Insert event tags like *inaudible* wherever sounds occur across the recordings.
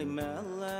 Hey, Mella.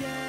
Oh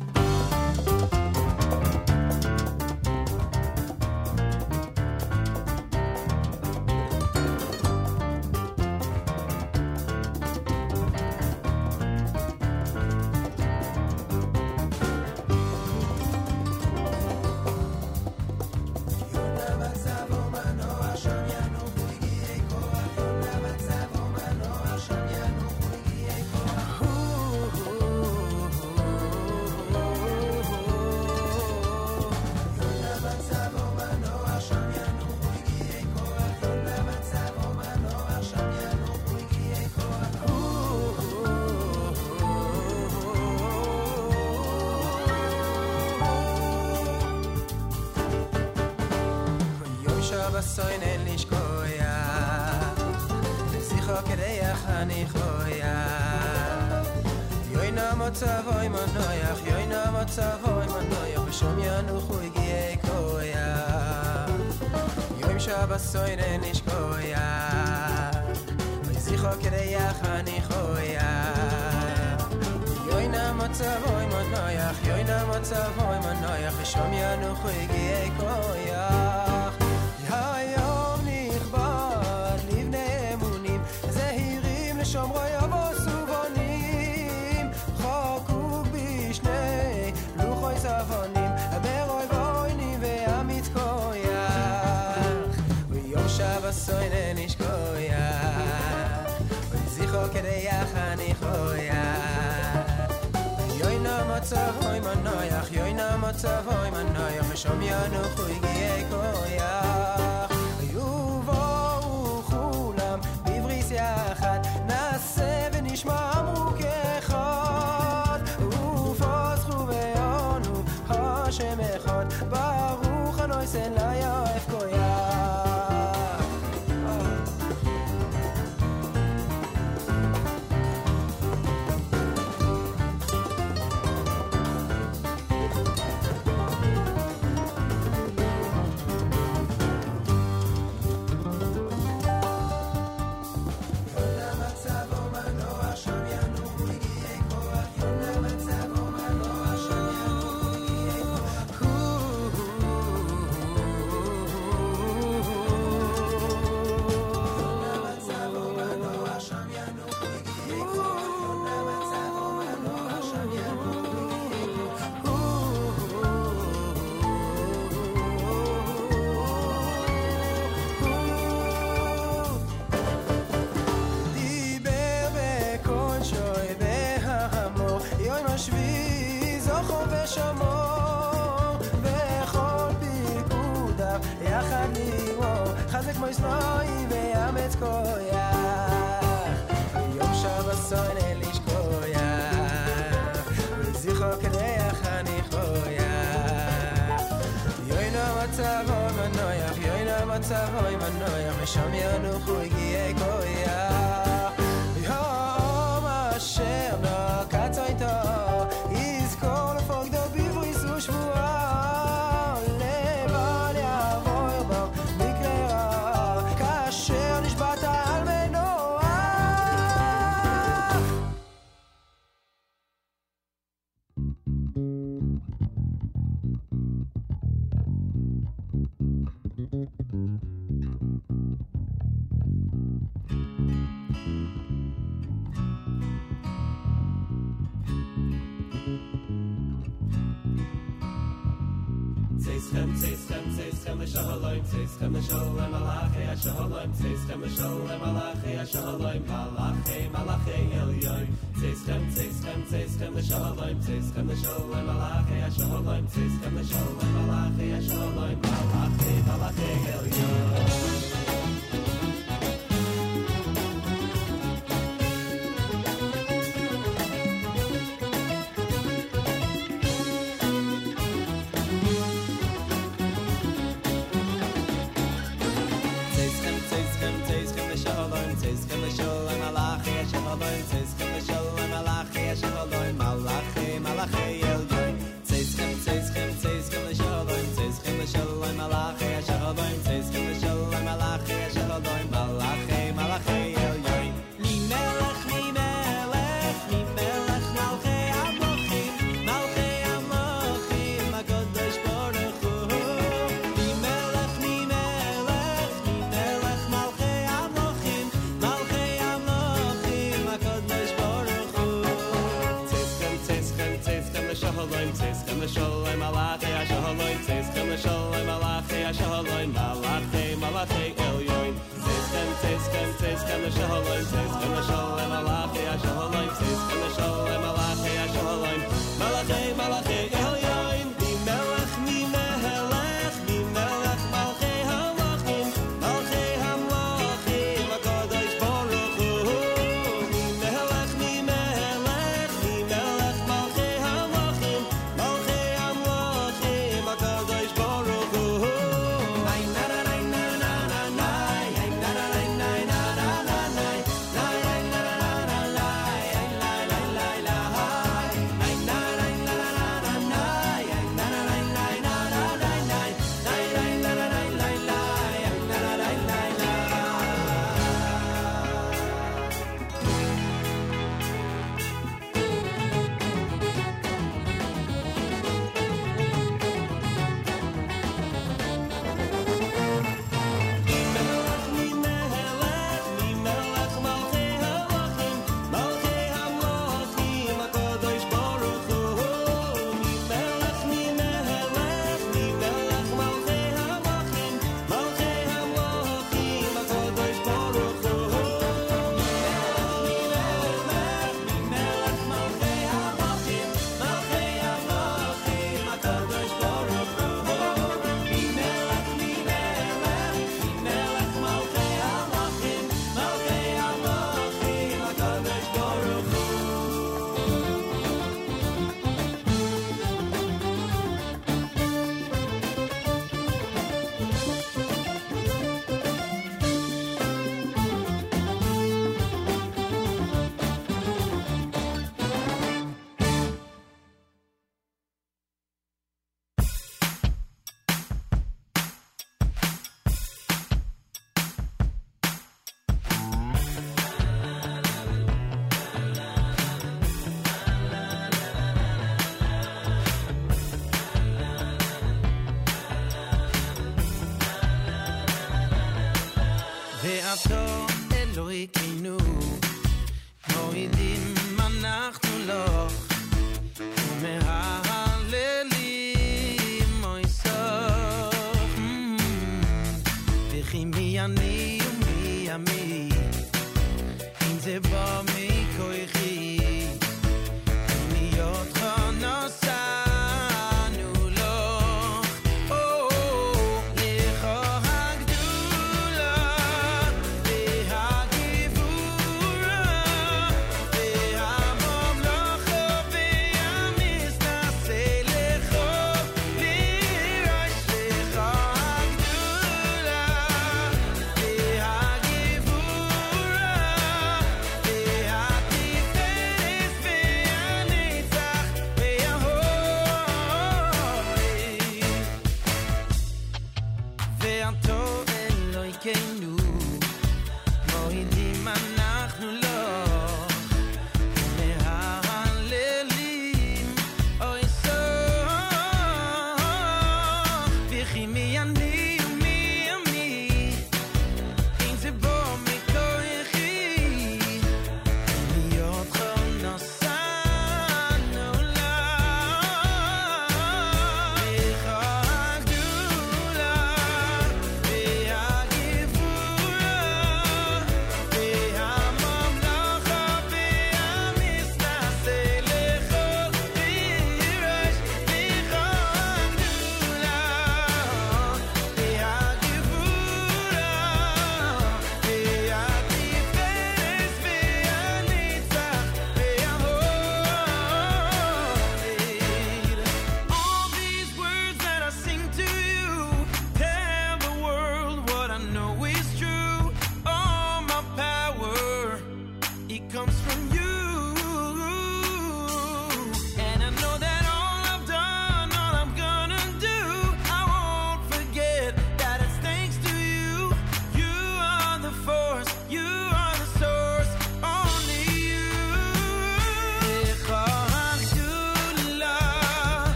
Yoina motzavoy manoyach Yoina motzavoy manoyach V'shom yanuchu igiei koya Yoim Shabbasoin en lishkoya Zicho kedeach anichoya Yoina motzavoy manoyach Yoina motzavoy manoyach V'shom yanuchu igiei koyach soine nicht koja und sich auch kede ja hani koja joi no motzo hoy man noyach joi no motzo hoy man noyach shom yo no khoy ge koja yuvo khulam bivris yachat nase ונשמע אמרו כאחד ופסחו ועונו השם אחד ברוך הנויסן ליעף כויח Show me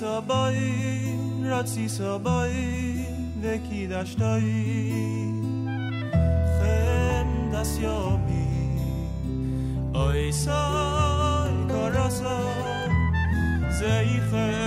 سبایی رادسی سبایی وکی داشتایی خم دست یابی آی سای کاراسا زی خم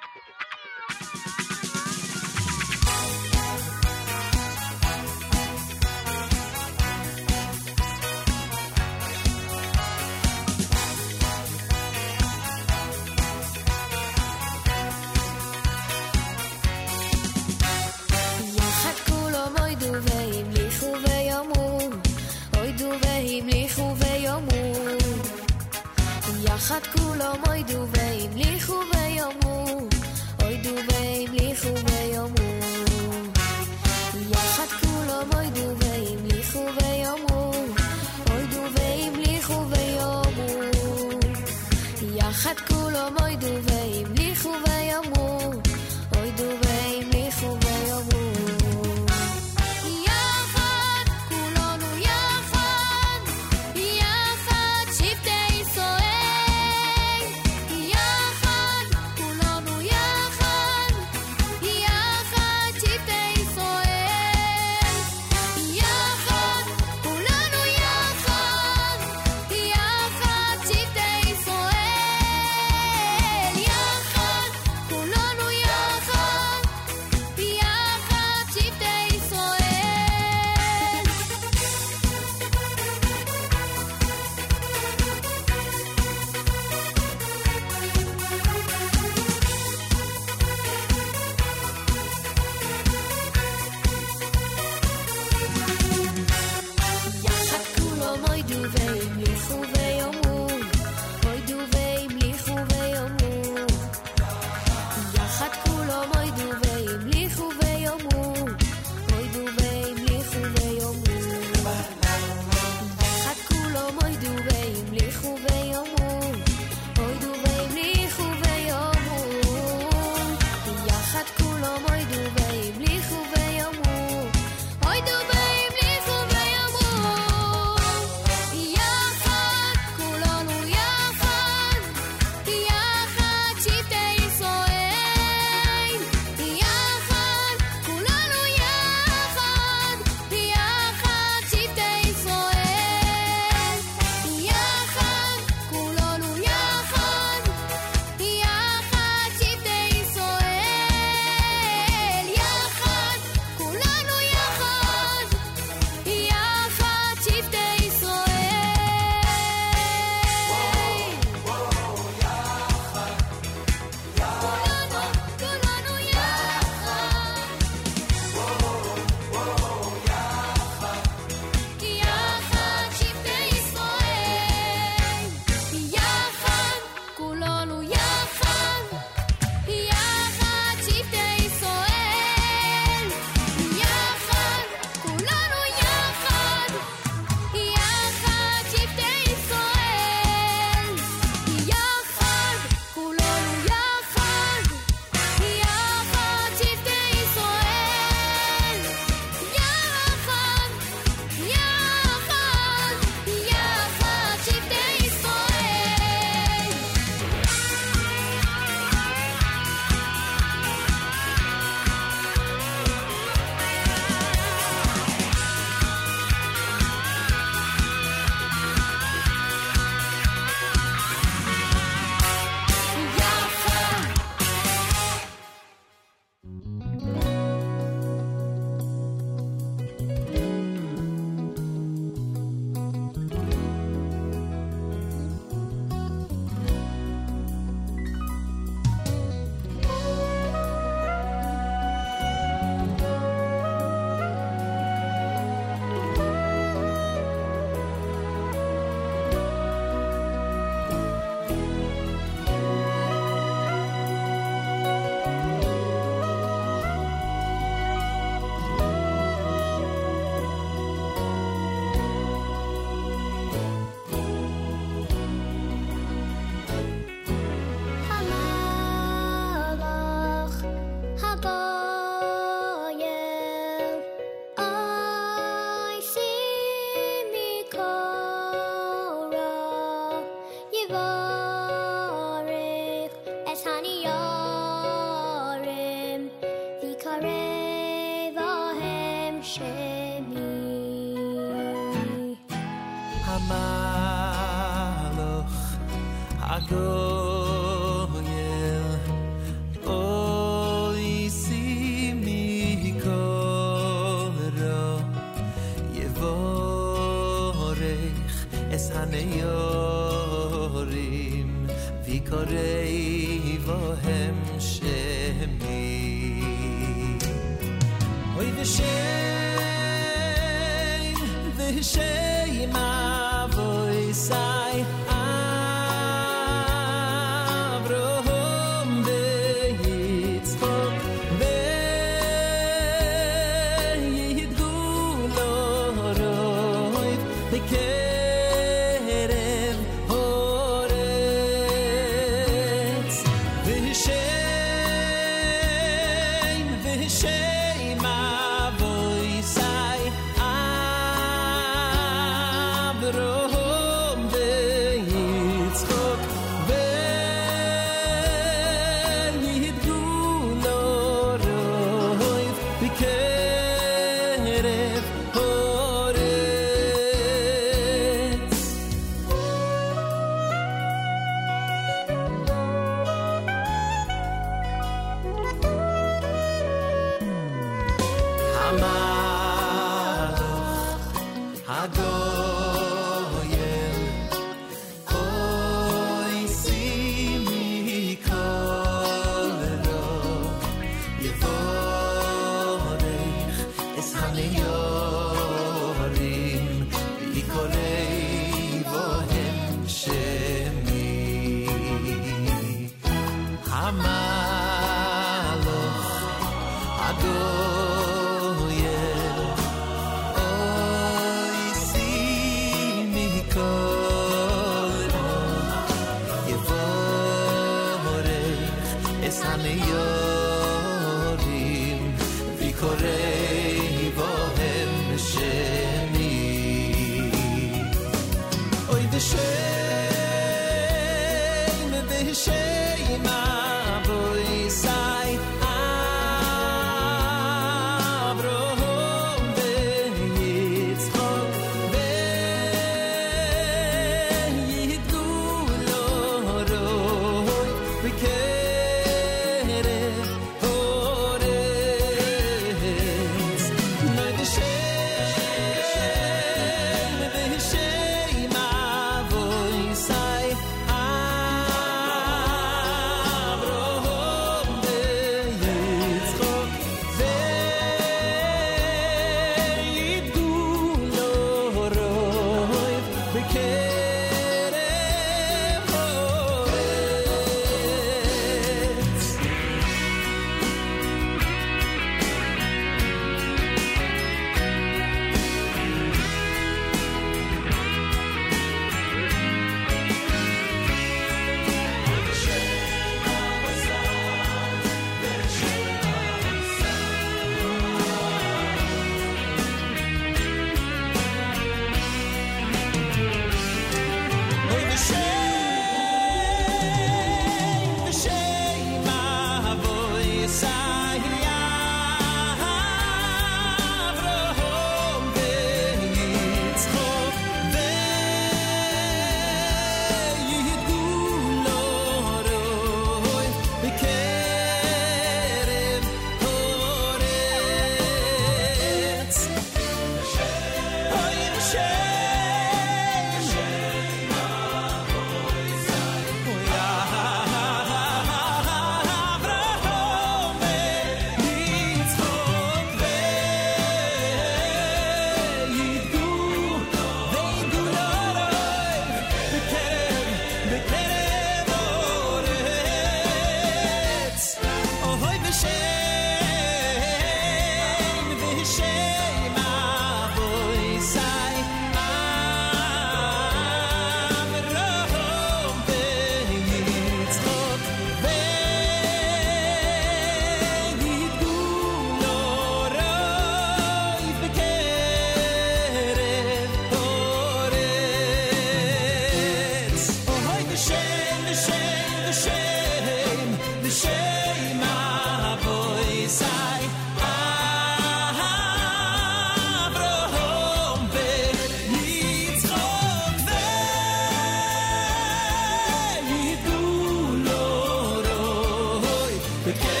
But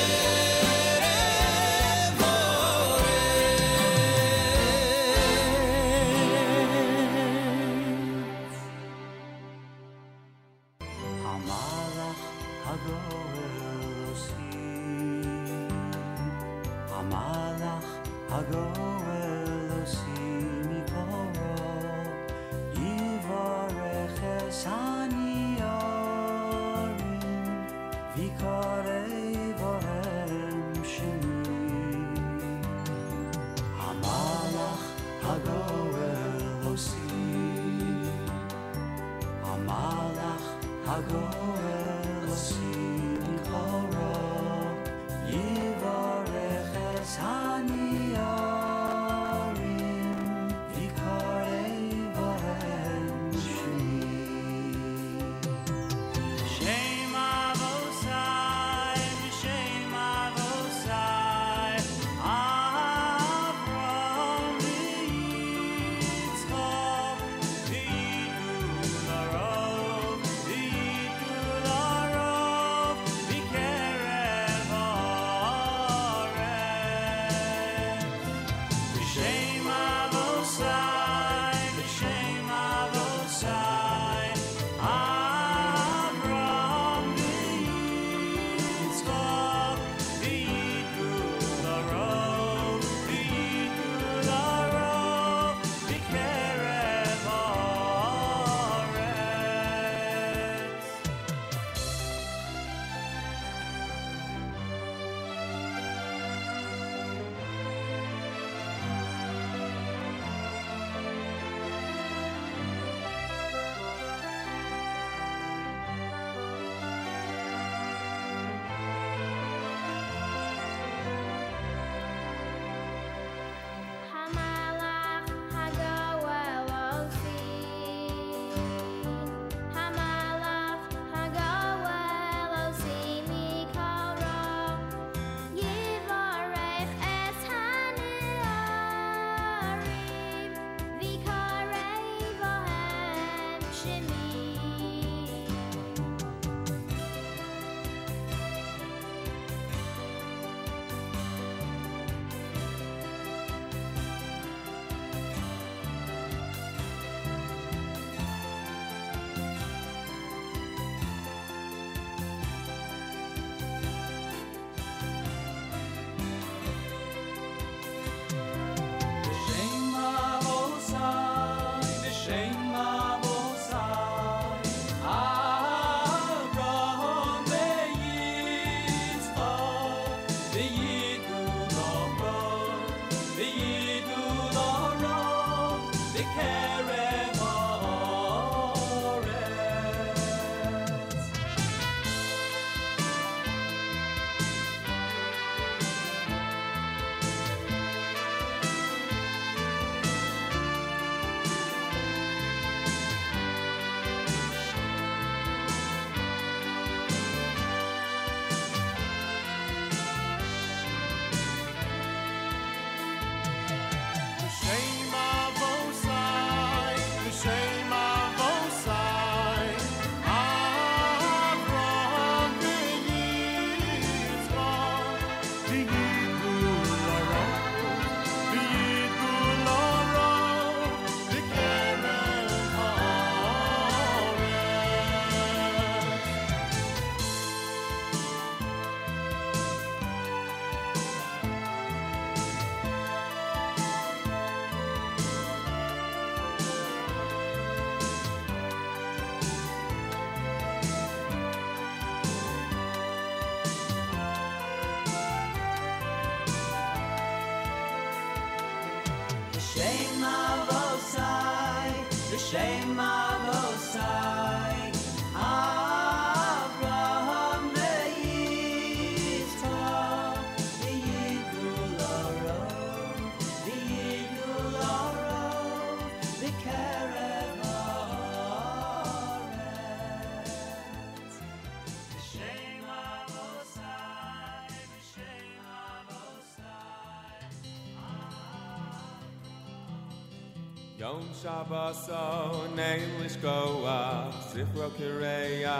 Shabaso Nailish Goa Sifro Kireya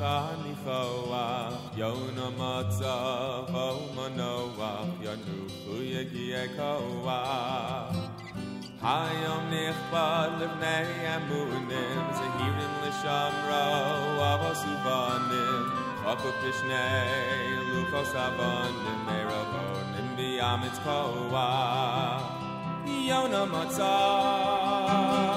Khanifoa Yona Matza Vomanoa Yanu Uyagiekoa Hayom Nichbad Livnei Amunim Zahirim Lishamro Avosubanim Chokupishne Lukos Abonim Merobonim Biamitz Koa Yona Matzah God.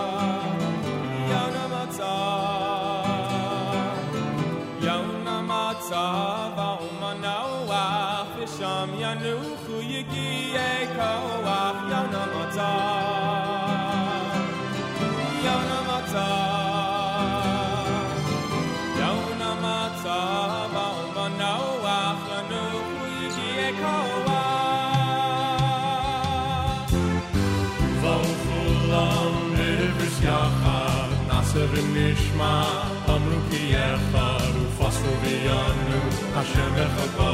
Hashem Echad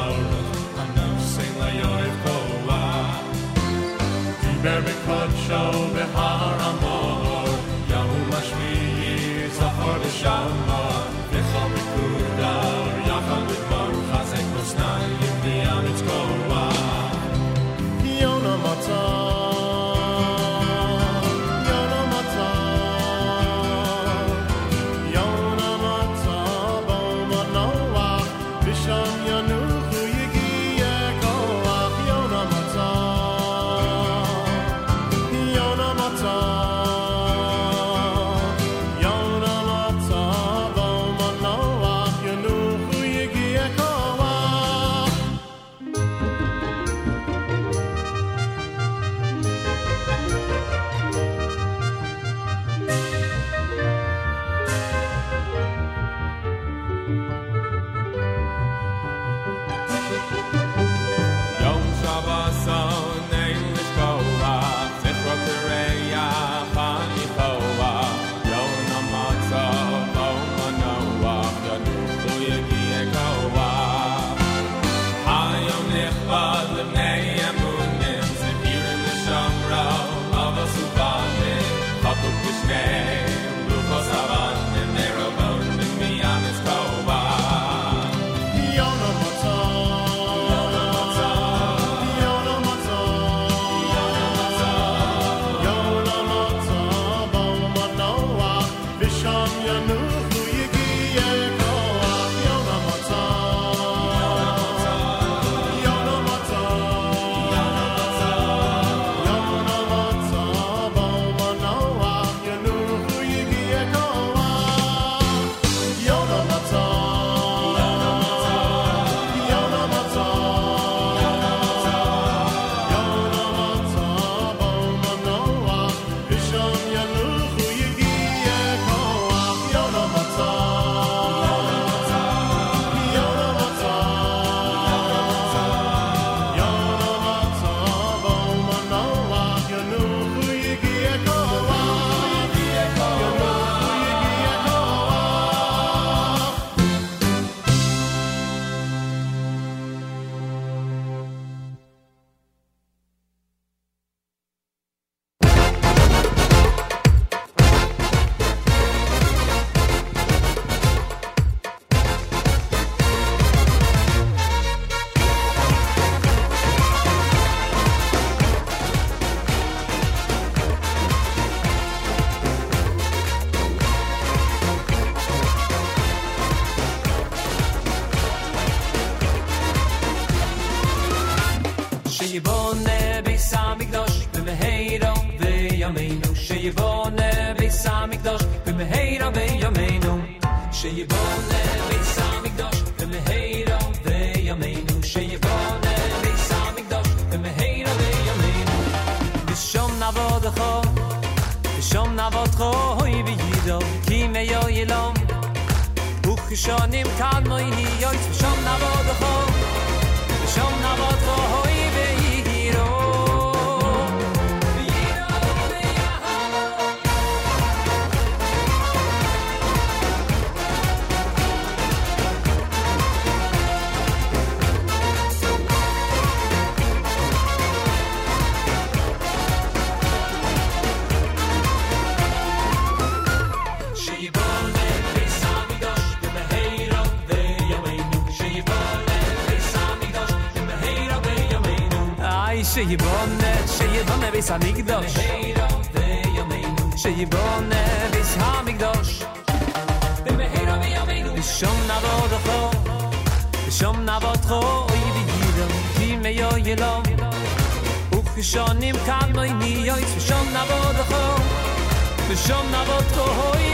Schon im Tal mein המקדוש. שיבונה ביס המקדוש. במהירה בימינו. ושום נעבוד אחו. ושום נעבוד חו. אוי ויגידו. כי מיו ילום. וכשונים כאן מי יויץ. ושום נעבוד אחו. ושום נעבוד חו. אוי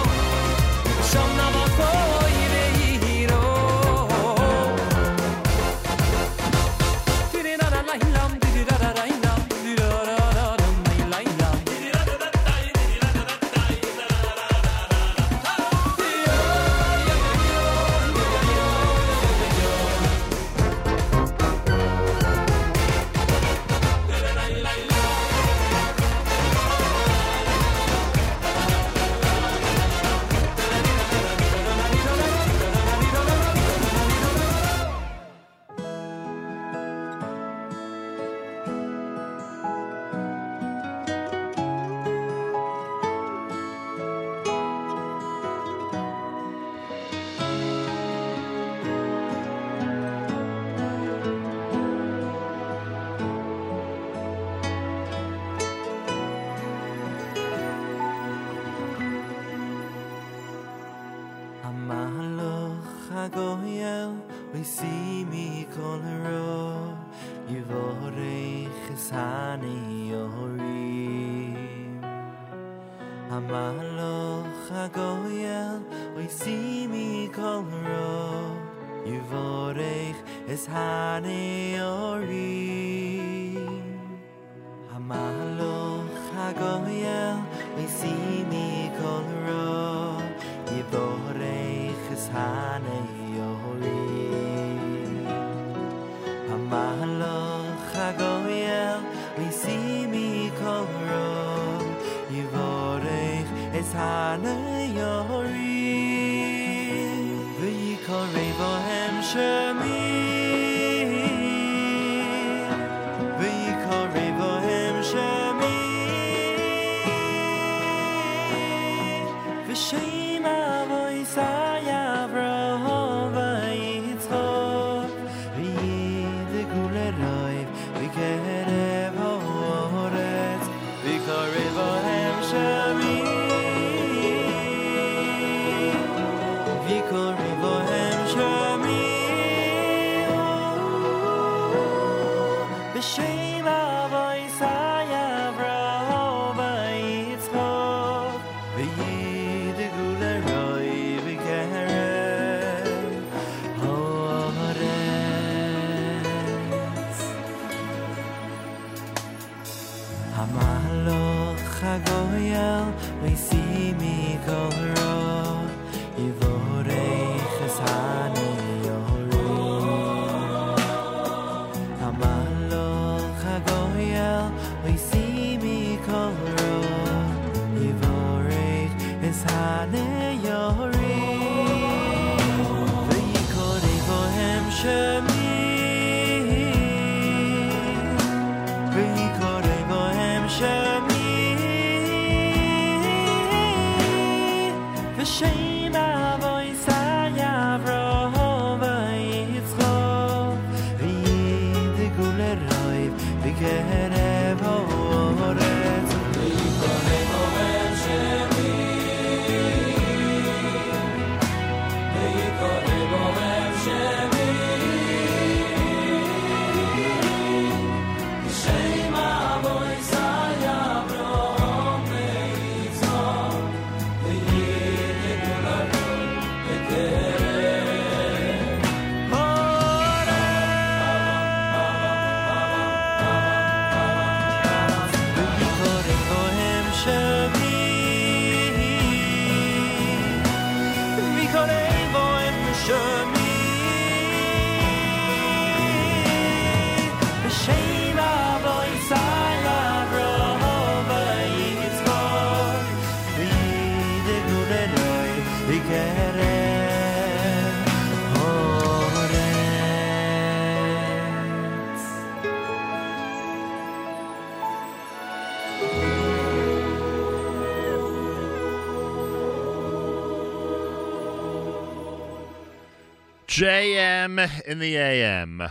JM in the AM.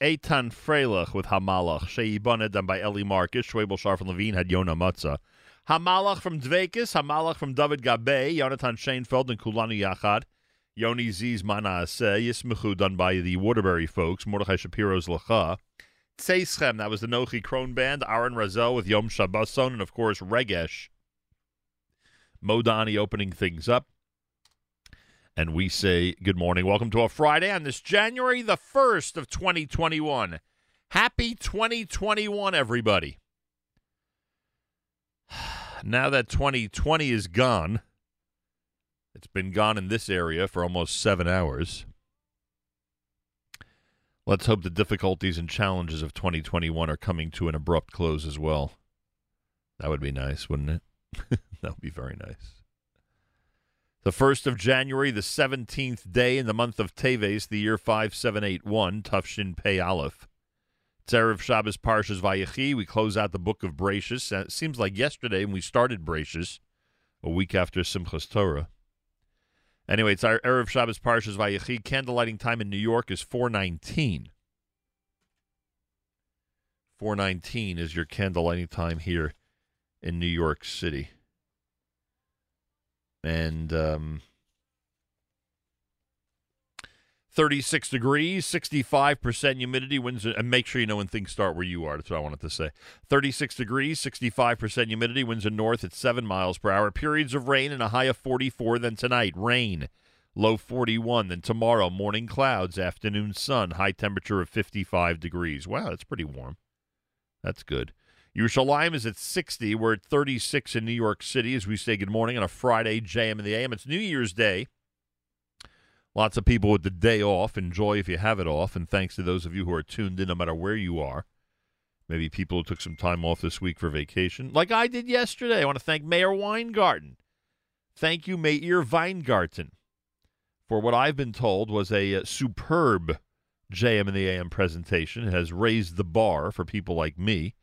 Eitan Freilich with Hamalach. Shei Ibana done by Eli Marcus. Schwabel Sharf and Levine had Yona Matzah. Hamalach from Dvekis. Hamalach from David Gabay. Yonatan Shainfeld and Kulanu Yachad. Yoni Ziz Manaseh. Yismechu done by the Waterbury folks. Mordechai Shapiro's Lacha. Tseichem, that was the Nochi Krohn Band. Aaron Razel with Yom Shabbason. And of course, Regesh. Modani opening things up. And we say good morning. Welcome to a Friday on this January the 1st of 2021. Happy 2021, everybody. *sighs* Now that 2020 is gone, it's been gone in this area for almost seven hours. Let's hope the difficulties and challenges of 2021 are coming to an abrupt close as well. That would be nice, wouldn't it? *laughs* that would be very nice. The 1st of January, the 17th day in the month of Teves, the year 5781, Tufshin Pei Aleph. It's Shabbos Parshas Vayechi. We close out the book of Bereishis. Uh, It seems like yesterday when we started Bereishis, a week after Simchas Torah. Anyway, it's our Erev Shabbos Parshas Vayechi. Candlelighting time in New York is 419. 419 is your candlelighting time here in New York City and um, 36 degrees, 65% humidity. Winds, and make sure you know when things start where you are. That's what I wanted to say. 36 degrees, 65% humidity. Winds in north at 7 miles per hour. Periods of rain and a high of 44. Then tonight, rain, low 41. Then tomorrow, morning clouds, afternoon sun, high temperature of 55 degrees. Wow, that's pretty warm. That's good. Yerushalayim is at 60. We're at 36 in New York City as we say good morning on a Friday, JM in the AM. It's New Year's Day. Lots of people with the day off. Enjoy if you have it off. And thanks to those of you who are tuned in, no matter where you are. Maybe people who took some time off this week for vacation, like I did yesterday. I want to thank Meir Weingarten. Thank you, Meir Weingarten, for what I've been told was a uh, superb JM in the AM presentation. It has raised the bar for people like me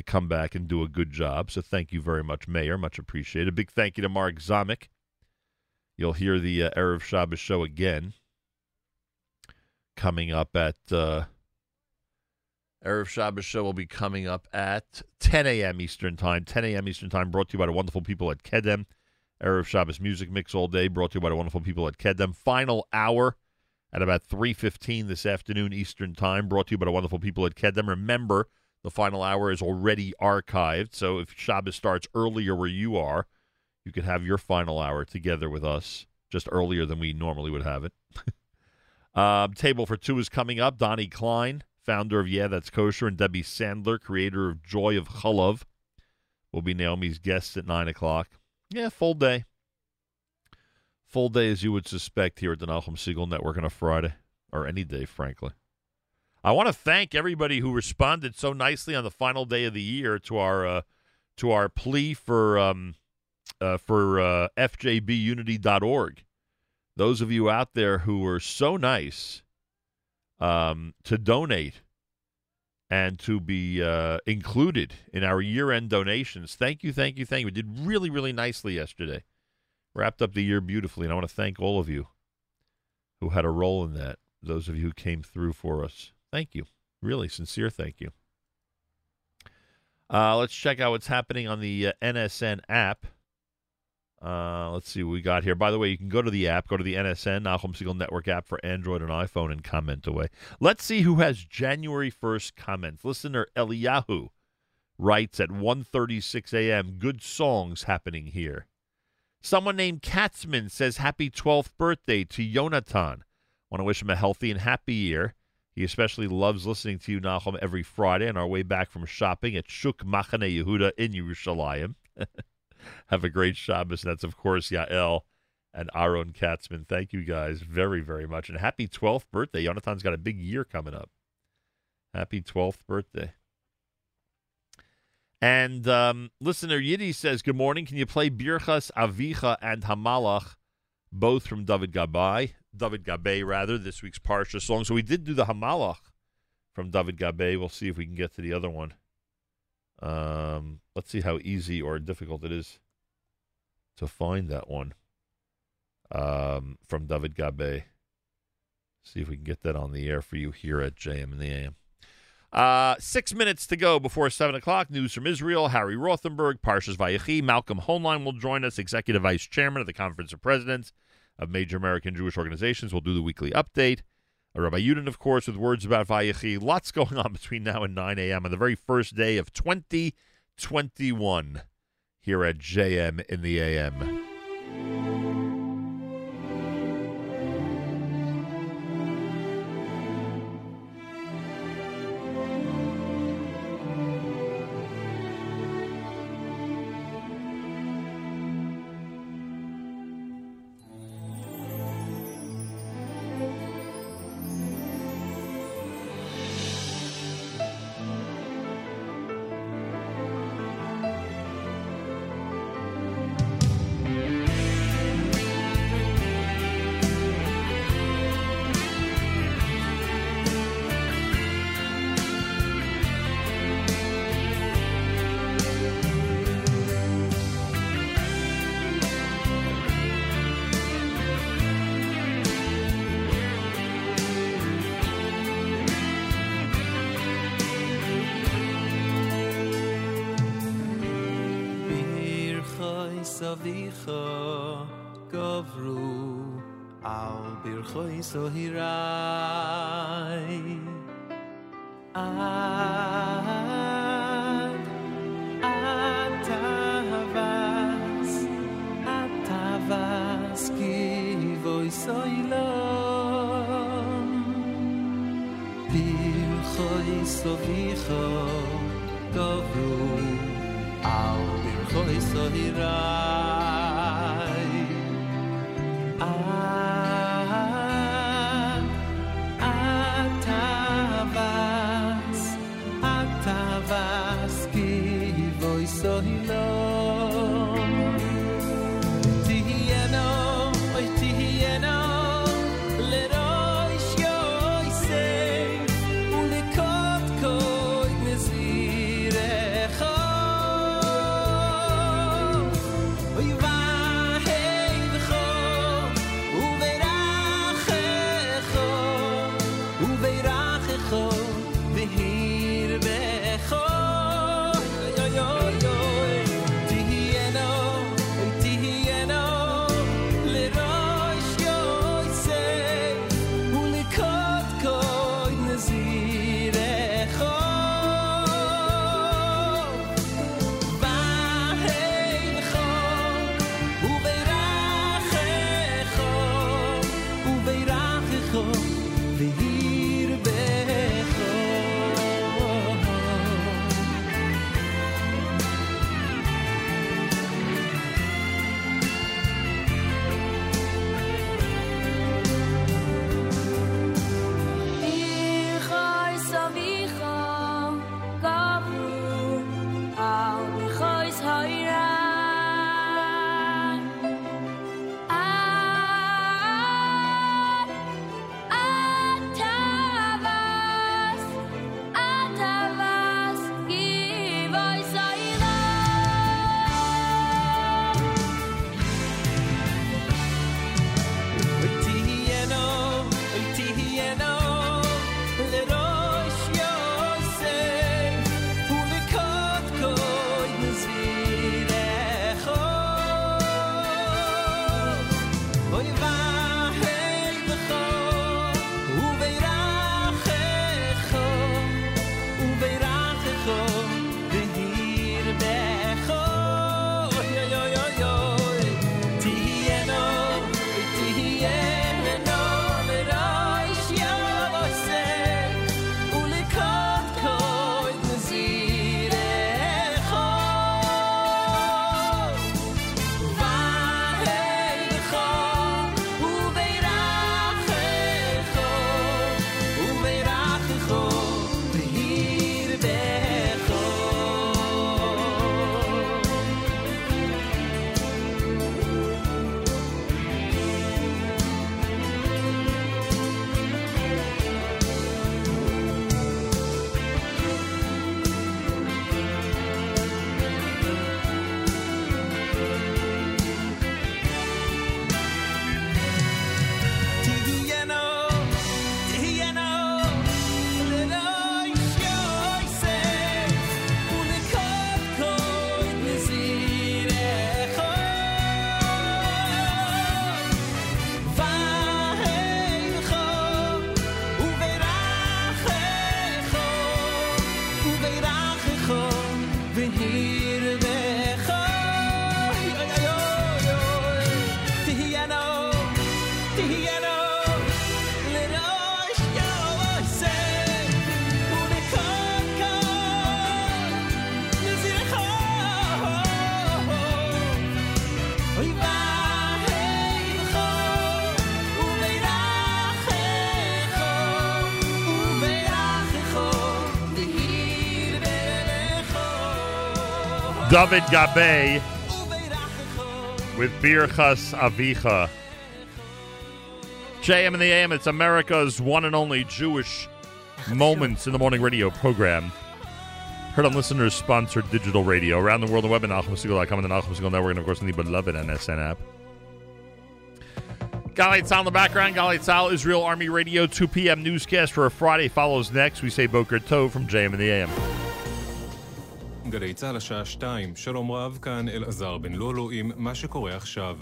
to come back and do a good job. So thank you very much, Meir. Much appreciated. Big thank you to Mark Zomick. You'll hear the uh, Erev Shabbos show again coming up at uh, Erev Shabbos show will be coming up at 10 a.m. Eastern Time. 10 a.m. Eastern Time brought to you by the wonderful people at Kedem. Erev Shabbos music mix all day brought to you by the wonderful people at Kedem. Final hour at about 3.15 this afternoon Eastern Time brought to you by the wonderful people at Kedem. Remember, the final hour is already archived, so if Shabbos starts earlier where you are, you could have your final hour together with us just earlier than we normally would have it. *laughs* um, table for two is coming up. Donnie Klein, founder of Yeah, That's Kosher, and Debbie Sandler, creator of Joy of Chalav, will be Naomi's guests at 9 o'clock. Yeah, full day. Full day as you would suspect here at the Nachum Segal Network on a Friday, or any day, frankly. I want to thank everybody who responded so nicely on the final day of the year to our uh, to our plea for um, uh, for uh, fjbunity.org. Those of you out there who were so nice um, to donate and to be uh, included in our year-end donations, thank you, thank you, thank you. We did really, really nicely yesterday. Wrapped up the year beautifully, and I want to thank all of you who had a role in that. Those of you who came through for us. Thank you. Really sincere thank you. Uh, let's check out what's happening on the uh, NSN app. Uh, let's see what we got here. By the way, you can go to the app, go to the NSN, Nachum Segal Network app for Android and iPhone, and comment away. Let's see who has January 1st comments. Listener Eliyahu writes at 1.36 a.m., good songs happening here. Someone named Katzman says happy 12th birthday to Yonatan. Want to wish him a healthy and happy year. He especially loves listening to you, Nachum, every Friday on our way back from shopping at Shuk Machane Yehuda in Yerushalayim. *laughs* Have a great Shabbos. And That's, of course, Yael and Aaron Katzman. Thank you guys very, very much. And happy 12th birthday. Yonatan's got a big year coming up. Happy 12th birthday. And um, listener Yiddy says, Good morning. Can you play Birchas Avicha and Hamalach both from David Gabay, David Gabay rather, this week's Parsha song. So we did do the Hamalach from David Gabay. We'll see if we can get to the other one. Um, let's see how easy or difficult it is to find that one um, from David Gabay. See if we can get that on the air for you here at JM in the AM. Uh, six minutes to go before 7 o'clock. News from Israel. Harry Rothenberg, Parshas Vayechi. Malcolm Hoenlein will join us, Executive Vice Chairman of the Conference of Presidents of Major American Jewish Organizations. We'll do the weekly update. Rabbi Yudin, of course, with words about Vayechi. Lots *laughs* going on between now and 9 a.m. on the very first day of 2021 here at JM in the AM. savicho gavru al birchoi so hirai ad ad tavas ad tavas ki voi so ilom birchoi so vicho gavru al al birchoi sohirai David Gabay with Birchas Avicha. JM in the AM, it's America's one and only Jewish Moments in the Morning radio program. Heard on listeners sponsored digital radio around the world the web at NachumSegal.com and the Segal Network, and of course on the beloved NSN app. Galay Tzal in the background. Galay Tzal, Israel Army Radio, 2 p.m. newscast for a Friday follows next. We say Boker Tov from JM and the AM. גלי צה"ל השעה שתיים, שלום רב, כאן אלעזר בן לולו עם מה שקורה עכשיו.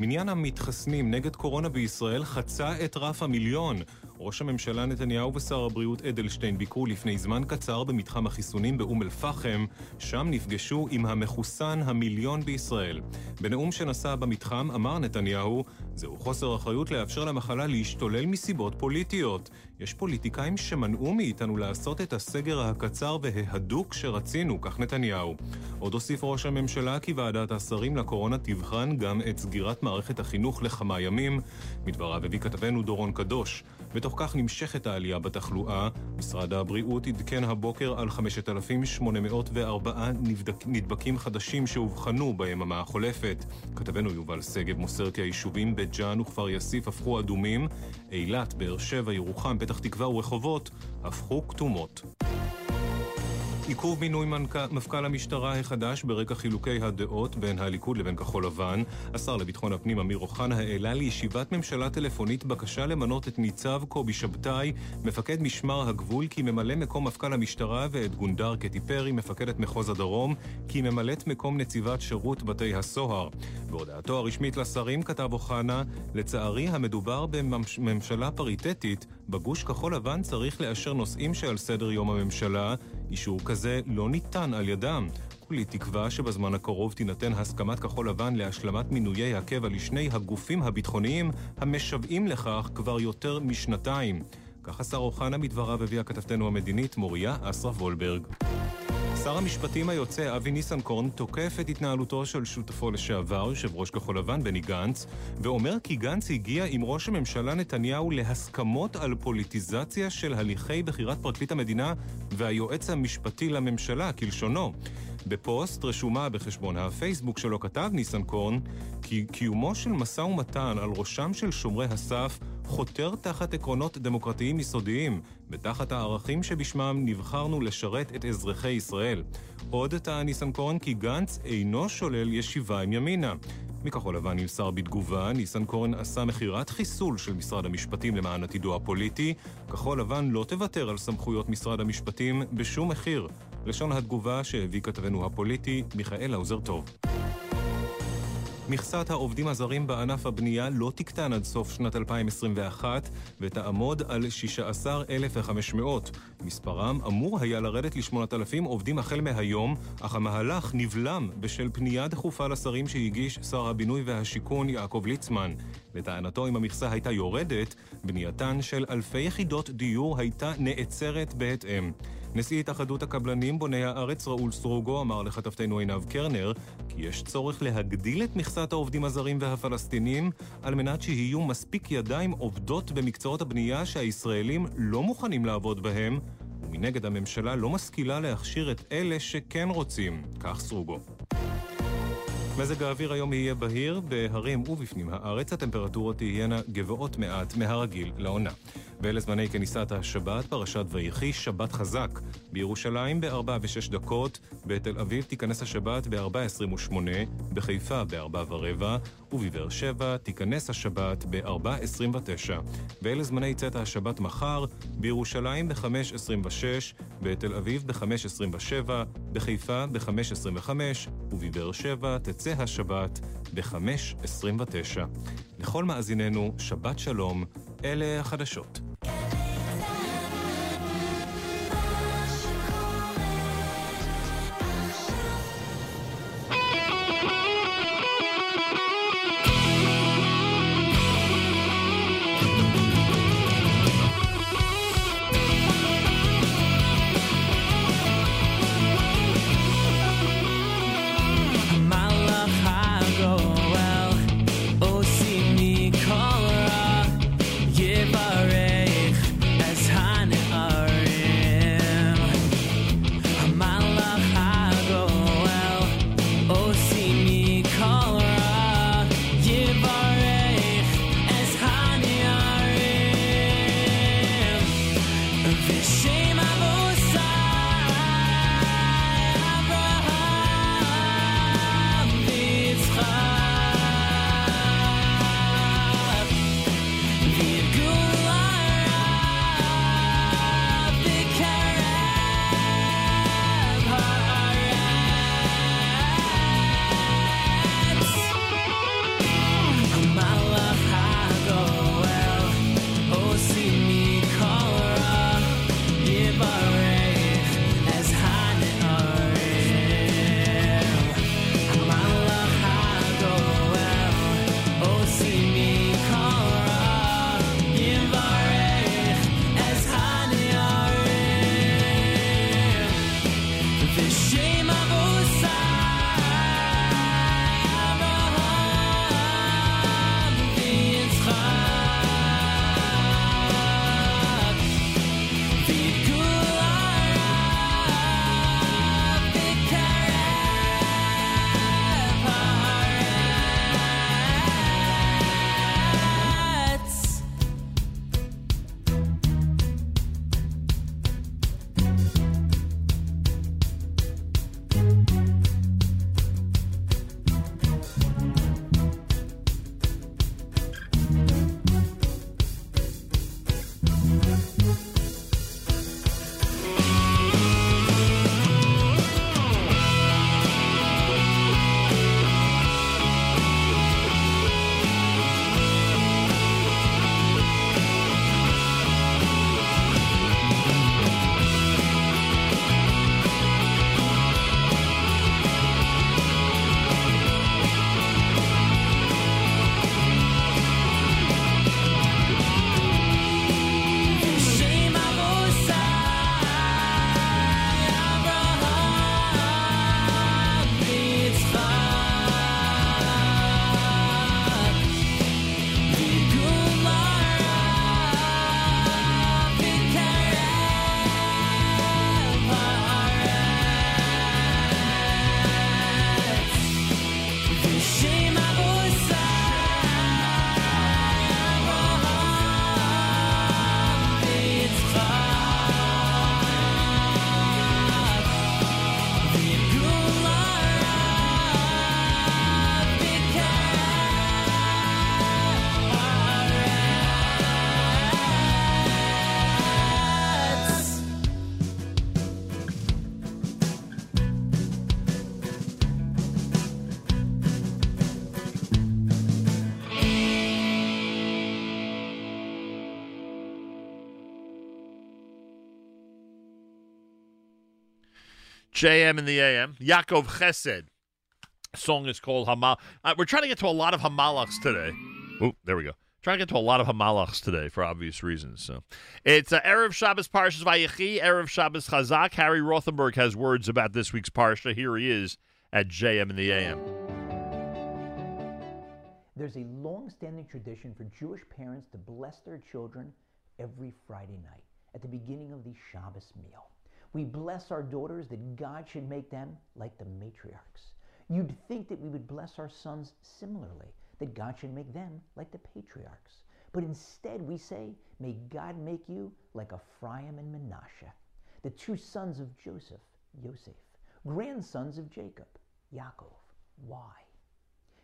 מניין המתחסנים נגד קורונה בישראל חצה את רף המיליון. ראש הממשלה נתניהו ושר הבריאות אדלשטיין ביקרו לפני זמן קצר במתחם החיסונים באום אל-פחם, שם נפגשו עם המחוסן המיליון בישראל. בנאום שנשא במתחם אמר נתניהו, זהו חוסר אחריות לאפשר למחלה להשתולל מסיבות פוליטיות. יש פוליטיקאים שמנעו מאיתנו לעשות את הסגר הקצר וההדוק שרצינו, כך נתניהו. עוד הוסיף ראש הממשלה כי ועדת השרים לקורונה תבחן גם את סגירת מערכת החינוך לכמה ימים. מדבריו הביא כתבנו דורון קדוש. בתוך כך נמשכת העלייה בתחלואה. משרד הבריאות עדכן הבוקר על 5,804 נבדק, נדבקים חדשים שאובחנו ביממה החולפת. כתבנו יובל שגב מוסר כי היישובים בית ג'אן וכפר יאסיף הפכו אדומים, אילת, באר שבע, ירוחם, פתח תקווה ורחובות הפכו כתומות. עיכוב מינוי. מפכ"ל המשטרה החדש ברקע חילוקי הדעות בין הליכוד לבין כחול לבן. השר לביטחון הפנים אמיר אוחנה העלה לישיבת ממשלה טלפונית בקשה למנות את ניצב קובי שבתאי, מפקד משמר הגבול, כממלא מקום מפכ"ל המשטרה, ואת גונדר קטי פרי, מפקדת מחוז הדרום, כממלאת מקום נציבת שירות בתי הסוהר. בהודעתו הרשמית לשרים כתב אוחנה, לצערי המדובר בממשלה פריטטית, בגוש כחול לבן צריך לאשר נושאים שעל סדר יום הממשלה. אישור כזה לא ניתן על ידם. כולי תקווה שבזמן הקרוב תינתן הסכמת כחול לבן להשלמת מינויי הקבע לשני הגופים הביטחוניים המשוועים לכך כבר יותר משנתיים. כך השר אוחנה מדבריו הביאה כתבתנו המדינית מוריה אסרף וולברג. שר המשפטים היוצא אבי ניסנקורן תוקף את התנהלותו של שותפו לשעבר, יושב ראש כחול לבן בני גנץ, ואומר כי גנץ הגיע עם ראש הממשלה נתניהו להסכמות על פוליטיזציה של הליכי בחירת פרקליט המדינה והיועץ המשפטי לממשלה, כלשונו. בפוסט רשומה בחשבון הפייסבוק שלו כתב ניסנקורן כי קיומו של משא ומתן על ראשם של שומרי הסף חותר תחת עקרונות דמוקרטיים יסודיים ותחת הערכים שבשמם נבחרנו לשרת את אזרחי ישראל. עוד טען ניסנקורן כי גנץ אינו שולל ישיבה עם ימינה. מכחול לבן נמסר בתגובה, ניסנקורן עשה מכירת חיסול של משרד המשפטים למען עתידו הפוליטי. כחול לבן לא תוותר על סמכויות משרד המשפטים בשום מחיר. לשון התגובה שהביא כתבנו הפוליטי, מיכאל האוזר טוב. מכסת העובדים הזרים בענף הבנייה לא תקטן עד סוף שנת 2021 ותעמוד על 16,500. מספרם אמור היה לרדת ל-8,000 עובדים החל מהיום, אך המהלך נבלם בשל פנייה דחופה לשרים שהגיש שר הבינוי והשיכון יעקב ליצמן. לטענתו, אם המכסה הייתה יורדת, בנייתן של אלפי יחידות דיור הייתה נעצרת בהתאם. נשיא התאחדות הקבלנים בוני הארץ ראול סרוגו אמר לכתבתנו עינב קרנר כי יש צורך להגדיל את מכסת העובדים הזרים והפלסטינים על מנת שיהיו מספיק ידיים עובדות במקצועות הבנייה שהישראלים לא מוכנים לעבוד בהם ומנגד הממשלה לא משכילה להכשיר את אלה שכן רוצים, כך סרוגו. מזג האוויר היום יהיה בהיר, בהרים ובפנים הארץ הטמפרטורות תהיינה גבוהות מעט מהרגיל לעונה. ואלה זמני כניסת השבת, פרשת ויחי, שבת חזק. בירושלים ב-4 ו-6 דקות, בתל אביב תיכנס השבת ב-4.28, בחיפה ב-4 ורבע, ובבאר שבע תיכנס השבת ב-4.29. ואלה זמני צאת השבת מחר, בירושלים ב-5.26, בתל אביב ב-5.27, בחיפה ב-5.25, ובבאר שבע תצא השבת ב-5.29. לכל מאזיננו, שבת שלום, אלה החדשות. המלאך JM in the AM. Yaakov Chesed. Song is called Hamal. Uh, we're trying to get to a lot of Hamalachs today. Oh, there we go. Trying to get to a lot of Hamalachs today for obvious reasons. So it's uh, Erev Shabbos Parshas Vayechi, Erev Shabbos Chazak. Harry Rothenberg has words about this week's Parsha. Here he is at JM in the AM. There's a long-standing tradition for Jewish parents to bless their children every Friday night at the beginning of the Shabbos meal. We bless our daughters that God should make them like the matriarchs. You'd think that we would bless our sons similarly, that God should make them like the patriarchs. But instead we say, may God make you like Ephraim and Manasseh, the two sons of Joseph, Yosef, grandsons of Jacob, Yaakov. Why?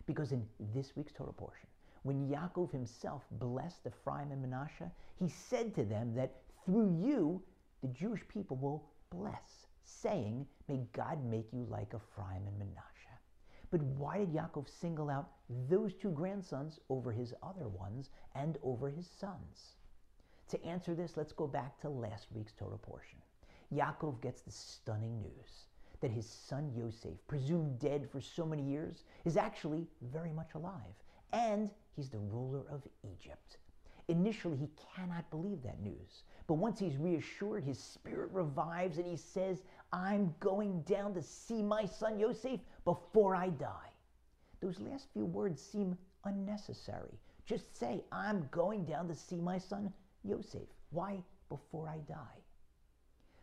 Because in this week's Torah portion, when Yaakov himself blessed Ephraim and Manasseh, he said to them that through you, the Jewish people will bless, saying, May God make you like Ephraim and Manasseh. But why did Yaakov single out those two grandsons over his other ones and over his sons? To answer this, let's go back to last week's Torah portion. Yaakov gets the stunning news that his son Yosef, presumed dead for so many years, is actually very much alive, and he's the ruler of Egypt. Initially, he cannot believe that news, but once he's reassured, his spirit revives and he says, I'm going down to see my son Yosef before I die. Those last few words seem unnecessary. Just say, I'm going down to see my son Yosef. Why before I die?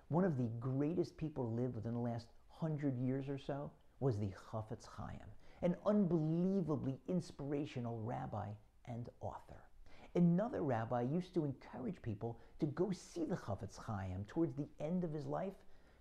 One of the greatest people to live within the last hundred years or so was the Chafetz Chaim, an unbelievably inspirational rabbi and author. Another rabbi used to encourage people to go see the Chafetz Chaim towards the end of his life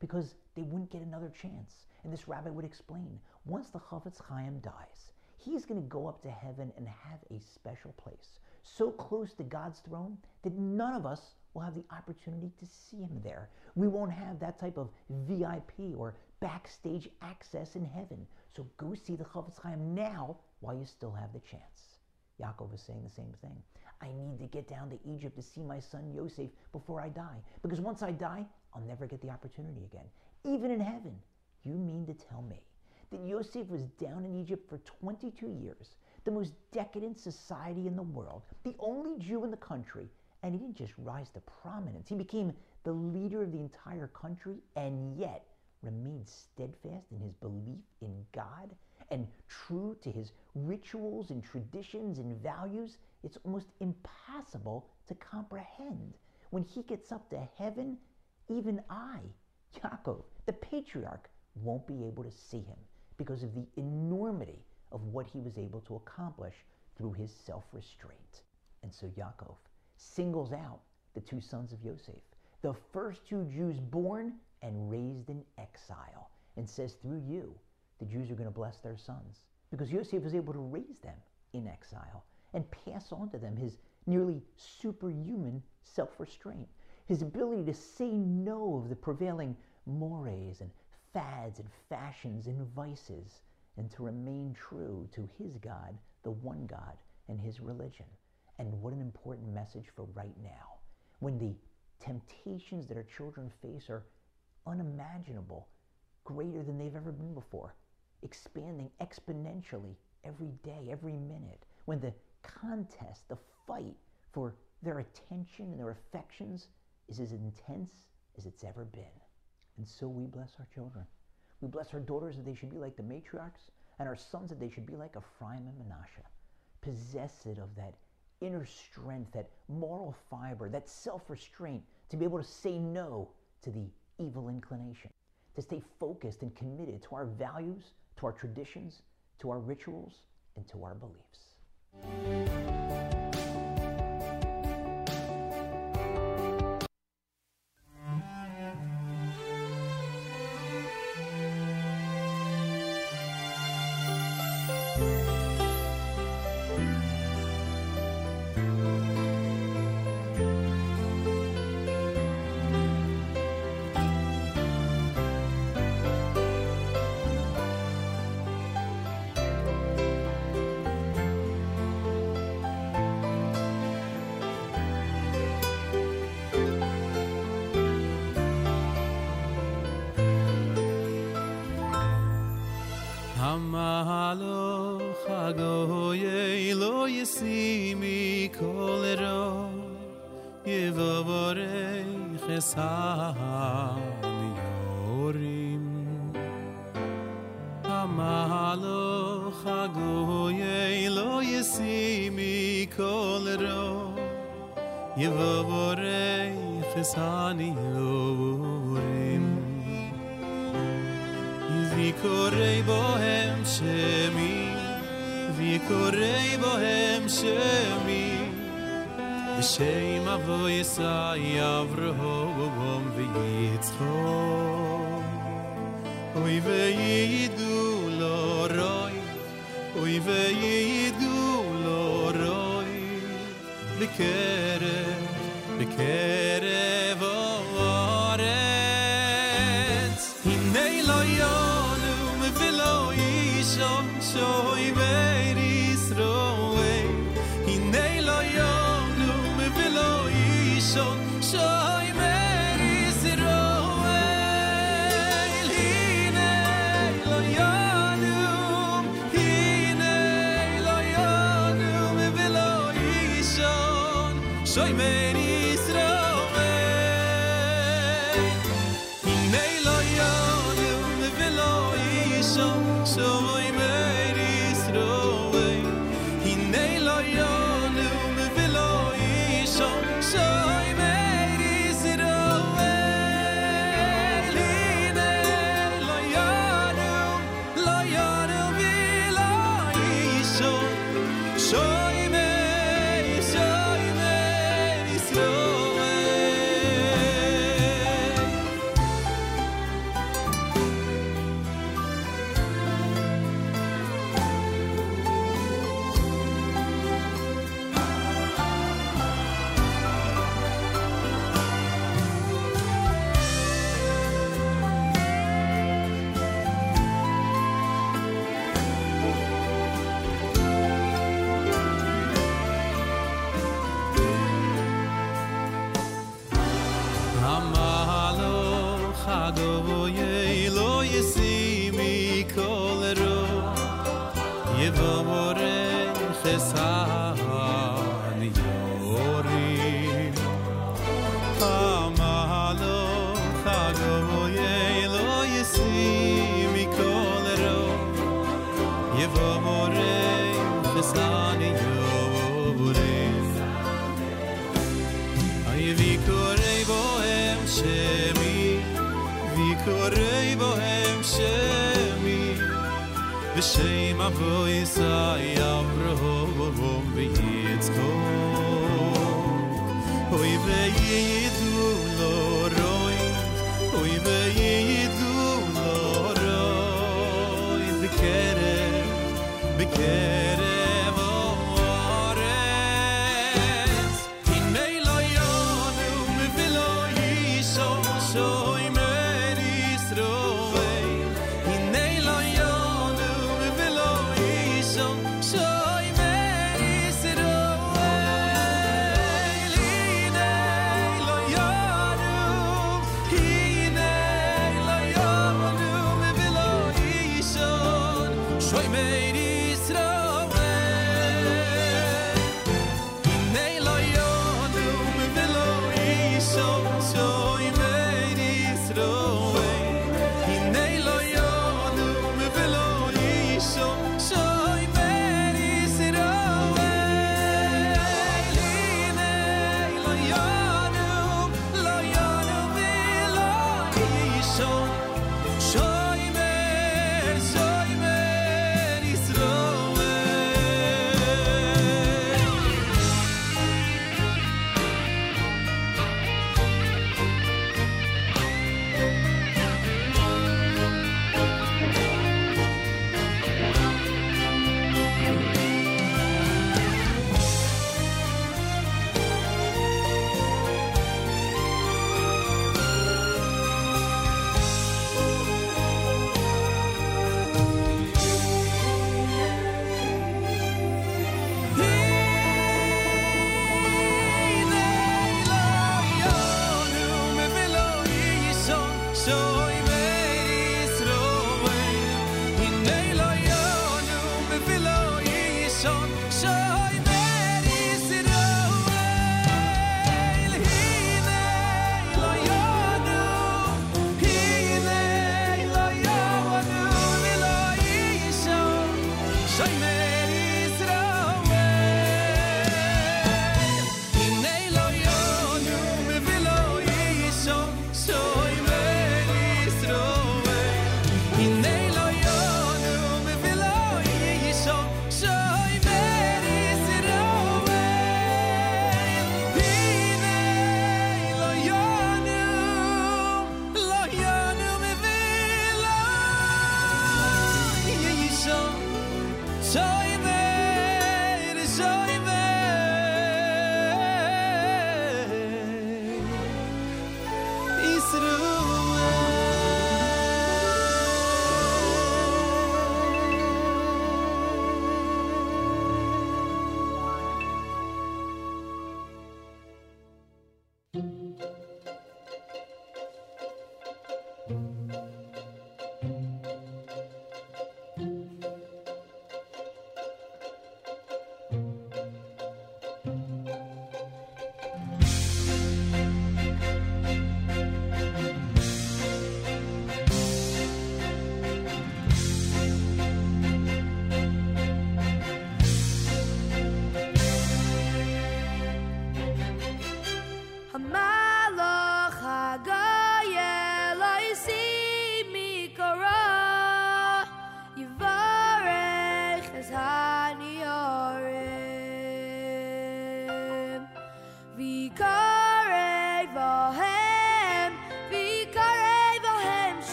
because they wouldn't get another chance. And this rabbi would explain once the Chafetz Chaim dies, he's going to go up to heaven and have a special place, so close to God's throne that none of us will have the opportunity to see him there. We won't have that type of VIP or backstage access in heaven. So go see the Chafetz Chaim now while you still have the chance. Yaakov is saying the same thing. I need to get down to Egypt to see my son Yosef before I die. Because once I die, I'll never get the opportunity again. Even in heaven. You mean to tell me that Yosef was down in Egypt for 22 years, the most decadent society in the world, the only Jew in the country, and he didn't just rise to prominence, he became the leader of the entire country and yet remained steadfast in his belief in God and true to his rituals and traditions and values, it's almost impossible to comprehend. When he gets up to heaven, even I, Yaakov, the patriarch, won't be able to see him because of the enormity of what he was able to accomplish through his self restraint. And so Yaakov singles out the two sons of Yosef, the first two Jews born and raised in exile, and says, Through you, the Jews are going to bless their sons. Because Yosef was able to raise them in exile and pass on to them his nearly superhuman self restraint, his ability to say no of the prevailing mores and fads and fashions and vices, and to remain true to his God, the one God, and his religion. And what an important message for right now, when the temptations that our children face are unimaginable, greater than they've ever been before, expanding exponentially every day, every minute, when the contest, the fight for their attention and their affections is as intense as it's ever been. And so we bless our children. We bless our daughters that they should be like the matriarchs, and our sons that they should be like Ephraim and Manasseh, possessed of that inner strength, that moral fiber, that self restraint to be able to say no to the evil inclination, to stay focused and committed to our values, to our traditions, to our rituals, and to our beliefs.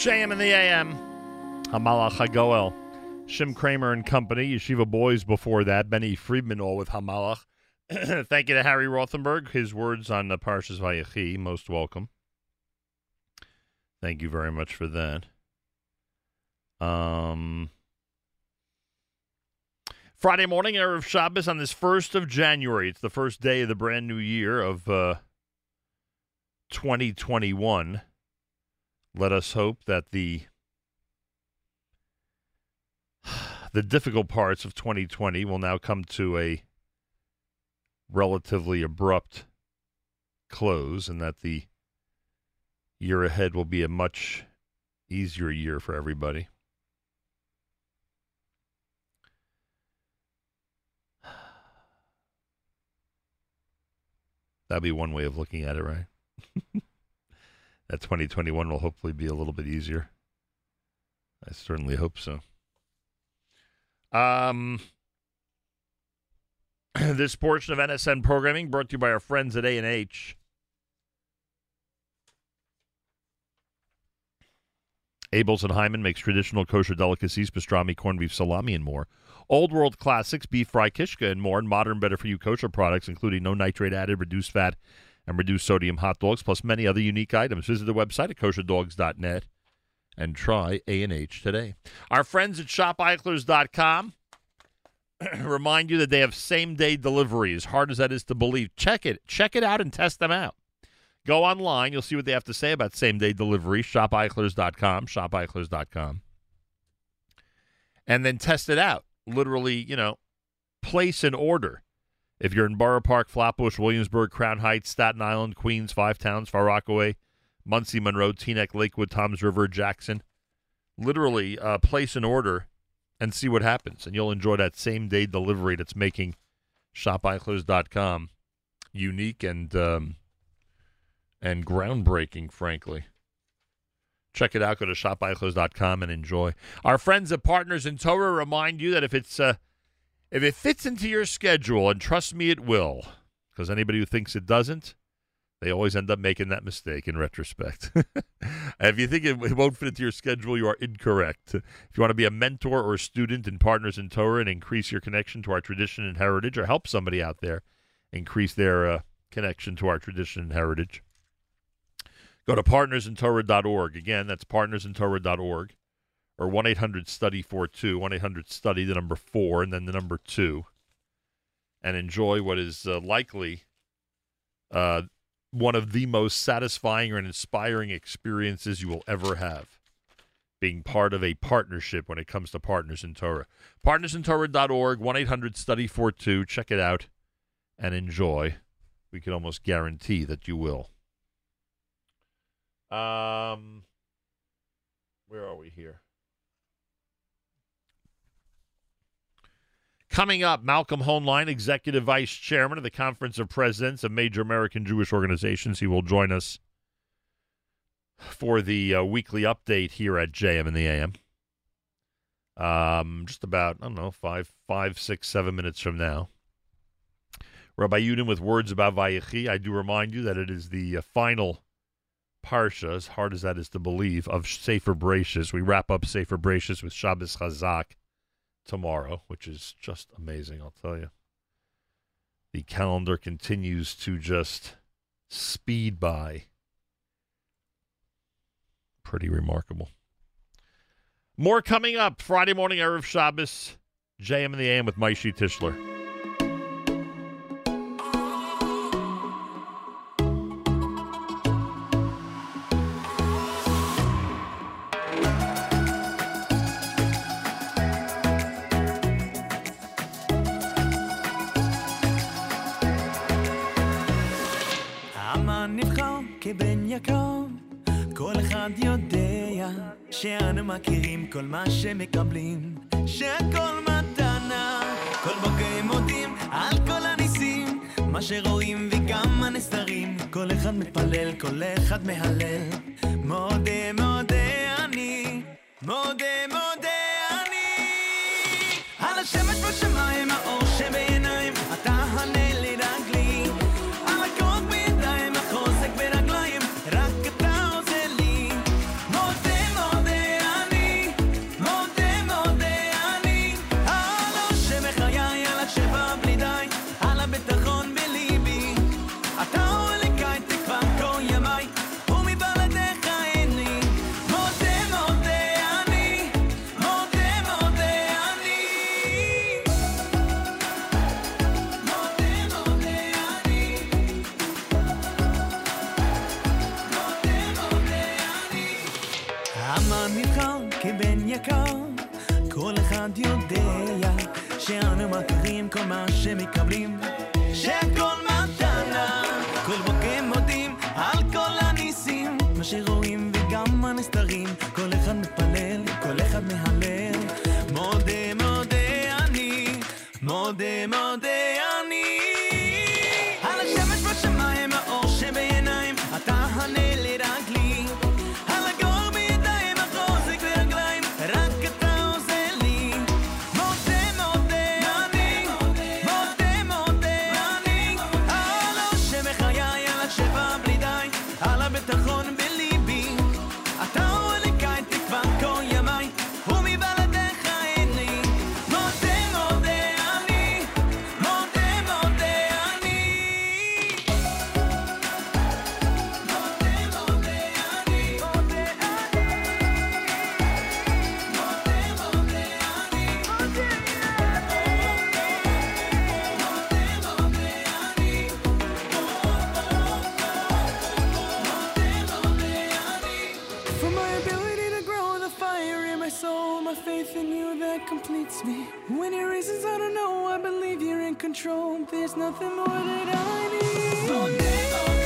JM in the AM. Hamalach HaGoel. Shim Craimer and Company. Yeshiva Boys before that. Benny Friedman all with Hamalach. *clears throat* Thank you to Harry Rothenberg. His words on the Parshas Vayechi. Most welcome. Thank you very much for that. Um, Friday morning, Erev Shabbos on this 1st of January. It's the first day of the brand new year of uh, 2021. Let us hope that the the difficult parts of 2020 will now come to a relatively abrupt close and that the year ahead will be a much easier year for everybody. That'd be one way of looking at it, right? *laughs* that 2021 will hopefully be a little bit easier. I certainly hope so. Um, *clears throat* this portion of NSN programming brought to you by our friends at A&H. Abeles and Heymann makes traditional kosher delicacies, pastrami, corned beef, salami, and more. Old world classics, beef fry, kishka, and more. And modern, better for you kosher products, including no nitrate added, reduced fat, and reduced sodium hot dogs, plus many other unique items. Visit the website at kosherdogs.net and try A&H today. Our friends at shopeichler's.com *clears throat* remind you that they have same-day delivery. As hard as that is to believe, check it. Check it out and test them out. Go online. You'll see what they have to say about same-day delivery. Shopeichler's.com. Shopeichler's.com. And then test it out. Literally, you know, place an order. If you're in Borough Park, Flatbush, Williamsburg, Crown Heights, Staten Island, Queens, Five Towns, Far Rockaway, Monsey, Monroe, Teaneck, Lakewood, Toms River, Jackson, literally uh, place an order and see what happens. And you'll enjoy that same day delivery that's making shopeichler's.com unique and um, and groundbreaking, frankly. Check it out. Go to shopeichler's.com and enjoy. Our friends at Partners in Torah remind you that if it's uh, if it fits into your schedule, and trust me, it will, because anybody who thinks it doesn't, they always end up making that mistake in retrospect. *laughs* if you think it, won't fit into your schedule, you are incorrect. If you want to be a mentor or a student in Partners in Torah and increase your connection to our tradition and heritage, or help somebody out there increase their uh, connection to our tradition and heritage, go to partnersintorah.org. Again, that's partnersintorah.org or 1 800 study 42, 1 800 study, the number 4, and then the number 2, and enjoy what is uh, likely uh, one of the most satisfying and inspiring experiences you will ever have. Being part of a partnership when it comes to Partners in Torah. Partnersintorah.org, 1 800 study 42. Check it out and enjoy. We can almost guarantee that you will. Um, where are we here? Coming up, Malcolm Hoenlein, Executive Vice Chairman of the Conference of Presidents of Major American Jewish Organizations. He will join us for the uh, weekly update here at JM in the AM. Um, just about, I don't know, five, five, six, seven minutes from now. Rabbi Yudin with words about Vayechi. I do remind you that it is the uh, final parsha, as hard as that is to believe, of Sefer Bereishis. We wrap up Sefer Bereishis with Shabbos Chazak tomorrow, which is just amazing, I'll tell you. The calendar continues to just speed by. Pretty remarkable. More coming up Friday morning, Erev Shabbos, JM in the AM with Maishi Tischler. המן נבחר כבן יקר, כל אחד יודע שאנו מכירים כל מה שמקבלים, שהכל מתנה, כל בוקר הם מודים על כל הניסים, מה שרואים וכמה נסתרים, כל אחד מתפלל, כל אחד מהלל, מודה מודה אני, מודה מודה אני, על השמש בשמיים, כל מה שמקבלים, שכל מתנה. כל בוקר מודים על כל הניסים, מה שרואים וגם הנסתרים, כל It's me. When it races, I don't know. I believe you're in control. There's nothing more that I need.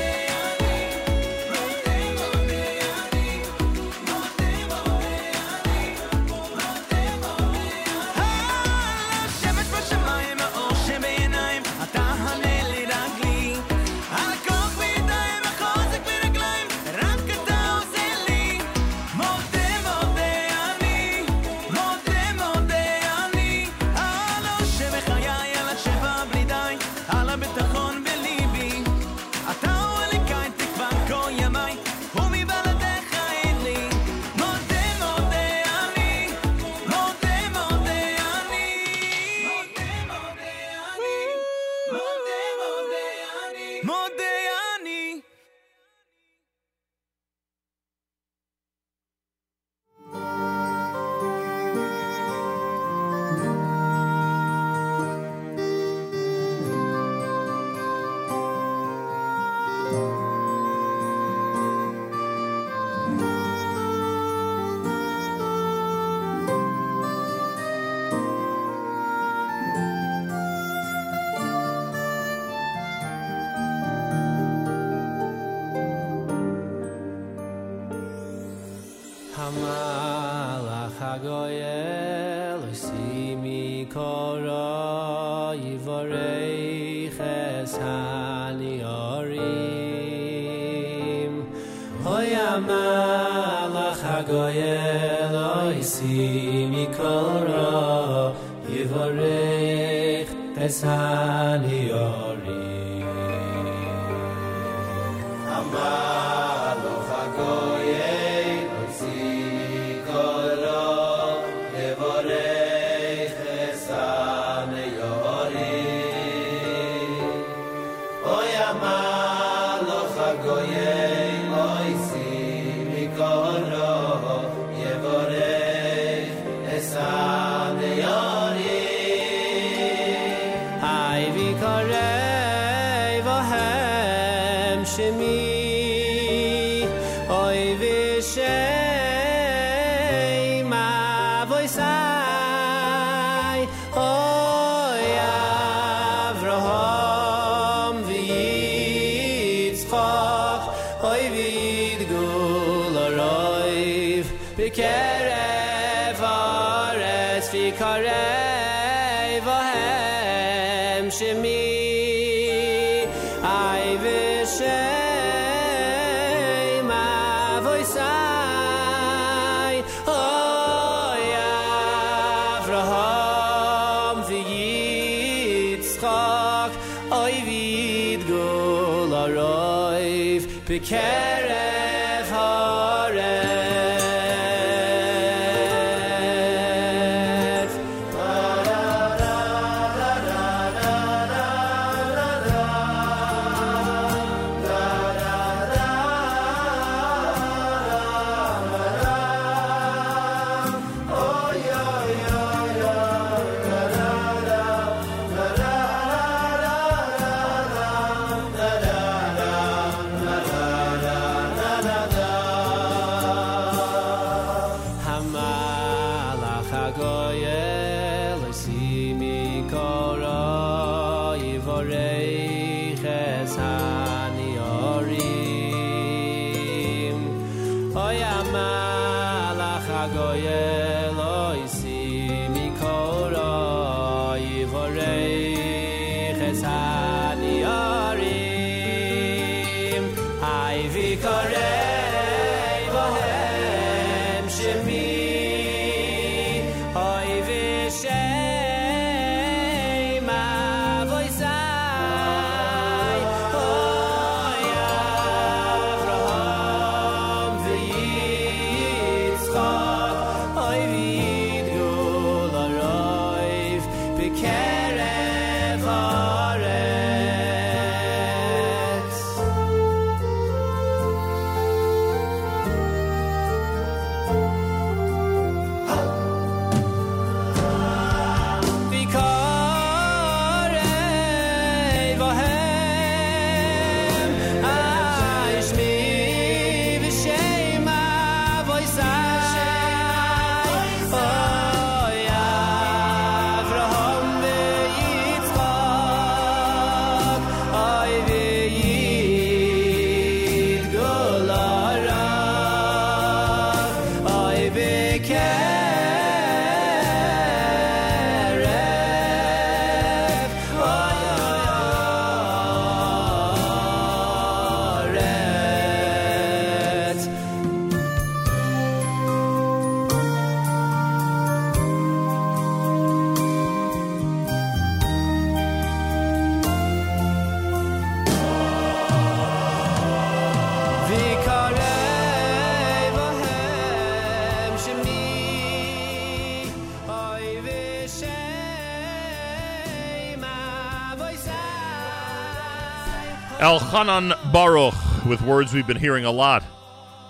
Elchanan Baruch, with words we've been hearing a lot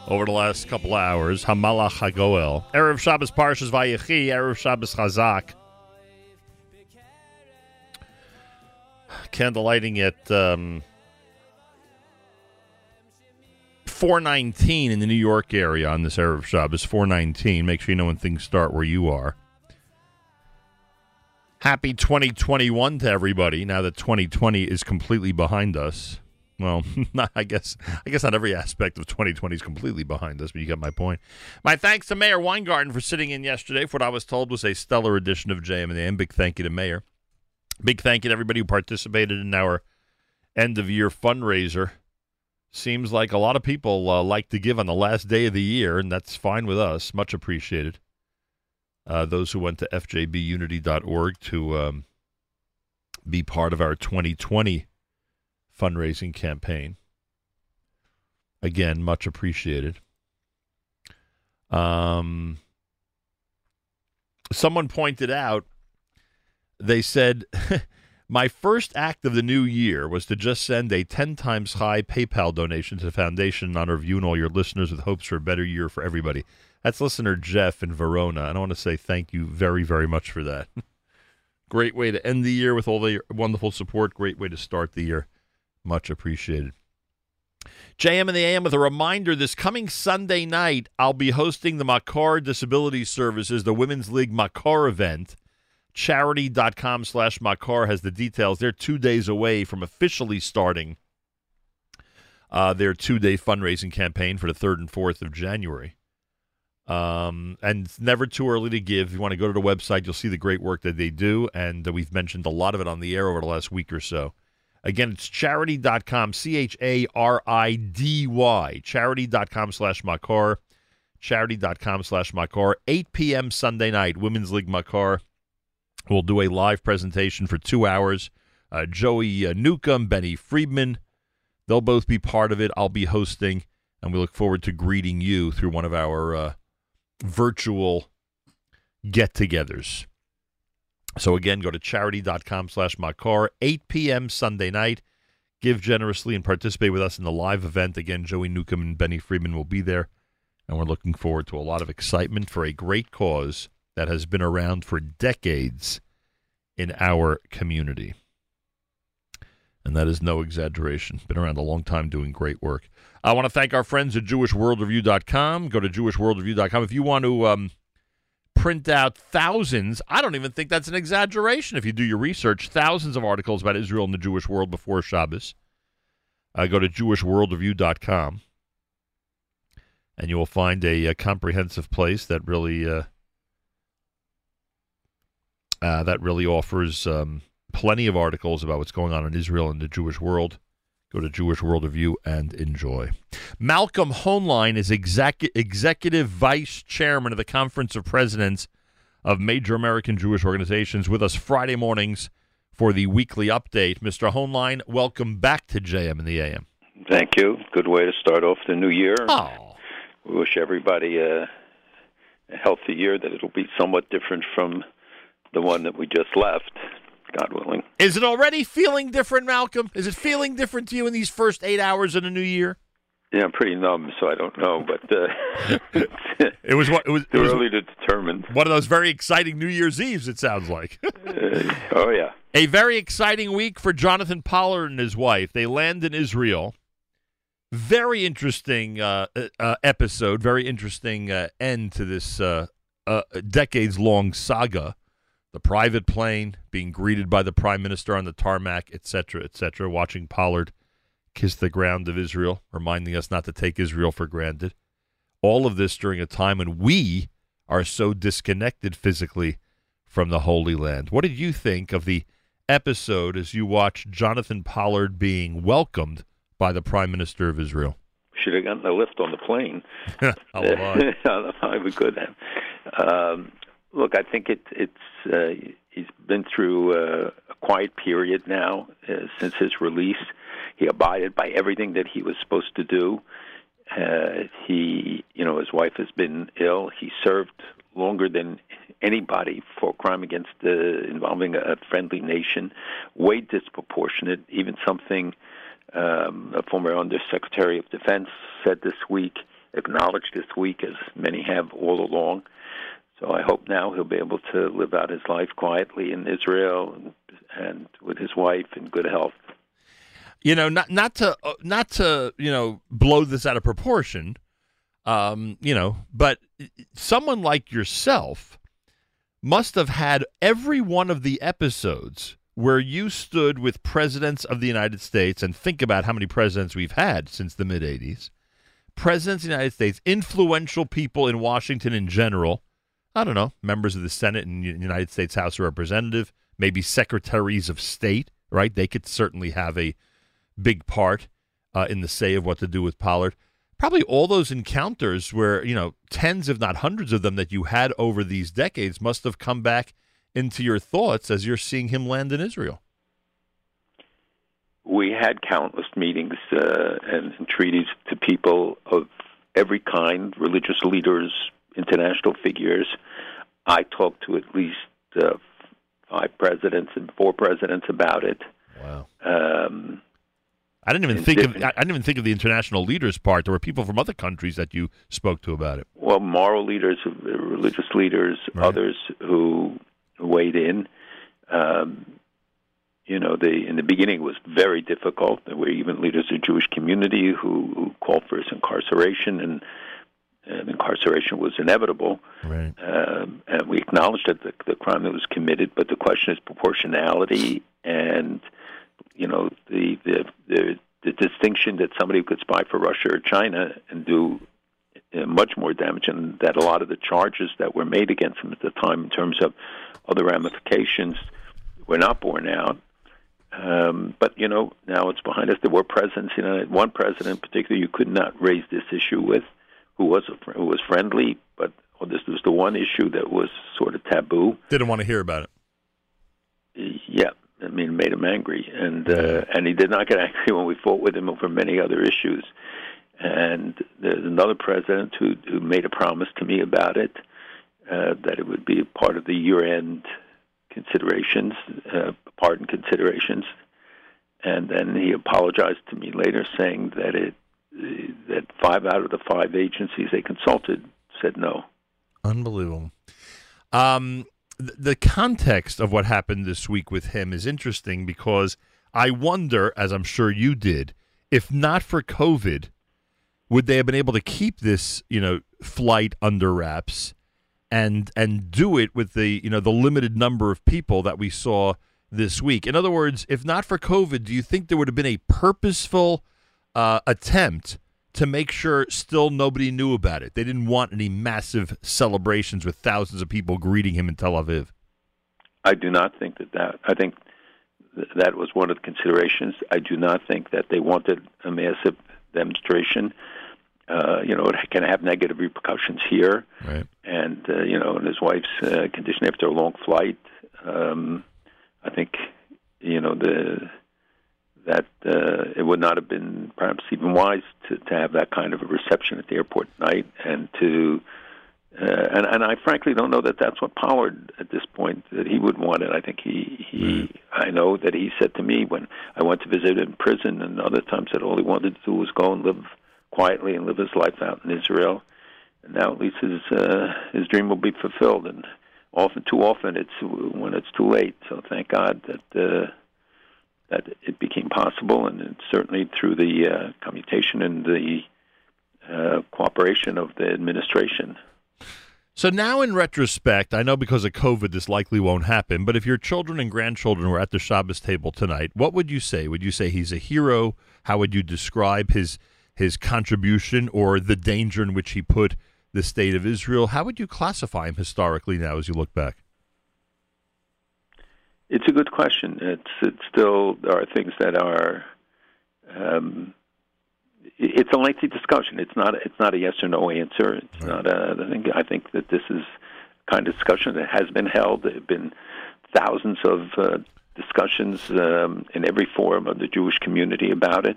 over the last couple of hours. Hamalach Hagoel. Erev Shabbos Parshas Vayechi, Erev Shabbos Chazak. Candle lighting at um, 419 in the New York area on this Erev Shabbos. 419. Make sure you know when things start where you are. Happy 2021 to everybody. Now that 2020 is completely behind us. Well, *laughs* I guess I guess not every aspect of 2020 is completely behind us, but you get my point. My thanks to Meir Weingarten for sitting in yesterday for what I was told was a stellar edition of JM and AM. Big thank you to Meir. Big thank you to everybody who participated in our end of year fundraiser. Seems like a lot of people uh, like to give on the last day of the year, and that's fine with us. Much appreciated. Uh, those who went to fjbunity.org to um, be part of our 2020 fundraising campaign. Again, much appreciated. Um, someone pointed out, they said, *laughs* My first act of the new year was to just send a 10 times high PayPal donation to the foundation in honor of you and all your listeners with hopes for a better year for everybody. That's listener Jeff in Verona. And I want to say thank you very, very much for that. *laughs* Great way to end the year with all the wonderful support. Great way to start the year. Much appreciated. JM and the AM with a reminder this coming Sunday night, I'll be hosting the Makor Disability Services, the Women's League Makor event. Charidy.com slash Makor has the details. They're two days away from officially starting uh, their two day fundraising campaign for the 3rd and 4th of January. Um, and it's never too early to give. If you want to go to the website, you'll see the great work that they do. And we've mentioned a lot of it on the air over the last week or so. Again, it's charidy.com, C H A R I D Y, charidy.com slash Makor, charidy.com slash Makor. 8 p.m. Sunday night, Women's League Makor. We'll do a live presentation for two hours. Uh, Joey uh, Newcomb, Benny Friedman, they'll both be part of it. I'll be hosting, and we look forward to greeting you through one of our uh, virtual get-togethers. So again, go to charidy.com slash Makor, 8 p.m. Sunday night. Give generously and participate with us in the live event. Again, Joey Newcomb and Benny Friedman will be there. And we're looking forward to a lot of excitement for a great cause that has been around for decades in our community. And that is no exaggeration. Been around a long time doing great work. I want to thank our friends at JewishWorldReview.com. Go to JewishWorldReview.com. If you want to um, print out thousands. I don't even think that's an exaggeration if you do your research. Thousands of articles about Israel and the Jewish world before Shabbos. Uh, go to jewishworldreview.com and you will find a, uh comprehensive place that really uh, uh, that really offers um, plenty of articles about what's going on in Israel and the Jewish world. Go to Jewish World Review and enjoy. Malcolm Hoenlein is exec- executive vice chairman of the Conference of Presidents of Major American Jewish Organizations with us Friday mornings for the weekly update. Mr. Hoenlein, welcome back to JM in the AM. Thank you. Good way to start off the new year. Oh, We wish everybody a, a healthy year, that it'll be somewhat different from the one that we just left, God willing. is it already feeling different, Malcolm? Is it feeling different to you in these first eight hours of the new year? Yeah, I'm pretty numb, so I don't know, but uh, *laughs* It was what it was. It was early to determine. one of those very exciting New Year's Eves. It sounds like. *laughs* Uh, oh, yeah. A very exciting week for Jonathan Pollard and his wife. They land in Israel. Very interesting uh, uh, uh, episode. Very interesting uh, end to this uh, uh, decades long saga. The private plane being greeted by the prime minister on the tarmac, etc., etc. Watching Pollard kiss the ground of Israel, reminding us not to take Israel for granted. All of this during a time when we are so disconnected physically from the Holy Land. What did you think of the episode as you watched Jonathan Pollard being welcomed by the Prime Minister of Israel? Should have gotten a lift on the plane. I could have. Um, look, I think it, it's uh, he's been through uh, a quiet period now uh, since his release. He abided by everything that he was supposed to do. Uh, he, you know, his wife has been ill. He served longer than anybody for crime against uh, involving a friendly nation, way disproportionate. Even something um, a former Undersecretary of Defense said this week, acknowledged this week, as many have all along. So I hope now he'll be able to live out his life quietly in Israel and, and with his wife in good health. you know, not not to uh, not to you know blow this out of proportion, um, you know, but someone like yourself must have had every one of the episodes where you stood with presidents of the United States and think about how many presidents we've had since the mid 80s. Presidents of the United States, influential people in Washington in general. I don't know, members of the Senate and United States House of Representative, maybe secretaries of state, right? They could certainly have a big part uh, in the say of what to do with Pollard. Probably all those encounters where, you know, tens, if not hundreds of them that you had over these decades must have come back into your thoughts as you're seeing him land in Israel. We had countless meetings uh, and treaties to people of every kind, religious leaders, international figures. I talked to at least uh, five presidents and four presidents about it. Wow. Um, I didn't even think of different- I I didn't even think of the international leaders part. There were people from other countries that you spoke to about it. well, moral leaders, uh, religious leaders, Right. others who weighed in. Um, you know, the in the beginning it was very difficult. There were even leaders of the Jewish community who, who called for his incarceration, and, and incarceration was inevitable. Right. Um, and we acknowledged that the, the crime that was committed, but the question is proportionality and you know the the the, the distinction that somebody could spy for Russia or China and do uh, much more damage, and that a lot of the charges that were made against him at the time, in terms of other ramifications, were not borne out. Um, but you know, now it's behind us. There were presidents, you know, one president in particular you could not raise this issue with, who was a, who was friendly, but this was the one issue that was sort of taboo. Didn't want to hear about it. Yeah, I mean, it made him angry, and uh, and he did not get *laughs* angry when we fought with him over many other issues. And there's another president who who made a promise to me about it uh, that it would be a part of the year-end considerations, uh, pardon considerations, and then he apologized to me later, saying that it that five out of the five agencies they consulted said no. Unbelievable. Um, th- the context of what happened this week with him is interesting because I wonder, as I'm sure you did, if not for COVID, would they have been able to keep this, you know, flight under wraps and and do it with the you know the limited number of people that we saw this week. In other words, if not for COVID, do you think there would have been a purposeful uh, attempt to make sure still nobody knew about it? They didn't want any massive celebrations with thousands of people greeting him in Tel Aviv. I do not think that that. I think th- that was one of the considerations. I do not think that they wanted a massive demonstration. Uh, you know, it can have negative repercussions here, Right. and uh, you know, and his wife's uh, condition after a long flight. Um, I think, you know, the that uh, it would not have been perhaps even wise to, to have that kind of a reception at the airport at night, and to uh, and and I frankly don't know that that's what Pollard at this point that he would want it. I think he he I know that he said to me when I went to visit him in prison and other times that all he wanted to do was go and live quietly and live his life out in Israel. And now at least his uh, his dream will be fulfilled. And often too often it's when it's too late. So thank God that. Uh, that it became possible, and certainly through the uh, commutation and the uh, cooperation of the administration. So now, in retrospect, I know because of COVID, this likely won't happen. But if your children and grandchildren were at the Shabbos table tonight, what would you say? Would you say he's a hero? How would you describe his his contribution or the danger in which he put the state of Israel? How would you classify him historically now, as you look back? It's a good question. It's it's still there are things that are. Um, it's a lengthy discussion. It's not. It's not a yes or no answer. It's not a. I think. I think that this is kind of discussion that has been held. There have been thousands of uh, discussions um, in every forum of the Jewish community about it.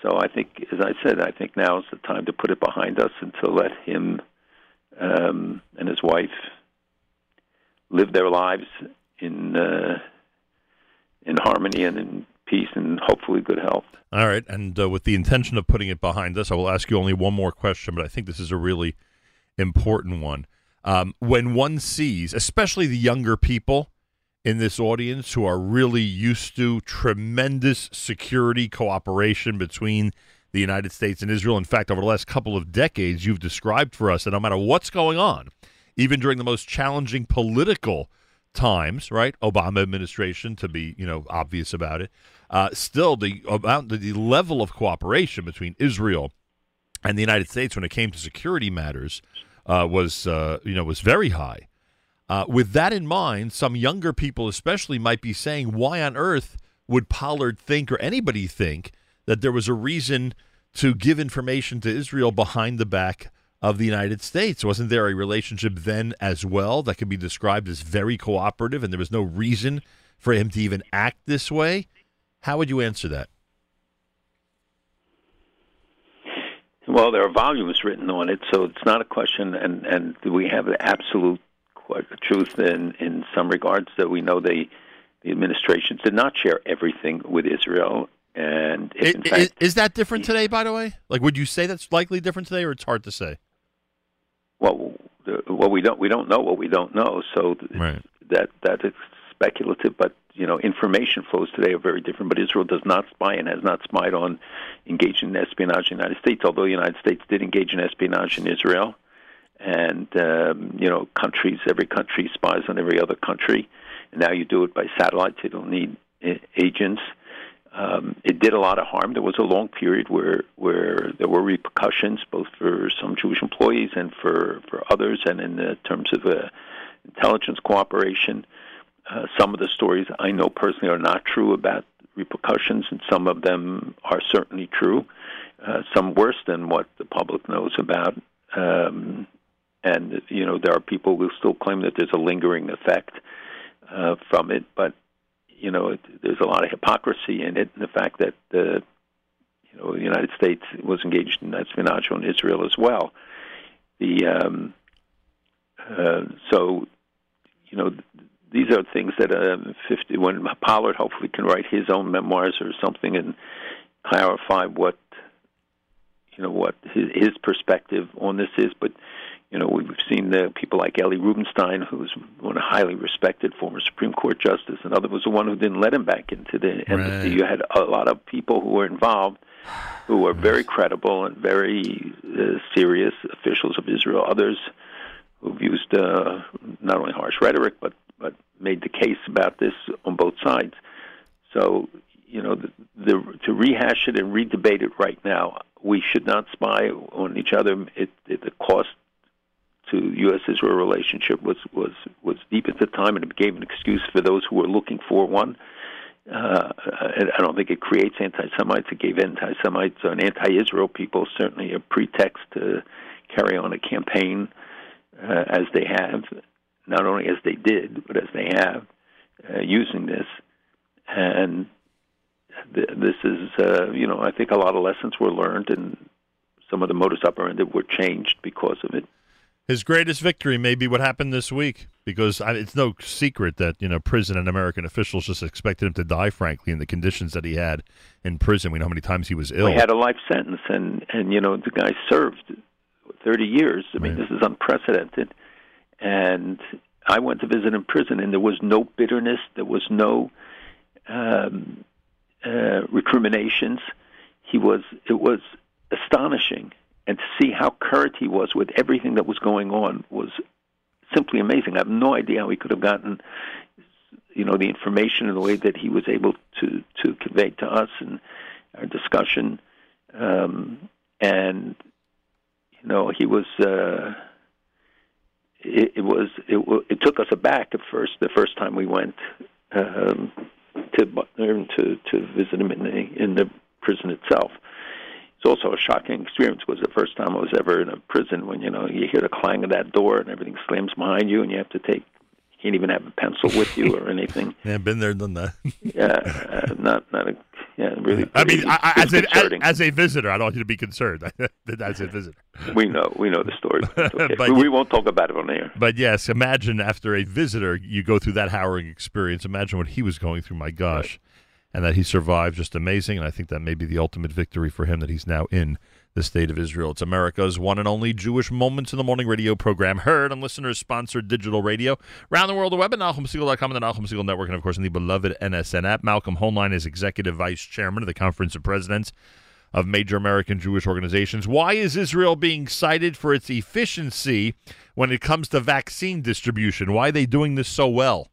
So I think, as I said, I think now is the time to put it behind us and to let him um, and his wife live their lives in uh, in harmony and in peace and hopefully good health. All right, and uh, with the intention of putting it behind us, I will ask you only one more question, but I think this is a really important one. Um, when one sees, especially the younger people in this audience who are really used to tremendous security cooperation between the United States and Israel. In fact, over the last couple of decades, you've described for us that no matter what's going on, even during the most challenging political times, right? Obama administration, to be you know obvious about it, uh, still the about the level of cooperation between Israel and the United States when it came to security matters uh, was uh, you know was very high. Uh, with that in mind, some younger people, especially, might be saying, "Why on earth would Pollard think, or anybody think, that there was a reason to give information to Israel behind the back of the United States? Wasn't there a relationship then as well that could be described as very cooperative, and there was no reason for him to even act this way?" How would you answer that? Well, there are volumes written on it, so it's not a question. And and do we have the absolute truth in in some regards that we know they the administration did not share everything with Israel, and in fact i- is that different today? By the way, like, would you say that's likely different today, or it's hard to say? Well, well, we don't we don't know what we don't know, so Right. that that is speculative. But you know, information flows today are very different. But Israel does not spy and has not spied on engaging in espionage in the United States. Although the United States did engage in espionage in Israel, and um, you know, countries every country spies on every other country. And now you do it by satellite. You don't need agents. Um, it did a lot of harm. There was a long period where where there were repercussions, both for some Jewish employees and for for others, and in terms of uh, intelligence cooperation. Uh, some of the stories I know personally are not true about repercussions, and some of them are certainly true. Uh, some worse than what the public knows about. Um, and you know there are people who still claim that there's a lingering effect uh, from it, but you know it, there's a lot of hypocrisy in it, and the fact that the you know the United States was engaged in espionage on Israel as well. The um, uh, so you know these are things that uh, 50 when Pollard hopefully can write his own memoirs or something and clarify what you know what his, his perspective on this is. But you know we've seen the people like Ellie Rubinstein, who's one a highly respected former Supreme Court justice, and other was the one who didn't let him back into the embassy. Right. You had a lot of people who were involved who were *sighs* very credible and very uh, serious officials of Israel. Others who've used uh, not only harsh rhetoric but but made the case about this on both sides. So you know, the, the, to rehash it and redebate it right now, we should not spy on each other. It, it, the cost to U.S.-Israel relationship was was was deep at the time, and it gave an excuse for those who were looking for one. Uh, I I don't think it creates anti-Semites. It gave anti-Semites and anti-Israel people certainly a pretext to carry on a campaign uh, as they have, not only as they did, but as they have, uh, using this. And th- this is, uh, you know, I think a lot of lessons were learned, and some of the modus operandi were changed because of it. His greatest victory may be what happened this week, because I, it's no secret that you know prison and American officials just expected him to die. Frankly, in the conditions that he had in prison, we know how many times he was ill. He had a life sentence, and and you know the guy served thirty years. I mean, this is unprecedented. And I went to visit him in prison, and there was no bitterness. There was no um, uh, recriminations. He was. It was astonishing, and to see how current he was with everything that was going on was simply amazing. I have no idea how he could have gotten, you know, the information in the way that he was able to to convey to us and our discussion. Um, and you know, he was. Uh, it, it was. It, it took us aback at first. The first time we went um, to to to visit him in the in the prison itself. It's also a shocking experience. It was the first time I was ever in a prison when you know you hear the clang of that door and everything slams behind you, and you have to take. You can't even have a pencil with you or anything. *laughs* Yeah, been there, done that. *laughs* Yeah, uh, not not a yeah, really. I mean, I, as, a, as, as a visitor, I don't want you to be concerned. *laughs* as a visitor, we know we know the story. But, okay. But we, you- won't talk about it on air. but yes, imagine after a visitor, you go through that harrowing experience. Imagine what he was going through. My gosh, and that he survived, just amazing. And I think that may be the ultimate victory for him that he's now in the state of Israel. It's America's one and only Jewish Moments in the Morning radio program, heard on listeners-sponsored digital radio around the world, the web at NachumSegal.com and the Nachum Segal Network, and of course in the beloved NSN app. Malcolm Hoenlein is executive vice chairman of the Conference of Presidents of major American Jewish organizations. Why is Israel being cited for its efficiency when it comes to vaccine distribution? Why are they doing this so well?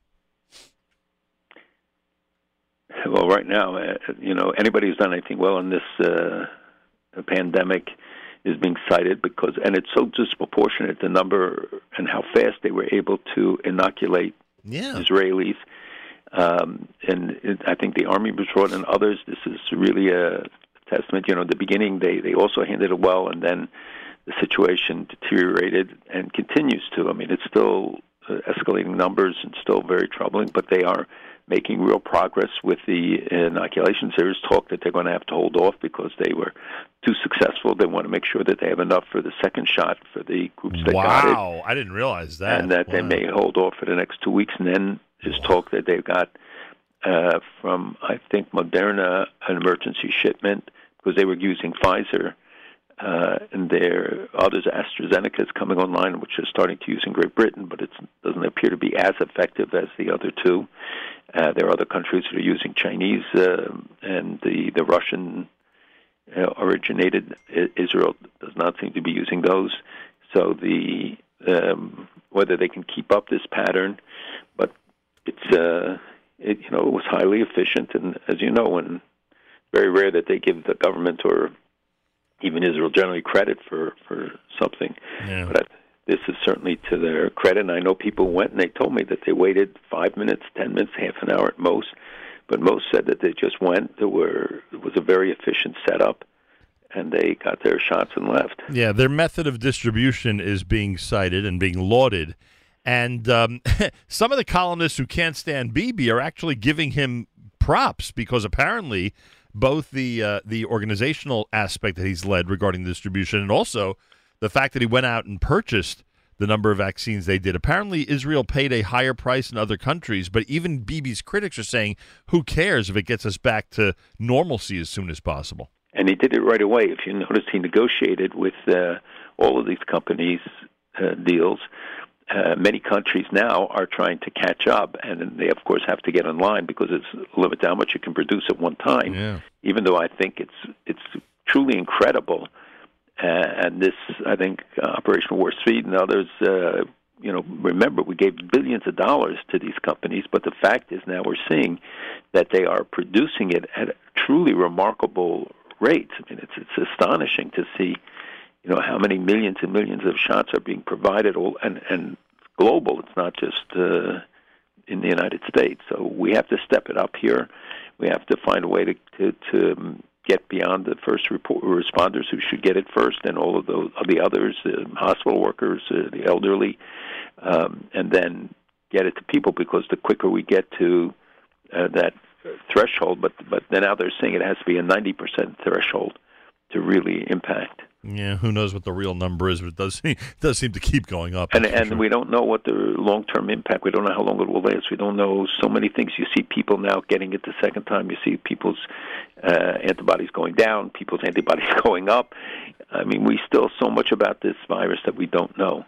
Well, right now, uh, you know, anybody who's done anything well in this uh, pandemic is being cited because, and it's so disproportionate the number and how fast they were able to inoculate Yeah. Israelis. Um, and it, I think the army was brought in others. This is really a testament. You know, at the beginning they they also handled it well, and then the situation deteriorated and continues to. I mean, it's still uh, escalating numbers and still very troubling, but they are making real progress with the inoculation series. talk that they're going to have to hold off because they were too successful. They want to make sure that they have enough for the second shot for the groups that got it Wow, I didn't realize that. and that they may hold off for the next two weeks. And then there's talk that they've got uh, from I think Moderna an emergency shipment because they were using Pfizer, uh, and there others AstraZeneca is coming online, which is starting to use in Great Britain, but it doesn't appear to be as effective as the other two. Uh, there are other countries that are using Chinese uh, and the the Russian uh, originated Israel does not seem to be using those. So the um, whether they can keep up this pattern, but it's uh, it you know it was highly efficient, and as you know, when very rare that they give the government or even Israel generally credit for for something. Yeah. But this is certainly to their credit. And I know people went and they told me that they waited five minutes, ten minutes, half an hour at most. But most said that they just went. There were it was a very efficient setup, and they got their shots and left. Yeah, their method of distribution is being cited and being lauded. And um, *laughs* some of the columnists who can't stand Bibi are actually giving him props because apparently both the uh, the organizational aspect that he's led regarding the distribution and also the fact that he went out and purchased the number of vaccines they did. Apparently, Israel paid a higher price in other countries, but even Bibi's critics are saying, "Who cares if it gets us back to normalcy as soon as possible?" and he did it right away. If you notice, he negotiated with uh, all of these companies uh, deals. Uh, many countries now are trying to catch up, and they of course have to get in line because it's limited to how much you can produce at one time. Yeah. Even though I think it's it's truly incredible and this, I think, uh, Operation Warp Speed and others. Uh, you know, remember we gave billions of dollars to these companies, but the fact is now we're seeing that they are producing it at truly remarkable rates. I mean, it's it's astonishing to see, you know, how many millions and millions of shots are being provided, all and and global. It's not just uh, in the United States. So we have to step it up here. We have to find a way to to, to um, get beyond the first report, responders who should get it first, and all of those the others, the hospital workers, uh, the elderly, um, and then get it to people. Because the quicker we get to uh, that threshold, but but now they're saying it has to be a ninety percent threshold to really impact. Yeah, who knows what the real number is, but it does *laughs* seem, it does seem to keep going up. And and sure. we don't know what the long term impact. We don't know how long it will last. We don't know so many things. You see people now getting it the second time. You see people's uh, antibodies going down, people's *laughs* antibodies going up. I mean, we still so much about this virus that we don't know.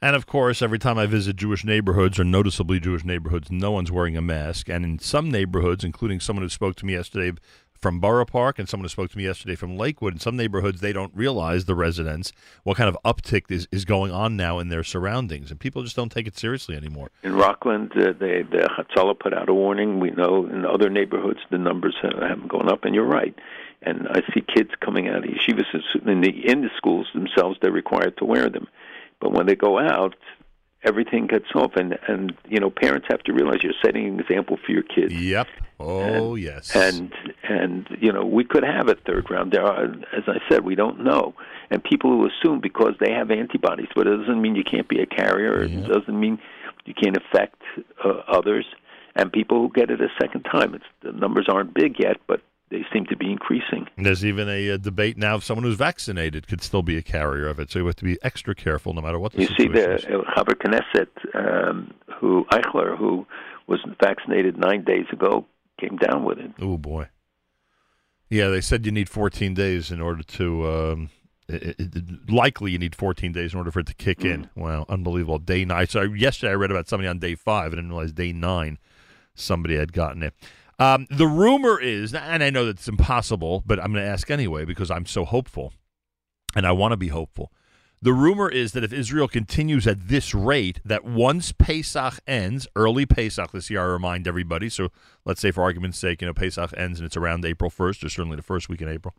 And of course, every time I visit Jewish neighborhoods or noticeably Jewish neighborhoods, no one's wearing a mask. And in some neighborhoods, including someone who spoke to me yesterday from Borough Park and someone who spoke to me yesterday from Lakewood, in some neighborhoods, they don't realize, the residents, what kind of uptick is, is going on now in their surroundings. And people just don't take it seriously anymore. In Rockland, uh, they, the Hatzalah put out a warning. We know in other neighborhoods the numbers have, haven't gone up, and you're right. And I see kids coming out of yeshivas in the in the schools themselves. They're required to wear them, but when they go out, everything gets off. And and you know, parents have to realize you're setting an example for your kids. Yep. Oh, yes. And and you know, we could have a third round. There are, as I said, we don't know. And people who assume because they have antibodies, but it doesn't mean you can't be a carrier. It doesn't mean you can't affect uh, others. And people who get it a second time, it's the numbers aren't big yet, but they seem to be increasing. There's even a, uh debate now if someone who's vaccinated could still be a carrier of it. So you have to be extra careful no matter what the You see, situation the is. Chaber Knesset, um, who Eichler, who was vaccinated nine days ago, came down with it. Oh boy. Yeah, they said you need 14 days in order to. Um, it, it, likely, you need 14 days in order for it to kick in. Wow, unbelievable! Day nine. So yesterday, I read about somebody on day five. I didn't realize day nine somebody had gotten it. Um, the rumor is, and I know that's impossible, but I'm going to ask anyway because I'm so hopeful, and I want to be hopeful. The rumor is that if Israel continues at this rate, that once Pesach ends, early Pesach this year, I remind everybody. So let's say, for argument's sake, you know, Pesach ends and it's around April 1st, or certainly the first week in April.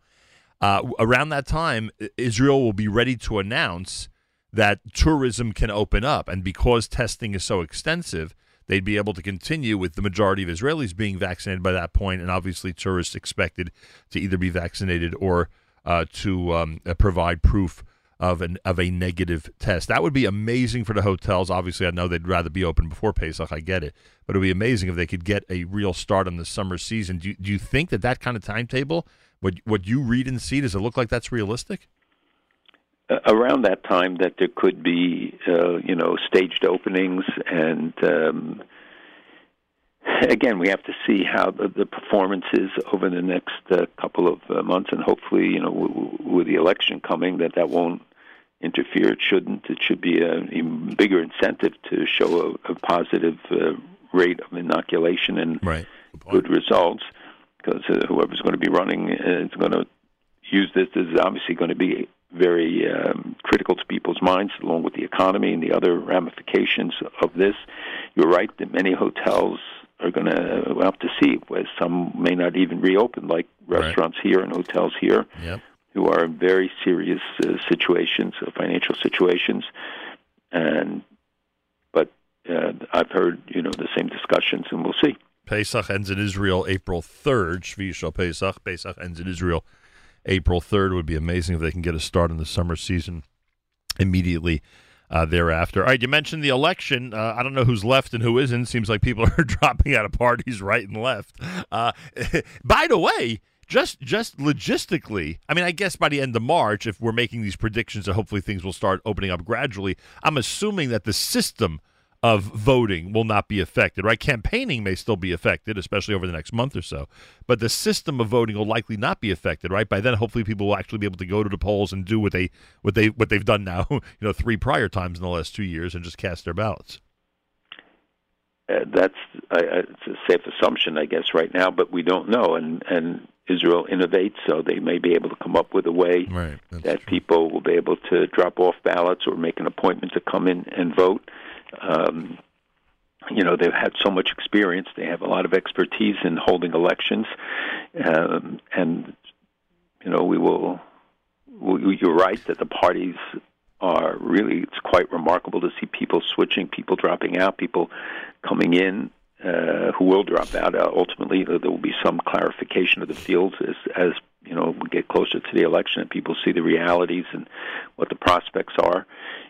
Uh, around that time, Israel will be ready to announce that tourism can open up. And because testing is so extensive, they'd be able to continue with the majority of Israelis being vaccinated by that point, and obviously tourists expected to either be vaccinated or uh, to um, uh, provide proof of an of a negative test. That would be amazing for the hotels. Obviously, I know they'd rather be open before Pesach. I get it, but it would be amazing if they could get a real start on the summer season. Do you, do you think that that kind of timetable, what what you read and see, does it look like that's realistic? Around that time that there could be uh, you know staged openings and um, again we have to see how the, the performance is over the next uh, couple of uh, months and hopefully you know w- w- with the election coming that that won't interfere it shouldn't it should be a even bigger incentive to show a, a positive uh, rate of inoculation and right. good results because uh, whoever's going to be running uh, is going to use this. This is obviously going to be very um, critical to people's minds, along with the economy and the other ramifications of this. You're right that many hotels are going to we'll have to see. Where some may not even reopen, like restaurants here and hotels here, Yep. who are in very serious uh, situations, uh, financial situations, and but uh, I've heard you know the same discussions, and we'll see. Pesach ends in Israel April 3rd. Shvi Pesach. Pesach ends in Israel April 3rd. It would be amazing if they can get a start in the summer season immediately uh, thereafter. All right, you mentioned the election. Uh, I don't know who's left and who isn't. Seems like people *laughs* are dropping out of parties right and left. Uh, *laughs* by the way, just just logistically, I mean, I guess by the end of March, if we're making these predictions that hopefully things will start opening up gradually, I'm assuming that the system of voting will not be affected, right? Campaigning may still be affected, especially over the next month or so, but the system of voting will likely not be affected, right? By then, hopefully, people will actually be able to go to the polls and do what they what they what they've done now, *laughs* you know, three prior times in the last two years, and just cast their ballots. uh, that's I, I- it's a safe assumption, I guess, right now, but we don't know. And and Israel innovates, so they may be able to come up with a way Right. That people will be able to drop off ballots or make an appointment to come in and vote. Um, you know, they've had so much experience; they have a lot of expertise in holding elections, um, and you know, we will. we- You're right that the parties are really. It's quite remarkable to see people switching, people dropping out, people coming in uh, who will drop out. Uh, ultimately, there will be some clarification of the fields as, as you know we get closer to the election and people see the realities and what the prospects are.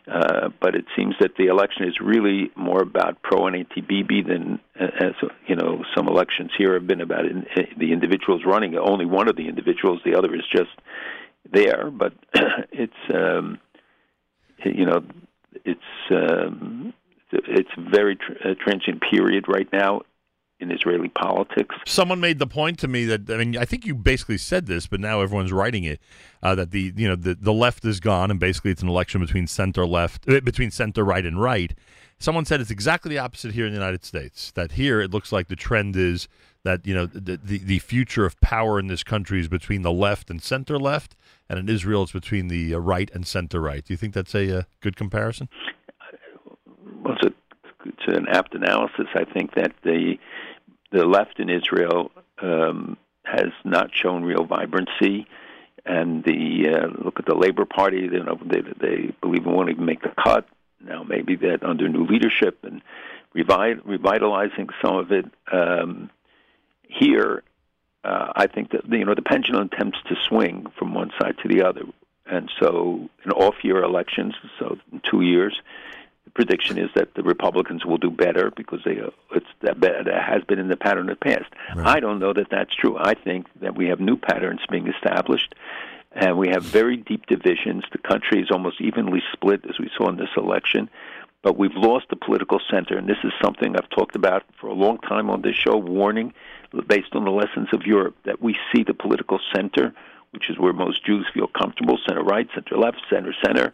Uh, but it seems that the election is really more about pro and anti-Bibi than, uh, as you know, some elections here have been about in, uh, the individuals running. Only one of the individuals, the other is just there. But *clears throat* it's, um, you know, it's um, it's a very tr- uh, transient period right now in Israeli politics. Someone made the point to me that I mean I think you basically said this, but now everyone's writing it uh, that the you know the the left is gone and basically it's an election between center left uh, between center right and right. Someone said it's exactly the opposite here in the United States. That here it looks like the trend is that you know the the, the future of power in this country is between the left and center left, and in Israel it's between the uh, right and center right. Do you think that's a uh, good comparison? It's, a, it's an apt analysis. I think that the the left in Israel um, has not shown real vibrancy, and the uh, look at the Labor Party. You know, they they believe it won't even make the cut. Now maybe that under new leadership and revi- revitalizing some of it um, here. Uh, I think that you know the pendulum tends to swing from one side to the other, and so in off-year elections, so in two years, the prediction is that the Republicans will do better because they uh, it's that, that has been in the pattern of the past. I don't know that that's true. I think that we have new patterns being established, and we have very deep divisions. The country is almost evenly split, as we saw in this election. But we've lost the political center, and this is something I've talked about for a long time on this show, warning based on the lessons of Europe that we see the political center, which is where most Jews feel comfortable, center right, center left, center center,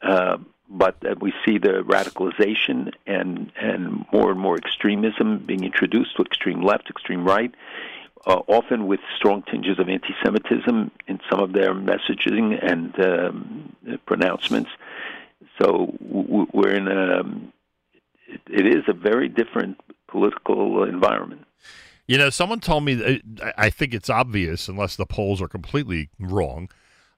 uh, but that we see the radicalization and and more and more extremism being introduced to extreme left, extreme right, uh, often with strong tinges of anti-Semitism in some of their messaging and um, pronouncements. So we're in a it, is a very different political environment. You know, someone told me, I think it's obvious, unless the polls are completely wrong,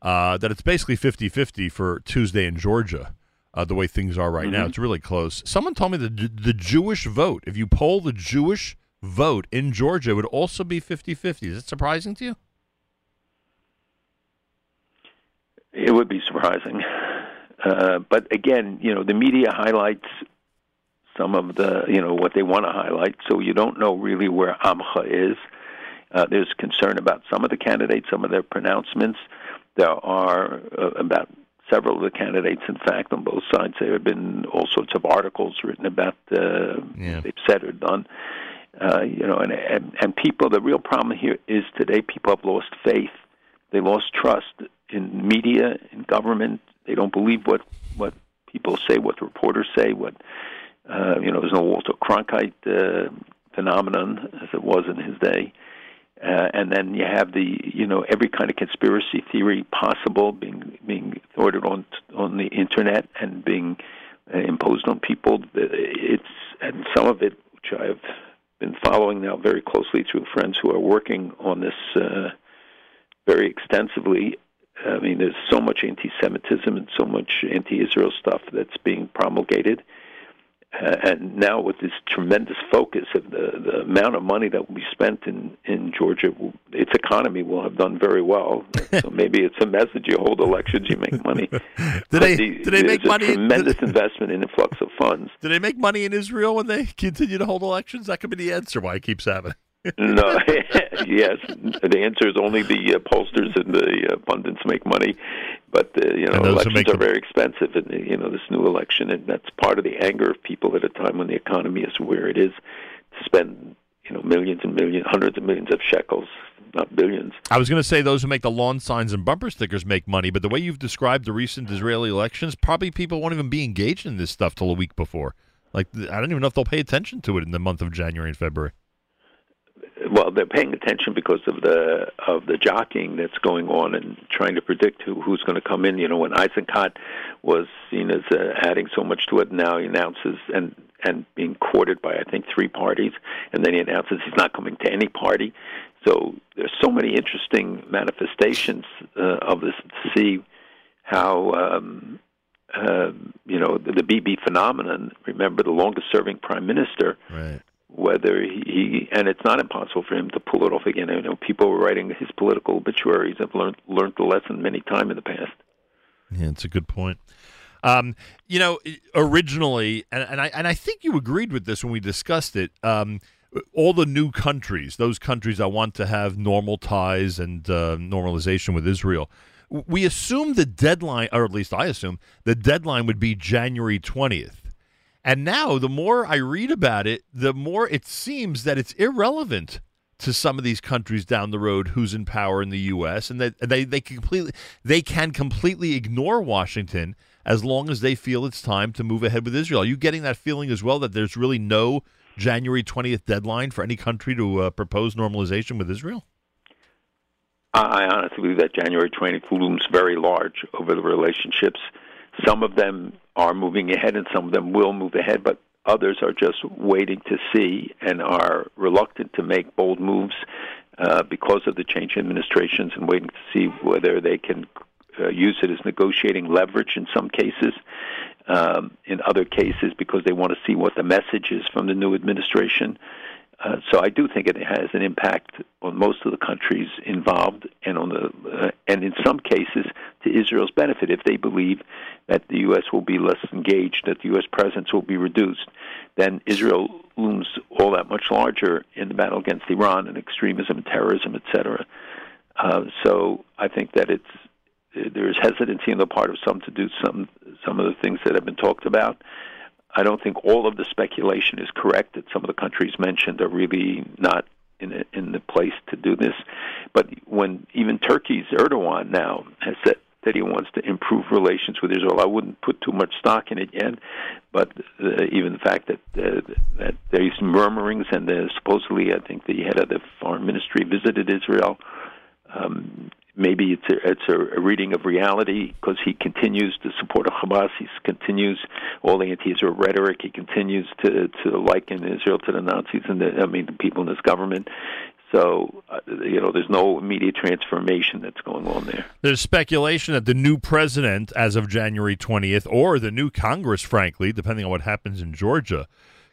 uh, that it's basically 50 50 for Tuesday in Georgia, uh, the way things are right now. Mhm. It's really close. Someone told me that the- the Jewish vote, if you poll the Jewish vote in Georgia, would also be 50 50. Is it surprising to you? It would be surprising. Uh, but again, you know, the media highlights some of the, you know, what they want to highlight, so you don't know really where Amcha is. Uh, there's concern about some of the candidates, some of their pronouncements. There are uh, about several of the candidates, in fact, on both sides. There have been all sorts of articles written about uh, Yeah. they've said or done. Uh, you know, and, and and people. The real problem here is today people have lost faith. They lost trust in media, in government. They don't believe what what people say, what the reporters say, what uh, you know. There's no Walter Cronkite uh, phenomenon as it was in his day. Uh, and then you have the, you know, every kind of conspiracy theory possible being being ordered on on the internet and being uh, imposed on people. It's and some of it, which I've been following now very closely through friends who are working on this uh, very extensively. I mean, there's so much anti-Semitism and so much anti-Israel stuff that's being promulgated. Uh, and now with this tremendous focus of the, the amount of money that will be spent in, in Georgia, its economy will have done very well. *laughs* so maybe it's a message: you hold elections, you make money. *laughs* Do But they, the- do they make a money? Tremendous investment in influx of funds. Do they make money in Israel when they *laughs* continue to hold elections? That could be the answer why it keeps happening. No, *laughs* yes. The answer is only the uh, pollsters and the uh, pundits make money, but uh, you know And those who elections are very expensive, and you know this new election, and that's part of the anger of people at a time when the economy is where it is to spend you know millions and millions, hundreds of millions of shekels, not billions. I was going to say those who make the lawn signs and bumper stickers make money, but the way you've described the recent Israeli elections, probably people won't even be engaged in this stuff till a week before. Like, I don't even know if they'll pay attention to it in the month of January and February. Well, they're paying attention because of the of the jockeying that's going on and trying to predict who who's going to come in. You know, when Eisenkot was seen as uh, adding so much to it, now he announces and and being courted by I think three parties, and then he announces he's not coming to any party. So there's so many interesting manifestations uh, of this to see how um, uh, you know the, the Bibi phenomenon. Remember, the longest-serving prime minister Right. Whether he, and it's not impossible for him to pull it off again. I know people writing his political obituaries have learned learned the lesson many times in the past. Yeah, it's a good point. Um, you know, originally, and, and I and I think you agreed with this when we discussed it. Um, all the new countries, those countries that want to have normal ties and uh, normalization with Israel, we assume the deadline, or at least I assume the deadline would be January twentieth. And now, the more I read about it, the more it seems that it's irrelevant to some of these countries down the road who's in power in the U.S. and that they they completely they can completely ignore Washington as long as they feel it's time to move ahead with Israel. Are you getting that feeling as well that there's really no January twentieth deadline for any country to uh, propose normalization with Israel? I honestly believe that January 20th looms very large over the relationships. Some of them are moving ahead, and some of them will move ahead, but others are just waiting to see and are reluctant to make bold moves uh, because of the change in administrations and waiting to see whether they can uh, use it as negotiating leverage in some cases. Um, in other cases, because they want to see what the message is from the new administration. Uh, so I do think it has an impact on most of the countries involved, and on the uh, and in some cases to Israel's benefit if they believe that the U.S. will be less engaged, that the U.S. presence will be reduced, then Israel looms all that much larger in the battle against Iran and extremism and terrorism, etc. Uh, so I think that it's there's hesitancy on the part of some to do some some of the things that have been talked about. I don't think all of the speculation is correct that some of the countries mentioned are really not in a, in the place to do this. But when even Turkey's Erdogan now has said that he wants to improve relations with Israel, I wouldn't put too much stock in it yet. But uh, even the fact that uh, that there's murmurings and uh, supposedly, I think the head of the foreign ministry visited Israel. Um, maybe it's a, it's a, reading of reality because he continues to support Hamas. He continues all the anti-Israel rhetoric. He continues to to liken Israel to the Nazis and the, I mean the people in his government. So uh, you know, there's no immediate transformation that's going on there. There's speculation that the new president, as of January 20th, or the new Congress, frankly, depending on what happens in Georgia,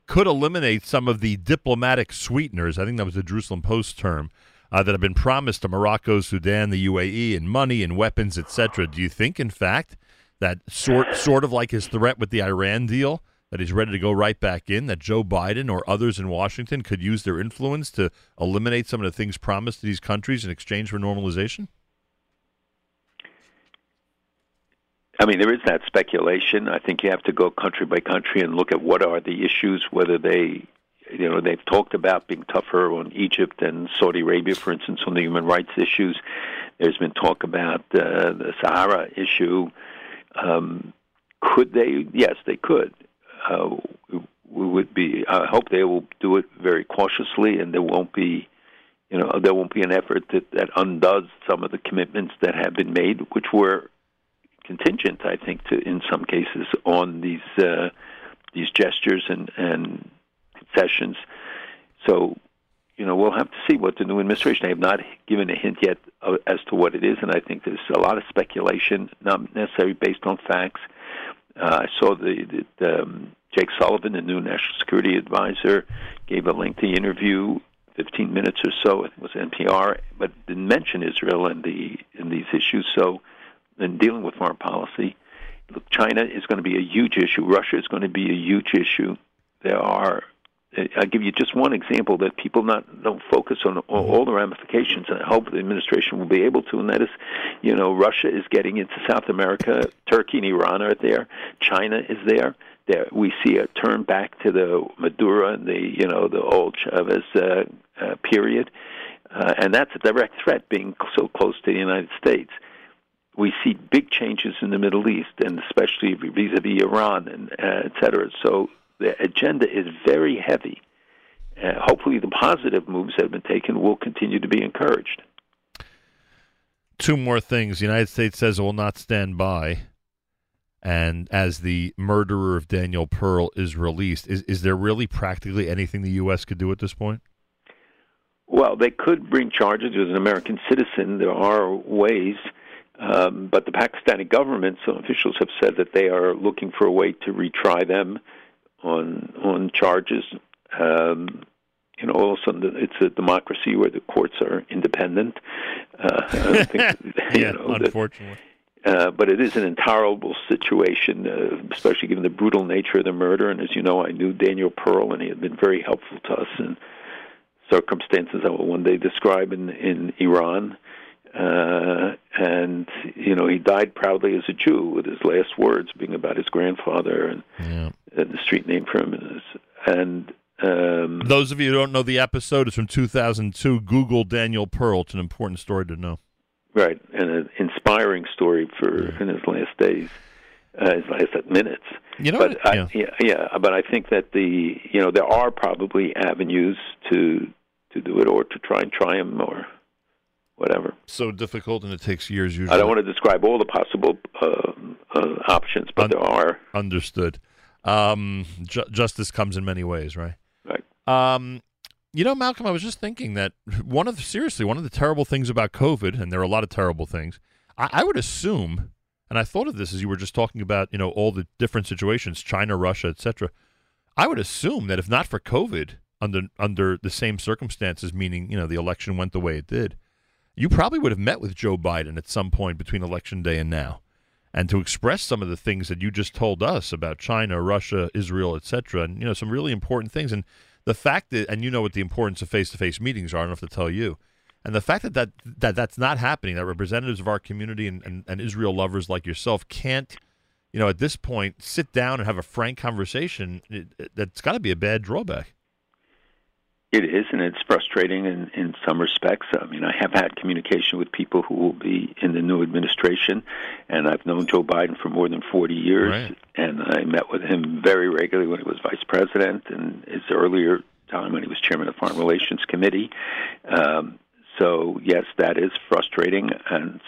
could eliminate some of the diplomatic sweeteners. I think that was the Jerusalem Post term uh, that have been promised to Morocco, Sudan, the UAE, and money and weapons, etc. Do you think, in fact, that sort sort of like his threat with the Iran deal, that he's ready to go right back in, that Joe Biden or others in Washington could use their influence to eliminate some of the things promised to these countries in exchange for normalization? I mean, there is that speculation. I think you have to go country by country and look at what are the issues, whether they, you know, they've talked about being tougher on Egypt and Saudi Arabia, for instance, on the human rights issues. There's been talk about uh, the Sahara issue. Um, could they? Yes, they could. Uh, we would be. I hope they will do it very cautiously, and there won't be, you know, there won't be an effort that that undoes some of the commitments that have been made, which were contingent, I think, to in some cases on these uh, these gestures and and concessions. So, you know, we'll have to see what the new administration. They have not given a hint yet as to what it is, and I think there's a lot of speculation, not necessarily based on facts. Uh, I saw the, the um, Jake Sullivan, the new national security advisor, gave a lengthy interview, 15 minutes or so. It was NPR, but didn't mention Israel and the in these issues. So, in dealing with foreign policy, look, China is going to be a huge issue. Russia is going to be a huge issue. There are. I'll give you just one example that people not don't focus on all, all the ramifications, and I hope the administration will be able to. And that is, you know, Russia is getting into South America. Turkey and Iran are there. China is there. There, we see a turn back to the Maduro and the you know the old Chavez uh, uh, period, uh, and that's a direct threat being so close to the United States we see big changes in the Middle East, and especially vis-a-vis Iran and uh, et cetera. So the agenda is very heavy, uh, hopefully the positive moves that have been taken will continue to be encouraged. Two more things. The United States says it will not stand by. And as the murderer of Daniel Pearl is released, is, is there really practically anything the U.S. could do at this point? Well, they could bring charges as an American citizen. There are ways. Um, but the Pakistani government, some officials have said that they are looking for a way to retry them on on charges. Um, you know, all of a sudden it's a democracy where the courts are independent. Uh, I think, *laughs* *laughs* you yeah, know, that- unfortunately. uh, but it is an intolerable situation, uh, especially given the brutal nature of the murder. And as you know, I knew Daniel Pearl, and he had been very helpful to us in circumstances I will one day describe in in Iran. Uh, and you know, he died proudly as a Jew, with his last words being about his grandfather and, Yeah. and the street name for him. And, and um, Those of you who don't know the episode, it's from 2002. Google Daniel Pearl. It's an important story to know. Right, and an inspiring story for in his last days, uh, his last minutes. You know, but what- I, yeah. yeah, yeah, but I think that the you know there are probably avenues to to do it or to try and try him or whatever. so difficult, and it takes years. Usually, I don't want to describe all the possible uh, uh, options, but Un- there are. Understood. Um, ju- justice comes in many ways, right? Right. Um, you know, Malcolm, I was just thinking that one of the, seriously one of the terrible things about COVID, and there are a lot of terrible things. I, I would assume, and I thought of this as you were just talking about, you know, all the different situations, China, Russia, etc. I would assume that if not for COVID, under under the same circumstances, meaning you know the election went the way it did, you probably would have met with Joe Biden at some point between election day and now, and to express some of the things that you just told us about China, Russia, Israel, etc., and you know some really important things. And the fact that, and you know what the importance of face-to-face meetings are. I don't have to tell you. And the fact that, that, that that's not happening, that representatives of our community and, and, and Israel lovers like yourself can't, you know, at this point, sit down and have a frank conversation, it, it- that's got to be a bad drawback. It is, and it's frustrating in, in some respects. I mean, I have had communication with people who will be in the new administration, and I've known Joe Biden for more than 40 years, Right. and I met with him very regularly when he was vice president and his earlier time when he was chairman of the Foreign Relations Committee. Um, so, yes, that is frustrating, and